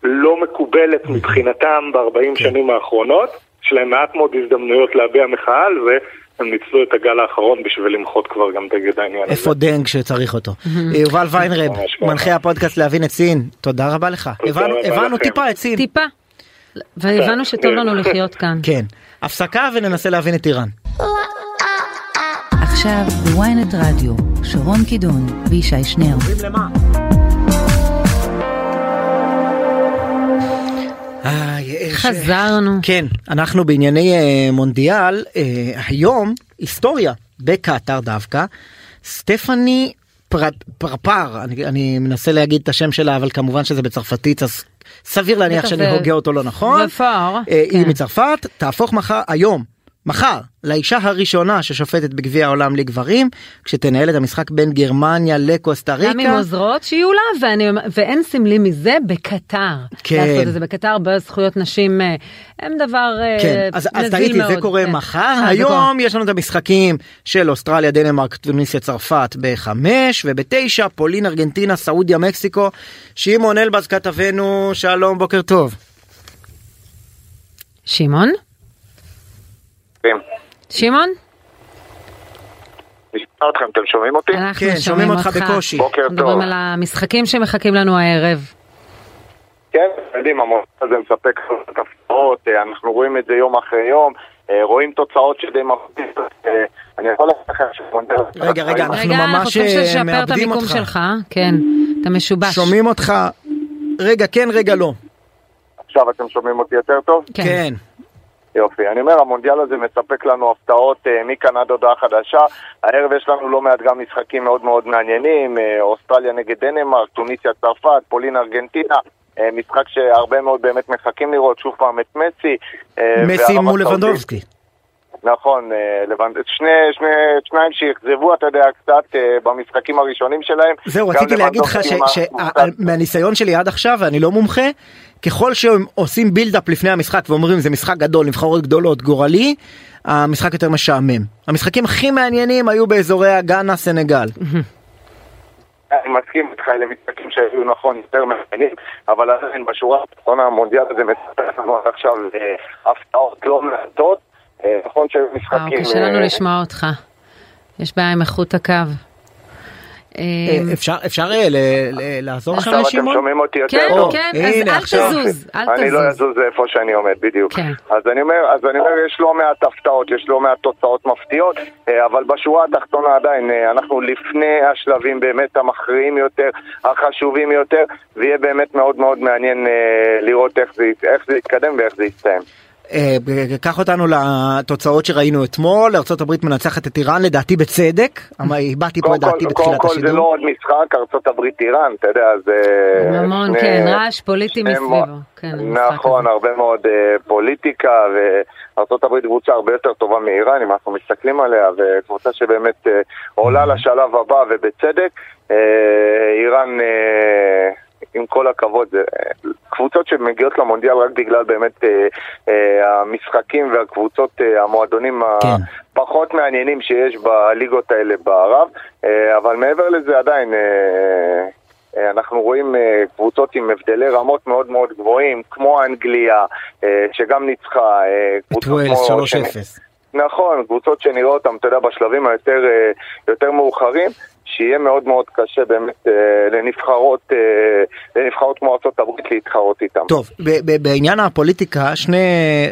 לא מקובלת מבחינתם ב-40 כן. שנים האחרונות. יש להם מעט מאוד הזדמנויות להביע מחאה על זה, הם ניצלו את הגל האחרון בשביל למחות כבר גם נגד העניין הזה. איפה דנג שצריך אותו. יובל ויינרב, מנחה הפודקאסט להבין את סין, תודה רבה לך. הבנו טיפה את סין. טיפה. והבנו שטוב לנו לחיות כאן. [laughs] כן. הפסקה וננסה להבין את איראן. עכשיו בוויינט רדיו, שרון קידון וישי שנר. חזרנו. כן, אנחנו בענייני אה, מונדיאל, אה, היום היסטוריה בקטאר דווקא, סטפני פרפר, אני, אני מנסה להגיד את השם שלה אבל כמובן שזה בצרפתית אז סביר להניח שאני הוגה אותו לא נכון. בפר. אה, היא כן. מצרפת, תהפוך מחר היום מחר לאישה הראשונה ששופטת בגביע העולם לגברים כשתנהל את המשחק בין גרמניה לקוסטה ריקה. גם עם עוזרות שיהיו לה ואני, ואין סמלי מזה בקטר. כן. לעשות את זה בקטר בזכויות נשים אה, הם דבר אה, כן. אז, אז טעיתי זה קורה כן. מחר אה, היום יש לנו את המשחקים של אוסטרליה דנמרק טוניסיה צרפת בחמש ובתשע פולין ארגנטינה סעודיה מקסיקו שמעון אלבז כתבנו שלום בוקר טוב. שמעון? מצטרפים. שמעון? נשמע אתכם, אתם שומעים אותי? אנחנו כן, שומעים אותך בקושי. בוקר טוב. מדברים על המשחקים שמחכים לנו הערב. כן, יודעים, המועד הזה מספק את הפתעות, אה, אנחנו רואים את זה יום אחרי יום, אה, רואים תוצאות שדי מפתיעות. אה, אני יכול להגיד שמונדל... רגע, רגע, אנחנו ממש מאבדים אותך. שלך, כן, אתה משובש. שומעים אותך, רגע כן, רגע לא. עכשיו אתם שומעים אותי יותר טוב? כן. יופי. אני אומר, המונדיאל הזה מספק לנו הפתעות uh, מכאן עד הודעה חדשה. הערב יש לנו לא מעט גם משחקים מאוד מאוד מעניינים, uh, אוסטרליה נגד דנמרק, טוניסיה צרפת, פולין ארגנטינה. Uh, משחק שהרבה מאוד באמת מחכים לראות, שוב פעם את מסי. Uh, מסי מול לבנדובסקי. נכון, לבנד... שני, שני, שניים שאכזבו, אתה יודע, קצת במשחקים הראשונים שלהם. זהו, רציתי להגיד לך שמהניסיון שלי עד עכשיו, ואני לא מומחה, ככל שהם עושים בילדאפ לפני המשחק ואומרים זה משחק גדול, נבחרות גדולות, גורלי, המשחק יותר משעמם. המשחקים הכי מעניינים היו באזורי הגאנה, סנגל. אני מסכים איתך, אלה משחקים שהיו נכון יותר מעניינים, אבל עדיין בשורה התחתונה המונדיאל הזה מספר לנו עד עכשיו אה, הפתעות לא מעטות. אה, נכון שהיו משחקים... קשה לנו אה, לשמוע אותך. יש בעיה עם איכות הקו. אה, אפשר אפשר אה, לעזור לשמעון? עכשיו אתם שומעים אותי יותר כן, טוב? כן, כן, אז אל תזוז, אל תזוז. אני לא אזוז איפה שאני עומד, בדיוק. כן. אז אני אומר, אז אני אומר, יש לא מעט הפתעות, יש לא מעט תוצאות מפתיעות, אה, אבל בשורה התחתונה עדיין, אנחנו לפני השלבים באמת המכריעים יותר, החשובים יותר, ויהיה באמת מאוד מאוד מעניין לראות איך זה יתקדם ואיך זה יסתיים. אה, קח אותנו לתוצאות שראינו אתמול, ארה"ב מנצחת את איראן לדעתי בצדק, הבעתי פה את דעתי בתחילת השידור. קודם כל זה לא עוד משחק, ארה"ב איראן, אתה יודע, זה... המון, כן, רעש פוליטי מסביבו. כן, נכון, הרבה מאוד אה, פוליטיקה, וארה"ב קבוצה הרבה יותר טובה מאיראן, אם אנחנו מסתכלים עליה, וקבוצה שבאמת אה, עולה לשלב הבא ובצדק. איראן... עם כל הכבוד, זה קבוצות שמגיעות למונדיאל רק בגלל באמת אה, אה, המשחקים והקבוצות, אה, המועדונים כן. הפחות מעניינים שיש בליגות האלה בערב, אה, אבל מעבר לזה עדיין... אה, אה, אנחנו רואים אה, קבוצות עם הבדלי רמות מאוד מאוד גבוהים, כמו אנגליה, אה, שגם ניצחה, אה, קבוצות בטווילס כמו... 3-0. נכון, קבוצות שנראה אותן, אתה יודע, בשלבים היותר אה, יותר מאוחרים, שיהיה מאוד מאוד קשה באמת אה, לנבחרות, אה, לנבחרות כמו ארה"ב להתחרות איתן. טוב, ב- ב- בעניין הפוליטיקה שני,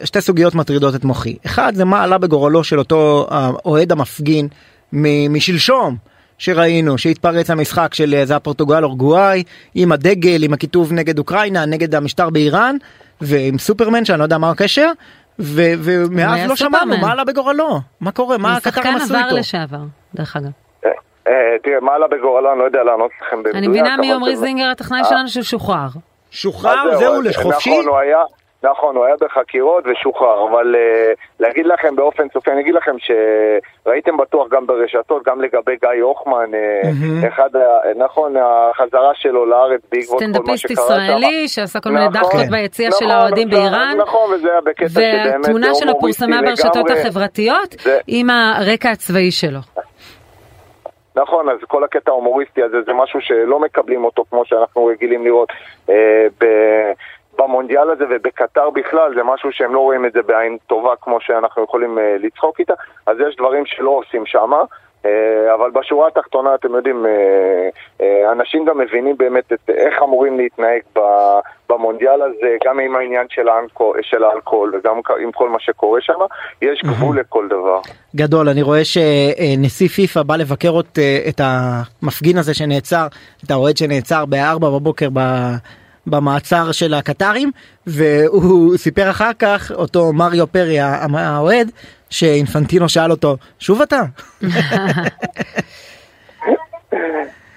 שתי סוגיות מטרידות את מוחי. אחד זה מה עלה בגורלו של אותו האוהד המפגין מ- משלשום. שראינו שהתפרץ למשחק של אה, זה היה פורטוגל אורגוואי עם הדגל עם הכיתוב נגד אוקראינה נגד המשטר באיראן ועם סופרמן שאני לא יודע מה הקשר ו- הוא ומאז לא שמענו סופרמן. מה עלה בגורלו מה קורה מה הוא הקטרים שחקן עשו עבר איתו. לשעבר, דרך אגב. אה, אה, תראה, מה עלה בגורלו, אני לא יודע לענות לכם במדויק. אני מבינה אבל מעומרי זינגר הטכנאי אה. שלנו שהוא שוחרר. שוחרר זהו אז- לחופשי נכון, הוא היה, נכון, הוא היה בחקירות ושוחרר, אבל uh, להגיד לכם באופן סופי, אני אגיד לכם שראיתם בטוח גם ברשתות, גם לגבי גיא הוחמן, אה, מהמם. אחד, נכון, החזרה שלו לארץ בעקבות כל מה סטנדאפיסט שקרה שם. ישראלי שעשה כל מיני נכון. דחקות כן. ביציע נכון, של האוהדים נכון, באיראן. נכון, וזה היה בקטע שבאמת והתמונה שלו פורסמה ברשתות לגמרי. החברתיות זה- עם הרקע הצבאי שלו. נכון, אז כל הקטע ההומוריסטי הזה זה משהו שלא מקבלים אותו כמו שאנחנו רגילים לראות אה, ב- במונדיאל הזה ובקטר בכלל, זה משהו שהם לא רואים את זה בעין טובה כמו שאנחנו יכולים אה, לצחוק איתה, אז יש דברים שלא עושים שמה. אה, אבל בשורה התחתונה, אתם יודעים, אה, אה, אנשים גם מבינים באמת את איך אמורים להתנהג במונדיאל הזה, גם עם העניין של האלכוהול, של האלכוהול וגם עם כל מה שקורה שם, יש גבול לכל דבר. גדול אני רואה שנשיא פיפא בא לבקר את, את המפגין הזה שנעצר את האוהד שנעצר בארבע בבוקר ב, במעצר של הקטרים והוא סיפר אחר כך אותו מריו פרי האוהד שאינפנטינו שאל אותו שוב אתה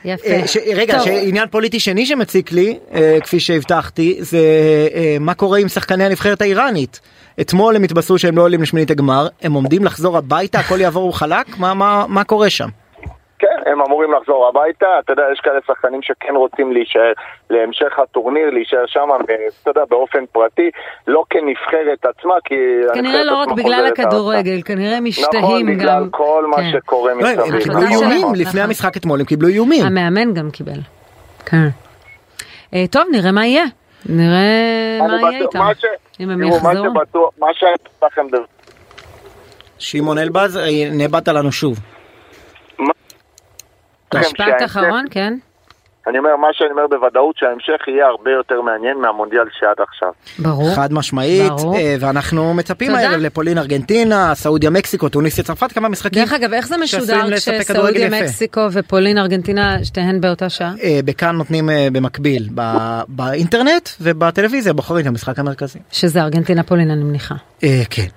יפה. אה, ש, רגע טוב. שעניין פוליטי שני שמציק לי אה, כפי שהבטחתי זה אה, מה קורה עם שחקני הנבחרת האיראנית. אתמול הם התבשרו שהם לא עולים לשמינית הגמר הם עומדים לחזור הביתה הכל יעבור חלק מה מה מה קורה שם. הם אמורים לחזור הביתה, אתה יודע, יש כאלה שחקנים שכן רוצים להישאר להמשך הטורניר, להישאר שם, אתה יודע, באופן פרטי, לא כנבחרת עצמה, כי... כנראה לא רק בגלל הכדורגל, כנראה משתהים נכון, גם. בגלל כל מה כן. שקורה לא, מסביב. הם קיבלו ההחלטה איומים שלהם, לפני נכון. המשחק אתמול הם קיבלו איומים. המאמן גם קיבל. כן. אה, טוב, נראה מה יהיה. נראה מה יהיה איתם. אם הם יחזרו. מה שאני לכם, שמעון אלבז אה, נאבדת לנו שוב. לכם משפט אחרון, כן? אני אומר, מה שאני אומר בוודאות, שההמשך יהיה הרבה יותר מעניין מהמונדיאל שעד עכשיו. ברור. חד משמעית ברור. אה, ואנחנו מצפים. הערב לפולין ארגנטינה סעודיה מקסיקו טוניסיה צרפת כמה משחקים. דרך אגב, איך זה משודר כשסעודיה, יפה. מקסיקו ופולין, ארגנטינה, שתיהן באותה שעה? אה, בכאן נותנים אה, במקביל ב- באינטרנט ובטלוויזיה בוחרים את המשחק המרכזי. שזה ארגנטינה פולין, אני מניחה. אה, כן.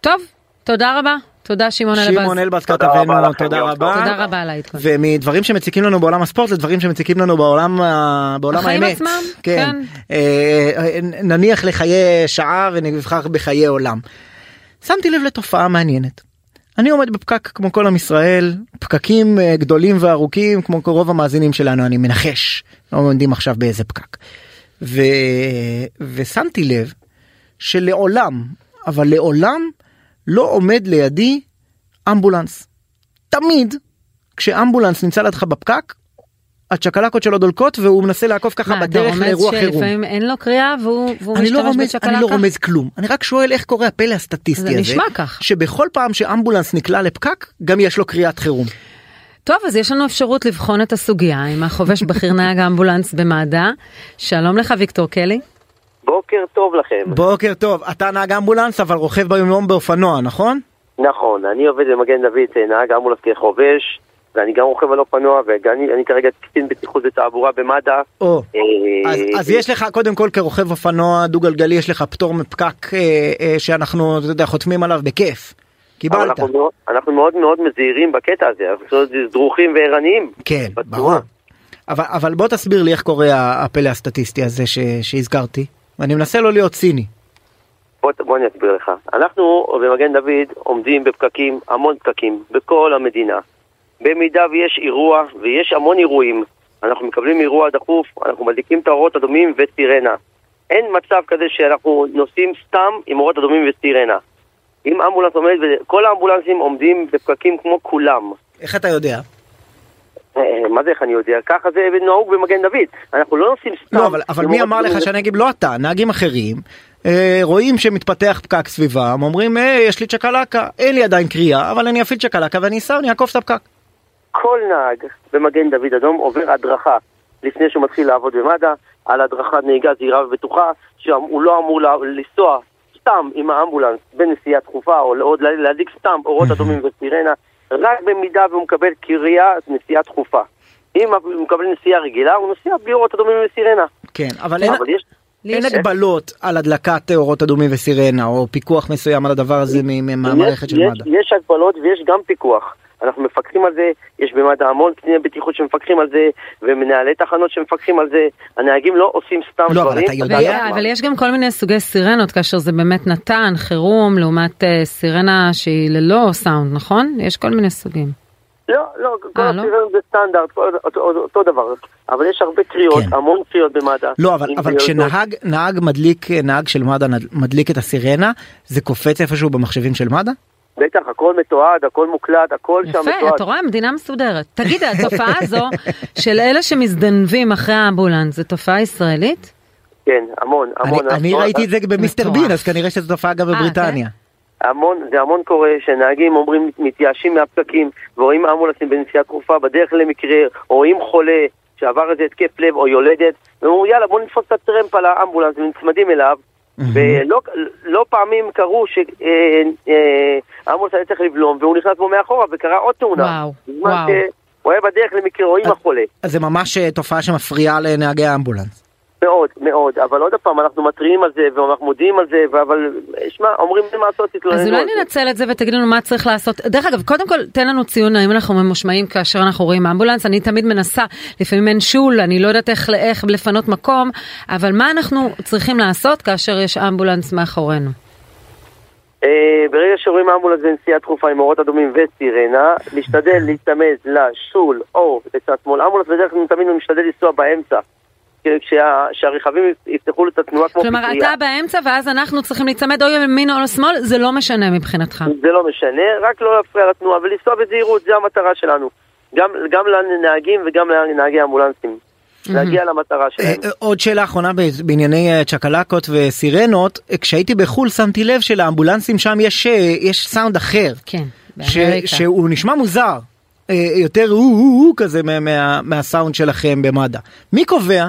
טוב, תודה רבה. תודה שמעון אלבז. שמעון אלבז כתבנו תודה רבה. תודה רבה על העדכון. ומדברים שמציקים לנו בעולם הספורט לדברים שמציקים לנו בעולם בעולם החיים האמת. עצמם, כן. כן. אה, אה, נניח לחיי שעה ונבחר בחיי עולם. שמתי לב לתופעה מעניינת. אני עומד בפקק כמו כל עם ישראל, פקקים אה, גדולים וארוכים כמו רוב המאזינים שלנו, אני מנחש, לא עומדים עכשיו באיזה פקק. ו... ושמתי לב שלעולם, אבל לעולם, לא עומד לידי אמבולנס. תמיד כשאמבולנס נמצא לידך בפקק, הצ'קלקות שלו דולקות והוא מנסה לעקוף ככה מה, אתה בדרך רומז לאירוע חירום. שלפעמים אין לו קריאה והוא והוא אני לא משתמש רומז, אני לא בצ'קלקה? רומז כלום, אני רק שואל איך קורה הפלא הסטטיסטי זה הזה, נשמע כך. שבכל פעם שאמבולנס נקלע לפקק, גם יש לו קריאת חירום. טוב, אז יש לנו אפשרות לבחון את הסוגיה עם החובש בכיר נהג אמבולנס במד"א. שלום לך, ויקטור קלי. בוקר טוב לכם. בוקר טוב, אתה נהג אמבולנס אבל רוכב ביום יום באופנוע, נכון? נכון, אני עובד במגן דוד, אה, נהג אמבולנס כחובש, ואני גם רוכב על אופנוע, ואני אני כרגע קצין בטיחות ותעבורה במד"א. או, אה, אז, אז יש לך קודם כל כרוכב אופנוע דו גלגלי יש לך פטור מפקק אה, אה, שאנחנו אתה יודע, חותמים עליו בכיף. קיבלת. אנחנו מאוד- אנחנו מאוד מאוד מזהירים בקטע הזה, אנחנו דרוכים וערניים. כן. ברור. אבל, אבל בוא תסביר לי איך קורה הפלא הסטטיסטי הזה ש, שהזכרתי. ואני מנסה לא להיות ציני. בוא, בוא אני אסביר לך. אנחנו במגן דוד עומדים בפקקים, המון פקקים, בכל המדינה. במידה ויש אירוע, ויש המון אירועים, אנחנו מקבלים אירוע דחוף, אנחנו מדליקים את האורות אדומים וסירנה. אין מצב כזה שאנחנו נוסעים סתם עם אורות אדומים וסירנה. אם אמבולנס עומד, כל האמבולנסים עומדים בפקקים כמו כולם. איך אתה יודע? אה, מה זה איך אני יודע? ככה זה נהוג במגן דוד. אנחנו לא נוסעים סתם. לא, אבל, אבל מי אמר לך שהנהגים, לא אתה, נהגים אחרים, אה, רואים שמתפתח פקק סביבם, אומרים, אה, יש לי צ'קלקה, אין לי עדיין קריאה, אבל אני אפעיל צ'קלקה ואני אסע, אני אעקוף את הפקק. כל נהג במגן דוד אדום עובר הדרכה לפני שהוא מתחיל לעבוד במד"א, על הדרכת נהיגה זהירה ובטוחה, שהוא לא אמור לנסוע סתם עם האמבולנס בנסיעה דחופה, או עוד להדליק סתם אורות אדומים [laughs] וסירנה, רק במידה והוא מקבל קריאה נסיעה דחופה. אם הוא מקבל נסיעה רגילה, הוא נוסע בלי אורות אדומים וסירנה. כן, אבל אין... אבל יש... אין הגבלות על הדלקת אורות אדומים וסירנה, או פיקוח מסוים על הדבר הזה מהמערכת של מד"א. יש הגבלות ויש גם פיקוח. אנחנו מפקחים על זה, יש במד"א המון קציני בטיחות שמפקחים על זה, ומנהלי תחנות שמפקחים על זה, הנהגים לא עושים סתם לא, דברים. אבל אתה יודע... אבל יש גם כל מיני סוגי סירנות, כאשר זה באמת נתן, חירום, לעומת uh, סירנה שהיא ללא סאונד, נכון? יש כל מיני סוגים. לא, לא, כל אה, לא? הסירנות זה סטנדרט, אותו, אותו דבר, אבל יש הרבה קריאות, כן. המון קריאות במד"א. לא, אבל, אבל כשנהג נהג מדליק, נהג של מד"א מדליק את הסירנה, זה קופץ איפשהו במחשבים של מד"א? בטח, הכל מתועד, הכל מוקלט, הכל שם מתועד. יפה, אתה רואה, מדינה מסודרת. תגיד, התופעה הזו של אלה שמזדנבים אחרי האמבולנס, זו תופעה ישראלית? כן, המון, המון. אני ראיתי את זה במיסטר בין, אז כנראה שזו תופעה גם אה, בבריטניה. כן? המון, זה המון קורה שנהגים אומרים, מתייאשים מהפקקים ורואים אמבולנסים בנסיעה תרופה בדרך למקרה, רואים חולה שעבר איזה התקף לב או יולדת, ואומרים יאללה בוא נתפוס את הטרמפ על האמבולנס ונצמדים אליו, ולא לא פעמים קרו שהעמוס היה צריך לבלום והוא נכנס בו מאחורה וקרה עוד תאונה. וואו, וואו. הוא היה בדרך למקרה, רואים החולה. אז זה ממש אה, תופעה שמפריעה לנהגי האמבולנס. מאוד, מאוד, אבל עוד פעם, אנחנו מתריעים על זה, ואנחנו מודיעים על זה, אבל שמע, אומרים לי מה לעשות, תתלוננו. אז אולי ננצל את זה ותגיד לנו מה צריך לעשות. דרך אגב, קודם כל, תן לנו ציון האם אנחנו ממושמעים כאשר אנחנו רואים אמבולנס. אני תמיד מנסה, לפעמים אין שול, אני לא יודעת איך, איך לפנות מקום, אבל מה אנחנו צריכים לעשות כאשר יש אמבולנס מאחורינו? אה, ברגע שרואים אמבולנס בנסיעה דחופה עם אורות אדומים וסירנה, להשתדל להצטמד לשול או לצד שמאל. אמבולנס בדרך כלל תמיד משתדל לנסוע באמצע. כשהרכבים יפתחו את התנועה כמו פטריה. כלומר, אתה באמצע ואז אנחנו צריכים להיצמד או ימין או לשמאל, זה לא משנה מבחינתך. זה לא משנה, רק לא להפריע לתנועה ולנסוע בזהירות, זה המטרה שלנו. גם, גם לנהגים וגם לנהגי אמבולנסים. להגיע למטרה שלהם. אה, עוד שאלה אחרונה בענייני אה, צ'קלקות וסירנות, כשהייתי בחו"ל שמתי לב שלאמבולנסים שם יש, אה, יש סאונד אחר. כן, באמריקה. שהוא נשמע מוזר, יותר הוא כזה מהסאונד שלכם במד"א. מי קובע?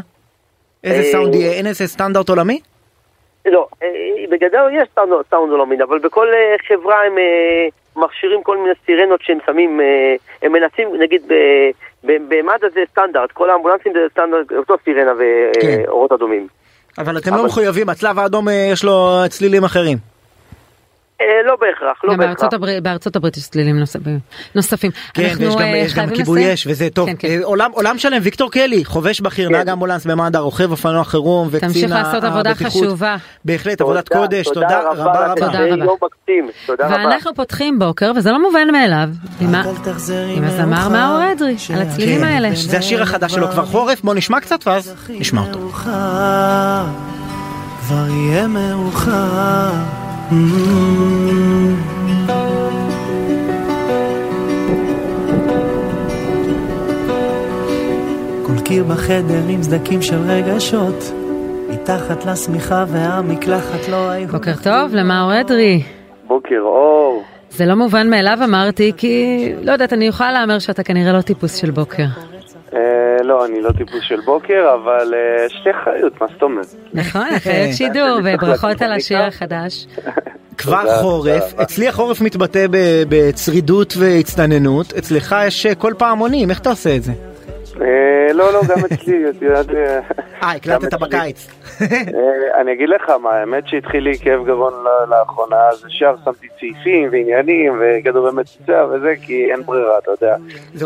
איזה אה, סאונד יהיה? אין איזה סטנדרט עולמי? לא, אה, בגדול יש סאונד עולמי, אבל בכל אה, חברה הם מכשירים כל מיני סירנות שהם שמים, הם מנסים, נגיד במד"א זה סטנדרט, כל האמבולנסים זה סטנדרט, אותו סירנה ואורות אדומים. אבל אתם לא מחויבים, הצלב האדום יש לו צלילים אחרים. אה, לא בהכרח, לא בהכרח. בארצות, הברית, בארצות הברית יש צלילים נוספים. נוספים. כן, ויש גם, אה, יש גם כיבוי אש, וזה טוב. כן, כן. אה, עולם, עולם שלם, ויקטור קלי, חובש בכיר, כן. נהג אמבולנס במד"א, רוכב אופנוע חירום וקצין הבטיחות. תמשיך לעשות עבודה חשובה. בהחלט, עבודת קודש, תודה רבה רבה. תודה רבה. ואנחנו פותחים בוקר, וזה לא מובן מאליו, עם הזמר מאור אדרי, על הצלילים האלה. זה השיר החדש שלו כבר חורף, בוא נשמע קצת ואז נשמע אותו. כבר יהיה מאוחר כל קיר בחדר עם סדקים של רגשות, מתחת לשמיכה והמקלחת לא היו... בוקר טוב, למאור אדרי. בוקר אור. זה לא מובן מאליו אמרתי, כי לא יודעת, אני יכולה להמר שאתה כנראה לא טיפוס של בוקר. אה, לא, אני לא טיפוס של בוקר, אבל אה, יש לי אחריות, מה זאת אומרת? נכון, אחריות שידור, וברכות על השיר החדש. [laughs] כבר חורף, אצלי החורף מתבטא בצרידות והצטננות, אצלך יש אה, כל פעם עונים, איך אתה עושה את זה? אה, לא, לא, גם אצלי, [laughs] את יודעת... אה, הקלטת בקיץ. אני אגיד לך מה, האמת שהתחיל לי כאב גרון לאחרונה, אז ישר שמתי צעיפים ועניינים וכדורי מצוצה וזה, כי אין ברירה, אתה יודע. זה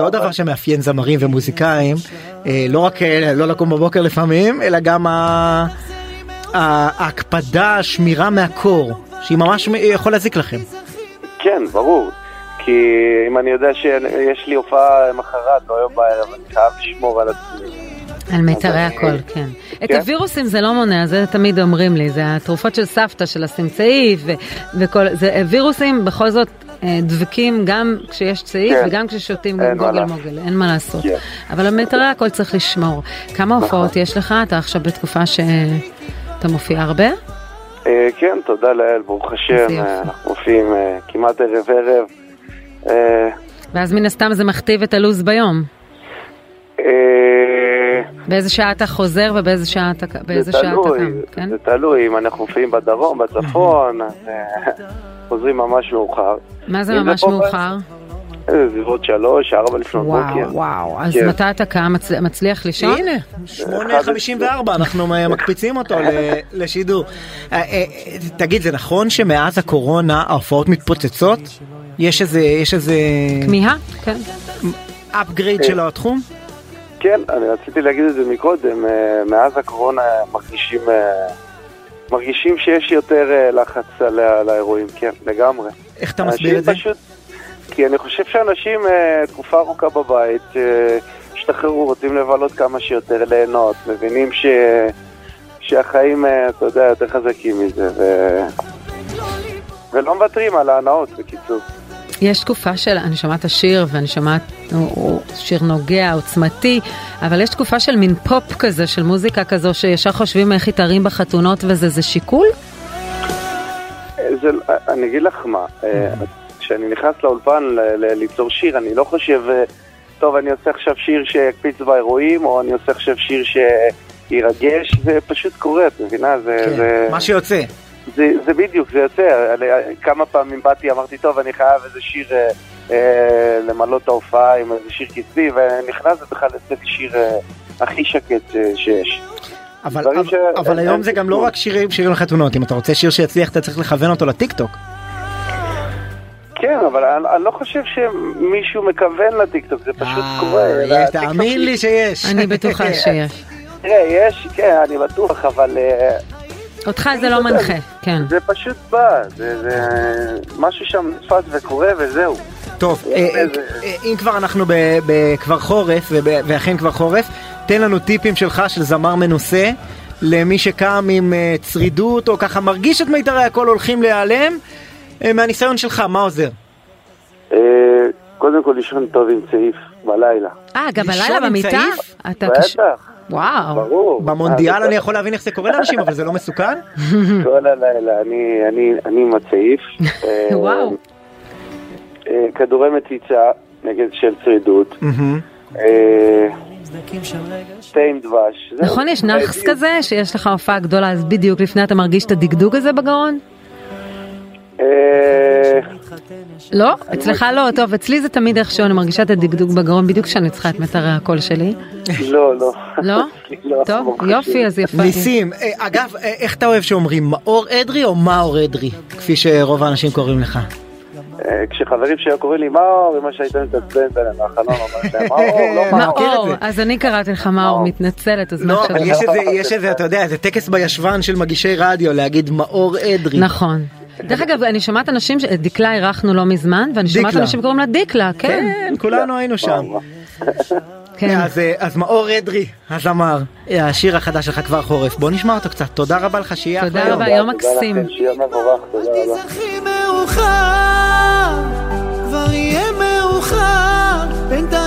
עוד דבר שמאפיין זמרים ומוזיקאים, לא רק לא לקום בבוקר לפעמים, אלא גם ההקפדה, השמירה מהקור. שהיא ממש יכול להזיק לכם. כן, ברור. כי אם אני יודע שיש לי הופעה מחרת או היום בערב, אני חייב לשמור על עצמי. על מיתרי הכל, כן. את כן. הווירוסים זה לא מונע, זה תמיד אומרים לי, זה התרופות של סבתא, של הסמצאי, וכל, זה וירוסים בכל זאת אה, דבקים גם כשיש צעיף כן. וגם כששותים גוגל. מוגל, אין מה לעשות. כן. אבל על מיתרי הכל צריך לשמור. כמה הופעות יש לך? אתה עכשיו בתקופה שאתה מופיע הרבה? אה, כן, תודה לאל, ברוך השם. אה, אנחנו מופיעים כמעט ערב ערב. אה, ואז מן הסתם זה מכתיב את הלו"ז ביום. אה, באיזה שעה אתה חוזר ובאיזה שעה אתה, באיזה זה שעה אתה תלוי, קם, כן? זה תלוי, אם אנחנו מופיעים בדרום, בצפון, אה, חוזרים ממש מאוחר. מה זה ממש מאוחר? בסביבות שלוש, ארבע לפנות בוקר. וואו, וואו, אז כן. מתי אתה קם? מצ- מצליח לישון? הנה, 8.54, אנחנו מקפיצים אותו [laughs] לשידור. תגיד, זה נכון שמאז הקורונה ההופעות מתפוצצות? יש איזה, יש איזה... כמיהה? כן. upgrade כן. של התחום? כן, אני רציתי להגיד את זה מקודם, אה, מאז הקורונה מרגישים, אה, מרגישים שיש יותר אה, לחץ על, על האירועים, כן, לגמרי. איך אתה מסביר את זה? פשוט, כי אני חושב שאנשים תקופה ארוכה בבית, השתחררו, רוצים לבלות כמה שיותר, ליהנות, מבינים ש... שהחיים, אתה יודע, יותר חזקים מזה, ו... ולא מוותרים על ההנאות, בקיצור. יש תקופה של, אני שומעת השיר ואני שומעת, הוא, הוא שיר נוגע, עוצמתי, אבל יש תקופה של מין פופ כזה, של מוזיקה כזו, שישר חושבים איך היא תרים בחתונות וזה, זה שיקול? זה, אני אגיד לך מה, אה, כשאני נכנס לאולפן ל- ל- ליצור שיר, אני לא חושב, אה, טוב, אני עושה עכשיו שיר שיקפיץ באירועים, או אני עושה עכשיו שיר שירגש, זה פשוט קורה, את מבינה? זה, כן, זה, מה שיוצא. זה, זה בדיוק, זה יוצא. אני- כמה פעמים באתי, אמרתי, טוב, אני חייב איזה שיר אה, אה, למלא את ההופעה עם איזה שיר קצבי, ונכנס ובכלל יוצא לי שיר אה, הכי שקט אה, שיש. אבל, אבל, ש- אבל היום זה גם לא. רק שירים, שירים לחתונות, אם אתה רוצה שיר שיצליח אתה צריך לכוון אותו לטיקטוק. כן, אבל אני, אני לא חושב שמישהו מכוון לטיקטוק, זה פשוט קורה. אה, יש, הטיקטוק תאמין לי שיש. אני בטוחה [laughs] שיש. תראה, יש, כן, אני בטוח, אבל אה, אותך זה לא מנחה, כן. זה פשוט בא, זה, זה משהו שם נתפס וקורה וזהו. טוב, אה, אה, אה, אם כבר אנחנו ב- ב- כבר חורף, ואכן כבר חורף, תן לנו טיפים שלך של זמר מנוסה, למי שקם עם צרידות, או ככה מרגיש את מיתרי הקול הולכים להיעלם, מהניסיון שלך, מה עוזר? קודם כל לישון טוב עם צעיף בלילה. אה, גם בלילה עם במיטה? צעיף? אתה קש... בטח, וואו. ברור. במונדיאל אה, אני יכול להבין איך זה קורה לאנשים, אבל זה לא מסוכן? כל [laughs] הלילה, אני, אני, אני עם הצעיף. [laughs] אה, וואו. אה, כדורי מציצה נגד של צרידות. תה עם דבש. נכון, יש נאחס כזה, שיש לך הופעה גדולה, אז בדיוק לפני אתה מרגיש את הדגדוג הזה בגרון? אה, לא? אצלך לא? טוב, אצלי זה תמיד איכשהו, אני מרגישה את הדגדוג בגרון בדיוק כשאני צריכה את מיתרי הקול שלי. לא, לא. לא? [laughs] לא, טוב, יופי. אז יפה. ניסים, אה, אגב, אה, איך אתה אוהב שאומרים, מאור אדרי או מאור אדרי? כפי שרוב האנשים קוראים לך. כשחברים שלי קוראים לי מאור, אמא שהייתה מתעצבנת עליהם מהחלום, אמרת להם מאור, לא [laughs] מאור. מאור, אז אני קראתי לך מאור, מתנצלת, אז מה לא, עכשיו? אבל יש איזה, אתה יודע, איזה טקס בישבן של מגישי רדיו להגיד מאור אדרי. נכון. דרך אגב, אני שומעת אנשים, דקלה אירחנו לא מזמן, ואני שומעת אנשים קוראים לה דיקלה, כן. כן, כולנו לא. היינו שם. כן. אז, אה, אז מאור אדרי, הזמר, אה, השיר החדש שלך כבר חורף, בוא נשמע אותו קצת, תודה רבה לך, שיהיה אחלה יום. תודה רבה, יום מקסים. תודה כבר יהיה מאוחר, בינתיים